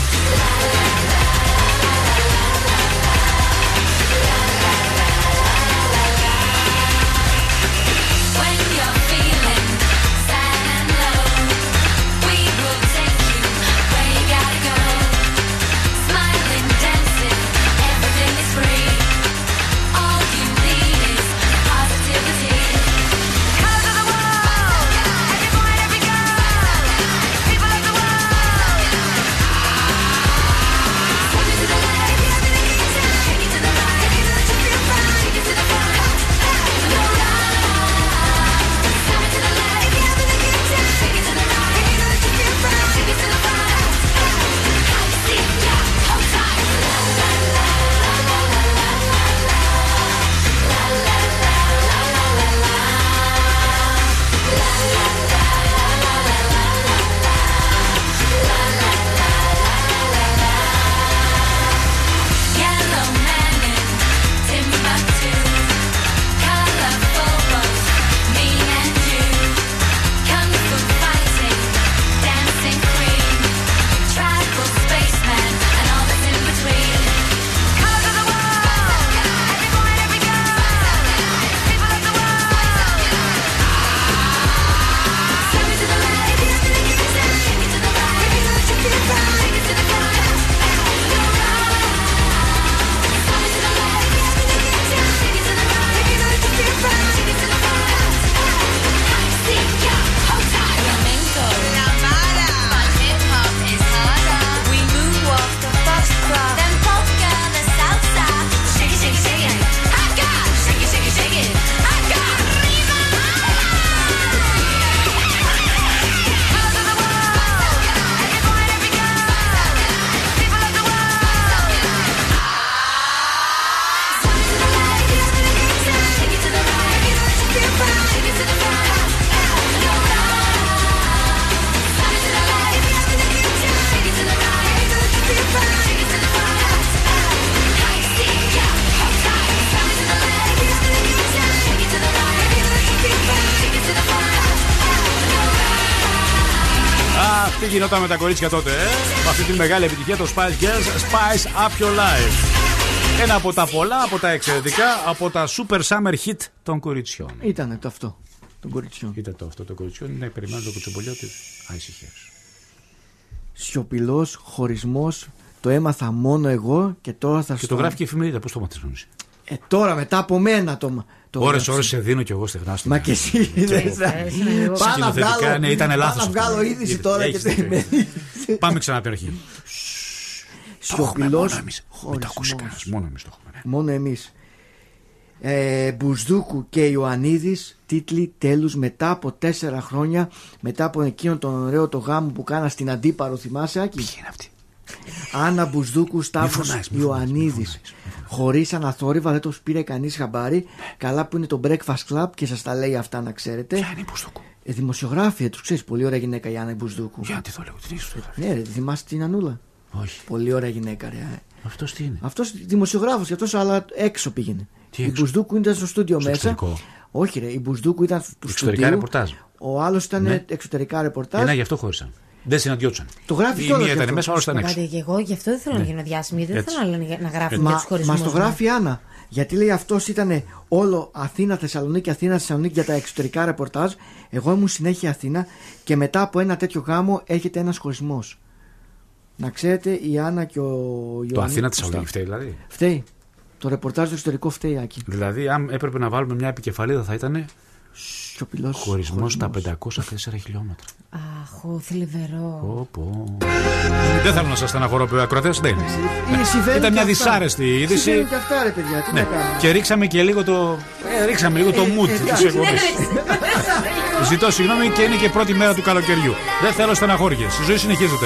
Με τα κορίτσια τότε, ε; Με αυτή τη μεγάλη επιτυχία το Spice Girls Spice Up Your Life. Ένα από τα πολλά, από τα εξαιρετικά, από τα Super Summer Hit των κοριτσιών. Ήτανε το αυτό. Των κοριτσιών. Ήταν το αυτό των κοριτσιών. Ναι, περιμένω το κουτσομπολιό της. Άισιχε. Σιωπηλός, χωρισμός. Το έμαθα μόνο εγώ και τώρα θα Και στο- το γράφει και η εφημερίδα. Πώς το μαθαίνεις Ε, τώρα μετά από μένα το. το Ώρες, γράψε. ώρες σε δίνω κι εγώ στεγνά Μα και εσύ δεν Πάω να βγάλω. Ναι, ήταν πάω λάθος. να βγάλω είδηση τώρα και δεν Πάμε ξανά από την αρχή. Σιωπηλό. Μόνο εμείς. Μην το ακούσει κανένας. Μόνο εμείς το έχουμε. ναι. Μόνο εμείς. Ε, Μπουσδούκου και Ιωαννίδης, τίτλοι τέλους μετά από τέσσερα χρόνια, μετά από εκείνον τον ωραίο το γάμο που κάνα στην Αντίπαρο, θυμάσαι Άκη; Ποιοι είναι αυτοί; Άννα Μπουσδούκου, Σταύρος φωνάζεις, μη Ιωαννίδης. Χωρίς αναθόρυβα, δεν τους πήρε κανείς χαμπάρι. Καλά που είναι το Breakfast Club και σας τα λέει αυτά να ξέρετε. Ποια είναι η Μπουσδούκου. Ε, δημοσιογράφια, τους ξέρεις, πολύ ωραία γυναίκα η Άννα Μπουσδούκου. Για τι το λέω, τι είσαι. Ναι, ρε, θυμάσαι την Ανούλα; Όχι. Πολύ ωραία γυναίκα, ρε. Αυτός τι είναι; Αυτός δημοσιογράφος και αυτός, αλλά έξω πήγαινε. Τι η έξω; Μπουσδούκου ήταν στο στούντιο Στο μέσα. εξωτερικό. Όχι, ρε, η Μπουσδούκου ήταν του Εξωτερικά στούντιο. ρεπορτάζ. Ο άλλος ήταν Ναι. εξωτερικά ρεπορτάζ. Ε, ναι, γι' αυτό χώρισαν. Δεν συναντιόταν. Το γράφει Η κιόλας μία γι' ήταν αυτό. μέσα, ο άλλο ήταν έξω. Πάτε και εγώ γι' αυτό δεν θέλω να Ναι. γίνω διάσημη, γιατί δεν Έτσι. θέλω να, να γράφω για Μα, τους χωρισμούς. μας το γράφει η Άννα. Γιατί λέει αυτός ήταν όλο Αθήνα, Θεσσαλονίκη, Αθήνα, Θεσσαλονίκη για τα εξωτερικά ρεπορτάζ. Εγώ ήμουν συνέχεια Αθήνα και μετά από ένα τέτοιο γάμο έρχεται ένας χωρισμός. Να ξέρετε, η Άννα και ο Ιωάννη. Το Αθήνα της Θεσσαλονίκη φταίει δηλαδή; Φταίει. Το ρεπορτάζ στο εξωτερικό φταίει, Άκη. Δηλαδή, αν έπρεπε να βάλουμε μια επικεφαλίδα, θα ήταν Σιωπηλός χωρισμό στα 504 χιλιόμετρα. Αχ, ο θλιβερό. Πω, πω. Δεν θέλω να σας στεναχωρώ, πει ο ακροατές. Δεν είναι. Είναι, συμβαίνουν Ήταν και μια αυτά. δυσάρεστη είδηση. Συμβαίνουν και αυτά, ρε παιδιά, τι Ναι. να κάνουμε. Και ρίξαμε και λίγο το. Ε, ρίξαμε λίγο το mood της εντάξει. εκπομπής. <laughs> Ζητώ συγγνώμη και είναι και πρώτη μέρα του καλοκαιριού. Δεν θέλω στεναχώριες. Η ζωή συνεχίζεται.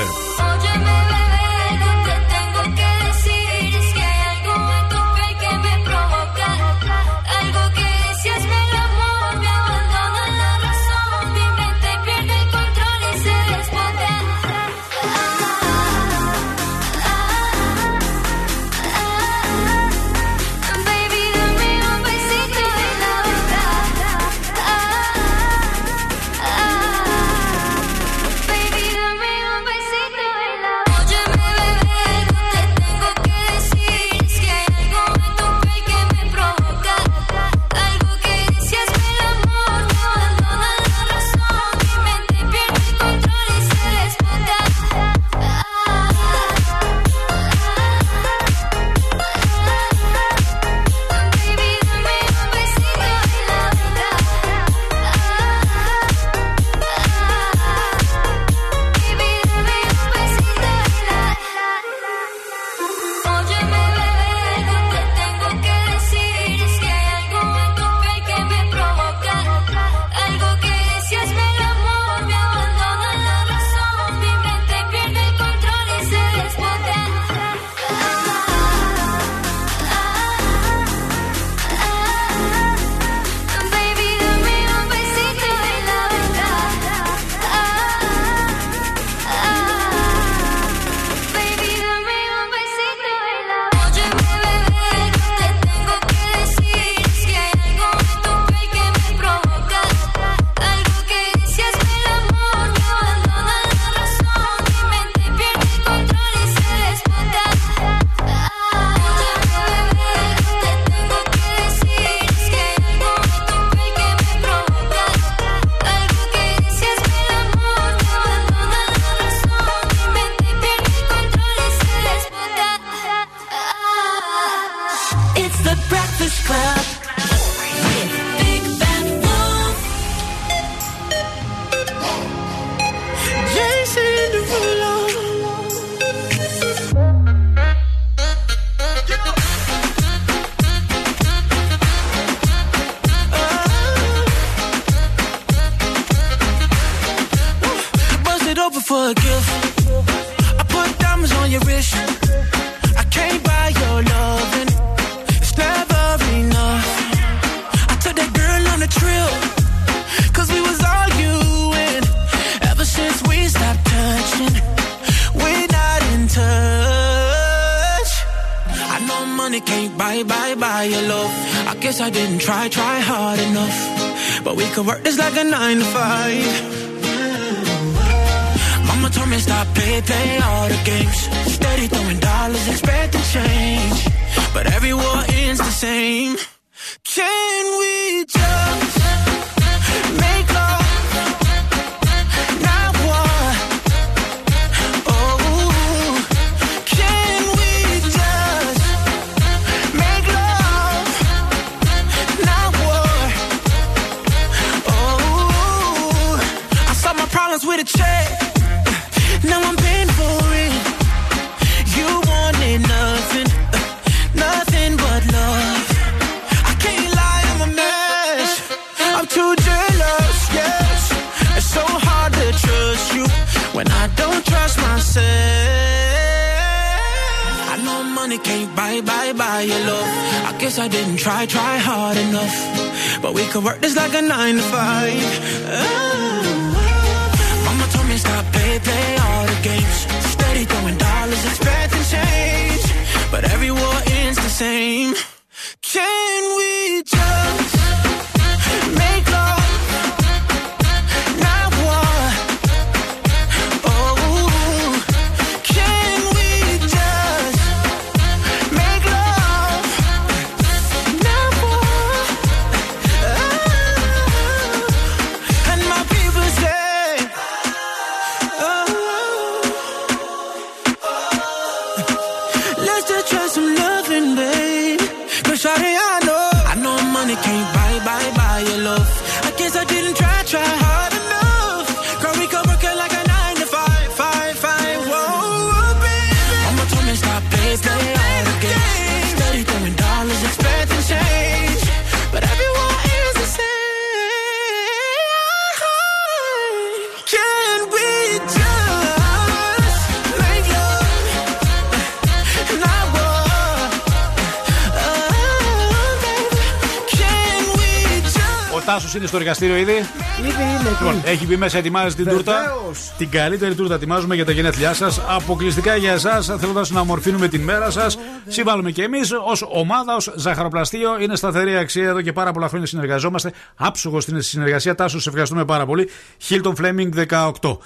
Είναι στο εργαστήριο ήδη; Ήδη είναι Λοιπόν, εκεί. έχει μπει μέσα, ετοιμάζει την τούρτα. Βεβαίως. Την καλύτερη τούρτα ετοιμάζουμε για τα γενέθλιά σας. Αποκλειστικά για εσάς, θέλοντας να ομορφύνουμε την μέρα σας. Συμβάλλουμε και εμείς ως ομάδα, ως ζαχαροπλαστείο. Είναι σταθερή αξία εδώ και πάρα πολλά χρόνια συνεργαζόμαστε. Άψογος στην συνεργασία. Τάσο, σε ευχαριστούμε πάρα πολύ. Χίλτον Φλέμινγκ 18.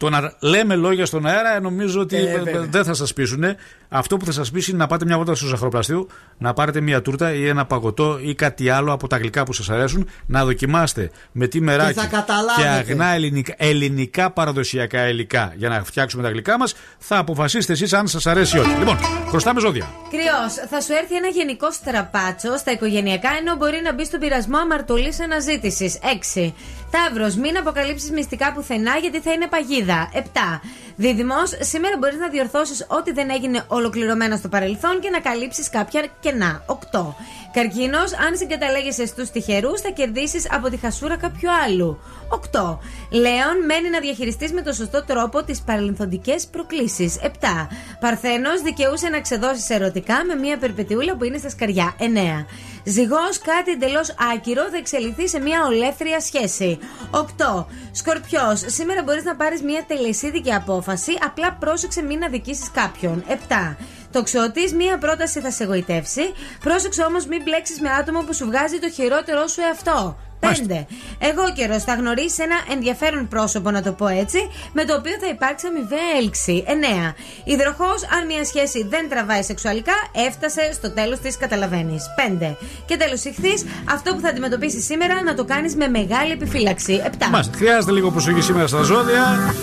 Το να λέμε λόγια στον αέρα νομίζω ότι Ε, βέβαια. δεν θα σας πείσουν. Αυτό που θα σας πείσει είναι να πάτε μια βόλτα στο ζαχαροπλαστείο, να πάρετε μια τούρτα ή ένα παγωτό ή κάτι άλλο από τα γλυκά που σας αρέσουν, να δοκιμάστε με τι μεράκι θα καταλάβετε. και αγνά ελληνικά, ελληνικά παραδοσιακά υλικά για να φτιάξουμε τα γλυκά μας, θα αποφασίσετε εσείς αν σας αρέσει ή όχι. Λοιπόν, χρωστάμε ζώδια. Κρυός, θα σου έρθει ένα γενικό στραπάτσο στα οικογενειακά, ενώ μπορεί να μπει στον πειρασμό αμαρτωλής αναζήτησης. 6. Ταύρο, μην αποκαλύψεις μυστικά πουθενά γιατί θα είναι παγίδα. 7. Δίδυμος, σήμερα μπορείς να διορθώσεις ό,τι δεν έγινε ολοκληρωμένο στο παρελθόν και να καλύψεις κάποια κενά. 8. Καρκίνος, αν συγκαταλέγεσαι στους τυχερούς, θα κερδίσεις από τη χασούρα κάποιου άλλου. 8. Λέων, μένει να διαχειριστείς με τον σωστό τρόπο τις παρελθοντικές προκλήσεις. 7. Παρθένος, δικαιούσε να ξεδώσεις ερωτικά με μια περπετιούλα που είναι στα σκαριά. 9. Ζυγός, κάτι εντελώς άκυρο θα εξελιχθεί σε μια ολέθρια σχέση. 8. Σκορπιός, σήμερα μπορείς να πάρεις μια τελεσίδικη απόφαση, απλά πρόσεξε μην αδικήσεις κάποιον. 7. Τοξότη, μία πρόταση θα σε εγωιτεύσει. Πρόσεξε όμως μην μπλέξεις με άτομο που σου βγάζει το χειρότερό σου εαυτό. 5. Εγώ καιρός θα γνωρίσει ένα ενδιαφέρον πρόσωπο, να το πω έτσι, με το οποίο θα υπάρξει αμοιβαία έλξη. 9. Υδροχός, αν μια σχέση δεν τραβάει σεξουαλικά, έφτασε στο τέλος της, καταλαβαίνεις. 5. Και τέλος ηχθείς, αυτό που θα αντιμετωπίσεις σήμερα να το κάνεις με μεγάλη επιφύλαξη. 7. Μάλιστα. Χρειάζεται λίγο προσοχή σήμερα στα ζώδια.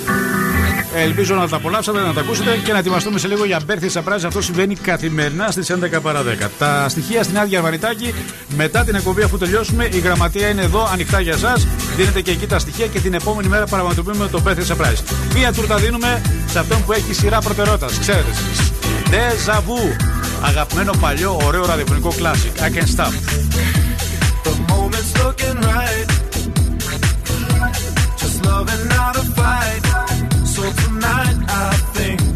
Ελπίζω να τα απολαύσατε, να τα ακούσετε και να ετοιμαστούμε σε λίγο για birthday surprise. Αυτό συμβαίνει καθημερινά στις 11 παρα 10. Τα στοιχεία στην άδεια Βαριτάκη. Μετά την εκπομπή, αφού τελειώσουμε, η γραμματεία είναι εδώ ανοιχτά για εσά. Δίνετε και εκεί τα στοιχεία και την επόμενη μέρα πραγματοποιούμε το birthday surprise. Μία τούρτα δίνουμε σε αυτόν που έχει σειρά προτεραιότητας. Ξέρετε εσείς. Deja vu. Αγαπημένο παλιό ωραίο ραδιοφωνικό classic. I can stop. The moment's looking right. Just loving not a fight. So tonight I think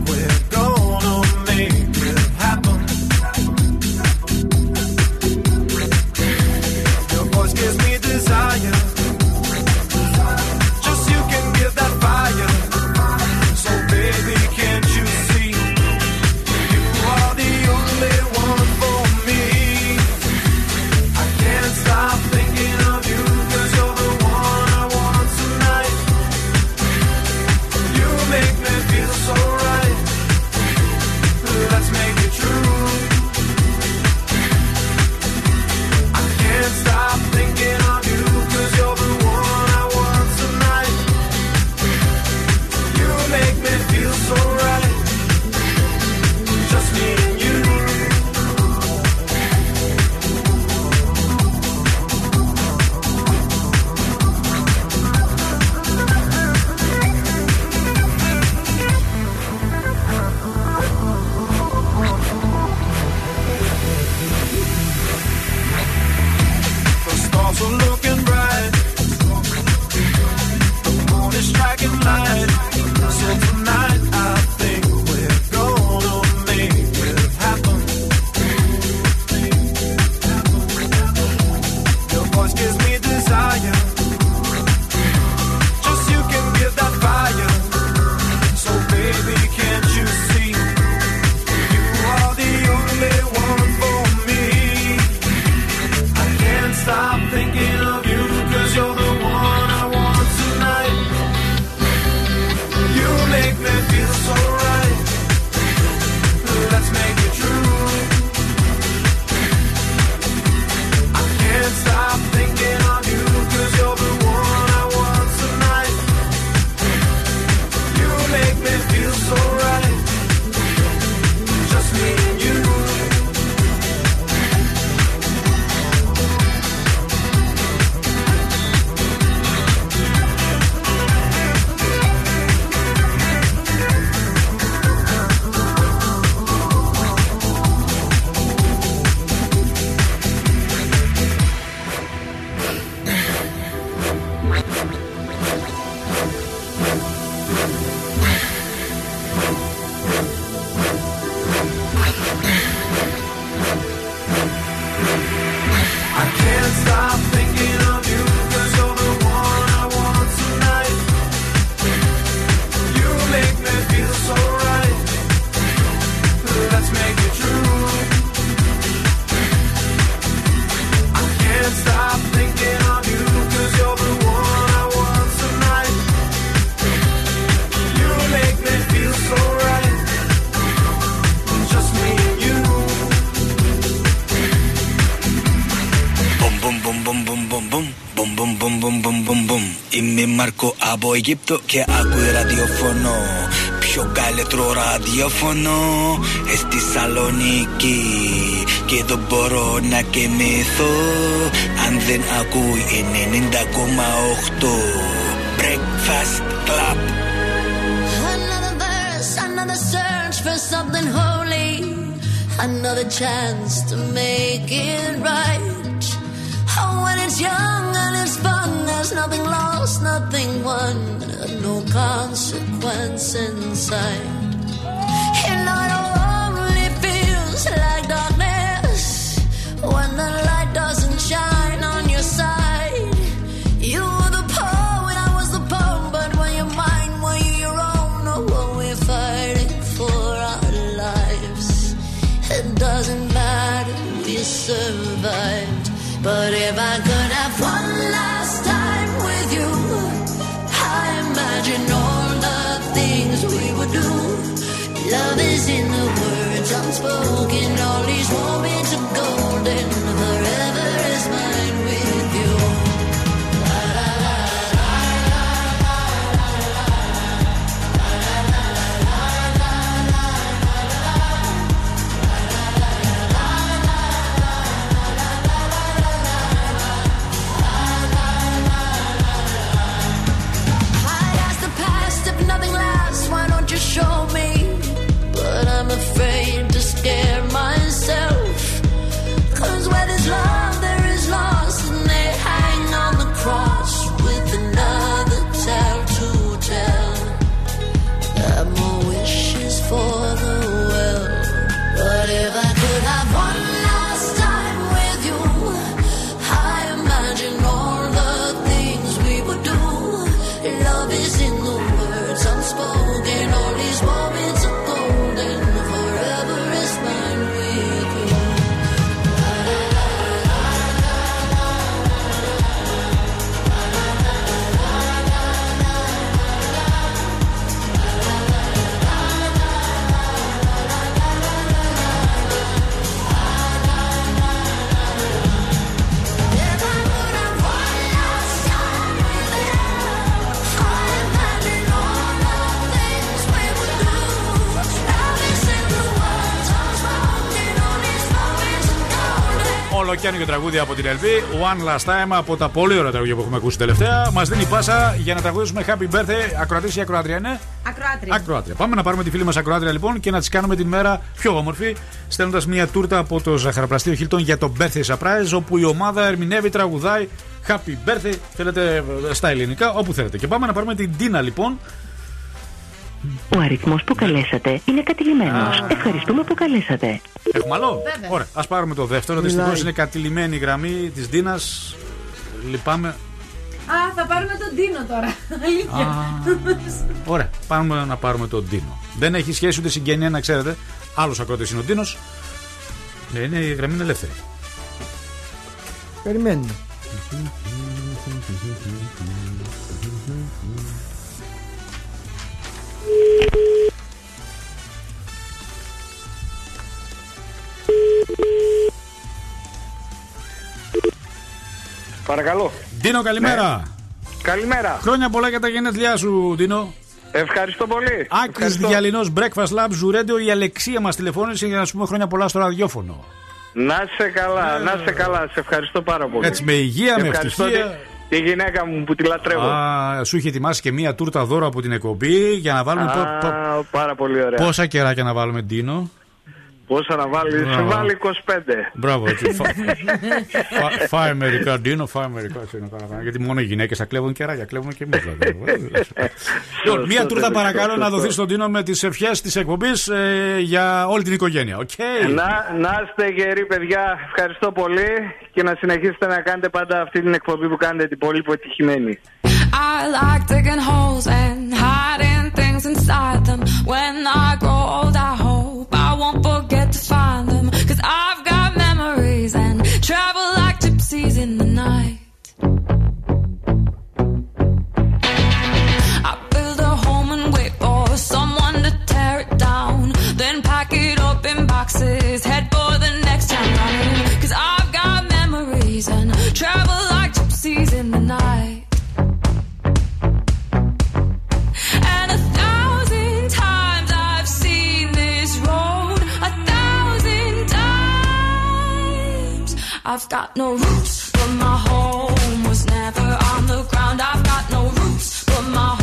black and. So Μάρκο από Αιγύπτο και άκουε ραδιοφωνό. Πιο καλύτερο ραδιοφωνό στη Σαλονίκη. Και δεν μπορώ να κοιμηθώ αν δεν ακούει 90,8. Breakfast Club. Another verse, another search for something holy. Another chance to make it right. nothing lost, nothing won, no consequence in sight. Oh. τραγούδια από την Ελβή. One Last Time από τα πολύ ωραία τραγούδια που έχουμε ακούσει τελευταία. Μας δίνει πάσα για να τραγουδήσουμε Happy Birthday. Ακροατής ή ακροάτρια, ναι; Ακροάτρια. ακροάτρια. Πάμε να πάρουμε τη φίλη μας ακροάτρια λοιπόν και να της κάνουμε την μέρα πιο όμορφη. Στέλνοντας μια τούρτα από το ζαχαροπλαστείο Χίλτον για το Birthday Surprise, όπου η ομάδα ερμηνεύει, τραγουδάει Happy Birthday. Θέλετε ε, στα ελληνικά, όπου θέλετε. Και πάμε να πάρουμε την Τίνα λοιπόν. Ο αριθμός που καλέσατε είναι κατηλημένος. Ευχαριστούμε που καλέσατε. Έχουμε άλλο. Βέβαια. Ωραία, α πάρουμε το δεύτερο. Μιλάει. Δυστυχώ είναι κατηλημένη η γραμμή τη Τίνα. Λυπάμαι. Α, θα πάρουμε τον Τίνο τώρα. Αλήθεια. Ωραία, πάμε να πάρουμε τον Τίνο. Δεν έχει σχέση ούτε συγγένεια, να ξέρετε. Άλλο ακρότη είναι ο Τίνο. Ναι, είναι, η γραμμή είναι ελεύθερη. Περιμένουμε. Παρακαλώ. Ντίνο, καλημέρα. Καλημέρα. Χρόνια πολλά για τα γενέθλιά σου, Ντίνο. Ευχαριστώ πολύ. Άκρη Ευχαριστώ. διαλυνός Breakfast Lab Zoo Η Αλεξία μας τηλεφώνησε για να σου πούμε χρόνια πολλά στο ραδιόφωνο. Να είσαι καλά, να είσαι καλά. Σε ευχαριστώ πάρα πολύ. Έτσι, με υγεία, με Ευχαριστώ ευτυχία. Τη, τη γυναίκα μου που τη λατρεύω. Α, σου είχε ετοιμάσει και μία τούρτα δώρο από την εκπομπή για να βάλουμε. Α, πο- πο- πάρα πολύ ωραία. πόσα κεράκια να βάλουμε, Ντίνο; Πόσα να βάλει, Μπράβο. βάλει 25. Μπράβο, έτσι. Φα- <laughs> φα- Φάε μερικά, Ντίνο, φάε μερικά. έτσι είναι καλά, καλά. Γιατί μόνο οι γυναίκες θα κλέβουν κεράκια, κλέβουμε και εμείς. <laughs> Λοιπόν, μία τούρτα παρακαλώ να δοθεί στον Ντίνο με τις ευχές της εκπομπής για όλη την οικογένεια. Οκ. Να, να είστε γεροί παιδιά, ευχαριστώ πολύ και να συνεχίσετε να κάνετε πάντα αυτή την εκπομπή που κάνετε την πολύ επιτυχημένη. I like digging holes and hiding things inside them. When I grow old, I hope I won't forget to find them. Cause I've got memories and travel like gypsies in the night. I build a home and wait for someone to tear it down. Then pack it up in boxes, head for the next I've got memories and travel like gypsies in the night. I've got no roots, but my home was never on the ground. I've got no roots, but my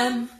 them.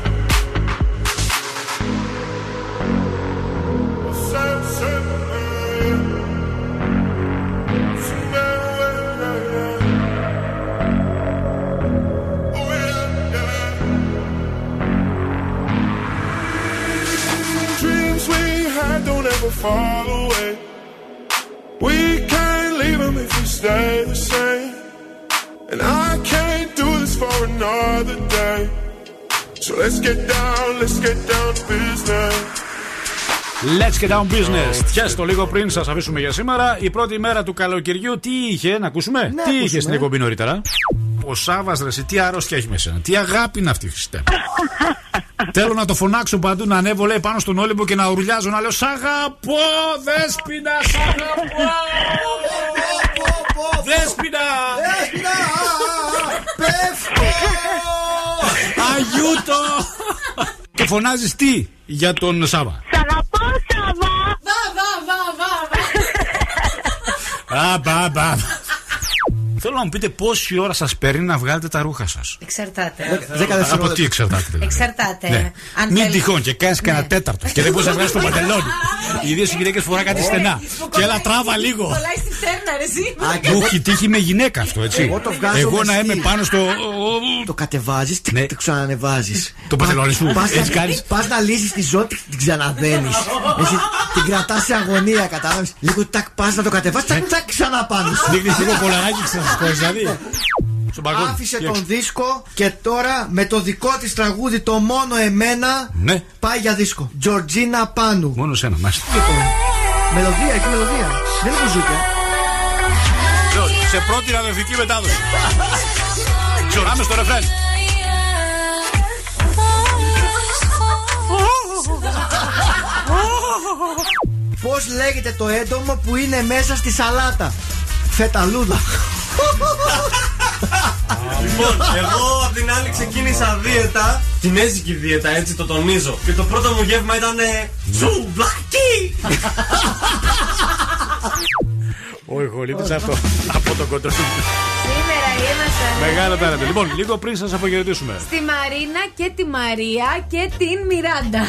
had don't ever fall away. We can't leave them if we stay the same. And I can't do this for another day. So let's get down, let's get down to business. Let's get down business. Και στο λίγο πριν σα αφήσουμε για σήμερα, η πρώτη μέρα του καλοκαιριού τι είχε, να ακούσουμε. τι ακούσουμε. είχε στην εκπομπή νωρίτερα. Ο Σάβα ρε, εσύ, τι αρρώστια έχει με σένα. Τι αγάπη είναι αυτή, Χριστέ. <laughs> Θέλω να το φωνάξω παντού, να ανέβω λέει πάνω στον Όλυμπο και να ουρλιάζω να λέω Σ' αγαπώ, Δέσποινα, σ' αγαπώ. Δέσποινα. <laughs> Αγιούτο. Και φωνάζεις τι για τον Σάβα; Σ' αγαπώ, Σάβα! Βα, βα, βα, βα, βα. Α, μπα, μπα. Θέλω να μου πείτε πόση ώρα σας παίρνει να βγάλετε τα ρούχα σας. Εξαρτάται. Από τι εξαρτάται. δηλαδή; Εξαρτάται. Ναι. Αν Μην θέλεις- τυχόν και κάνεις κανένα τέταρτο και δεν μπορείς να βγάλεις το παντελόνι. Ιδίω <laughs> οι γυναίκε φορά κάτι στενά. Και έλα τράβα λίγο. Κολλάει στη φτέρνα, ρε, εσύ. Μου έχει τύχει με γυναίκα αυτό, έτσι. Εγώ το βγάζω Εγώ με να είμαι στυλ. πάνω στο. Το κατεβάζεις, το ξανανεβάζεις. Το παντελόνι σου. Πας Έτσι να- κάνεις. Πας να λύσεις τη ζώτη και την ξαναδένεις. Εσύ την κρατάς σε αγωνία, κατάλαβες. Λίγο τάκ, πας να το κατεβάσεις, τάκ, τάκ, ξανά πάνω. Δείχνεις λίγο κολαράκι ξανασηκώσει, δηλαδή. Στον παγόνι. Άφησε Τι τον έξω. δίσκο και τώρα με το δικό της τραγούδι το μόνο εμένα Ναι. πάει για δίσκο. Τζορτζίνα Πάνου. Μόνος σένα, μάλιστα. Λοιπόν, μελωδία, έχει μελωδία. Δεν είναι μπουζούκια. Σε πρώτη ραδιοφική μετάδοση. Ξοράμε στο ρεφρέν. Πώς λέγεται το έντομο που είναι μέσα στη σαλάτα; Φεταλούδα. Λοιπόν, εγώ απ' την άλλη ξεκίνησα δίαιτα, κινέζικη δίαιτα, έτσι το τονίζω. Και το πρώτο μου γεύμα ήταν σουβλάκι! Όχι, χωρίτης αυτό. Από το κοντρόλ. Σήμερα ήμασταν. Μεγάλο τάλαντο. Λοιπόν, λίγο πριν σας αποχαιρετήσουμε. Στη Μαρίνα και τη Μαρία και την Μιράντα.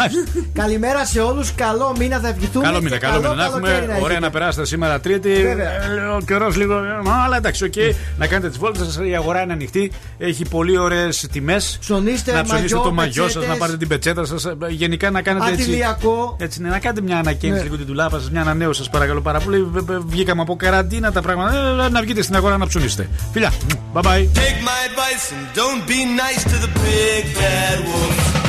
Καλημέρα σε όλους. Καλό μήνα θα ευχηθούμε. Καλό μήνα, και καλό μήνα να καλοκαίρι έχουμε. Ωραία έχετε. να περάσετε σήμερα Τρίτη. Βέβαια. Ε, Ο καιρός λίγο. ε, Αλλά εντάξει, οκ. Να κάνετε τις βόλτες σας. Η αγορά είναι ανοιχτή. Έχει πολύ ωραίες τιμές. Ψωνίστε Να ψωνίσετε μαγιό, το μαγιό σας, πετσέτες. να πάρετε την πετσέτα σας. Γενικά να κάνετε έτσι. Αντιλιακό. Έτσι, ναι, να κάνετε μια ανακαίνιση Ναι. λίγο την τουλάπα σας, μια ανανέωση σας παρακαλώ πάρα πολύ. Β- β- Βγήκαμε από καραντίνα τα πράγματα. Ε, Να βγείτε στην αγορά να ψωνίσετε. Φιλιά, Bye bye. Take my advice and don't be nice to the big bad wolf.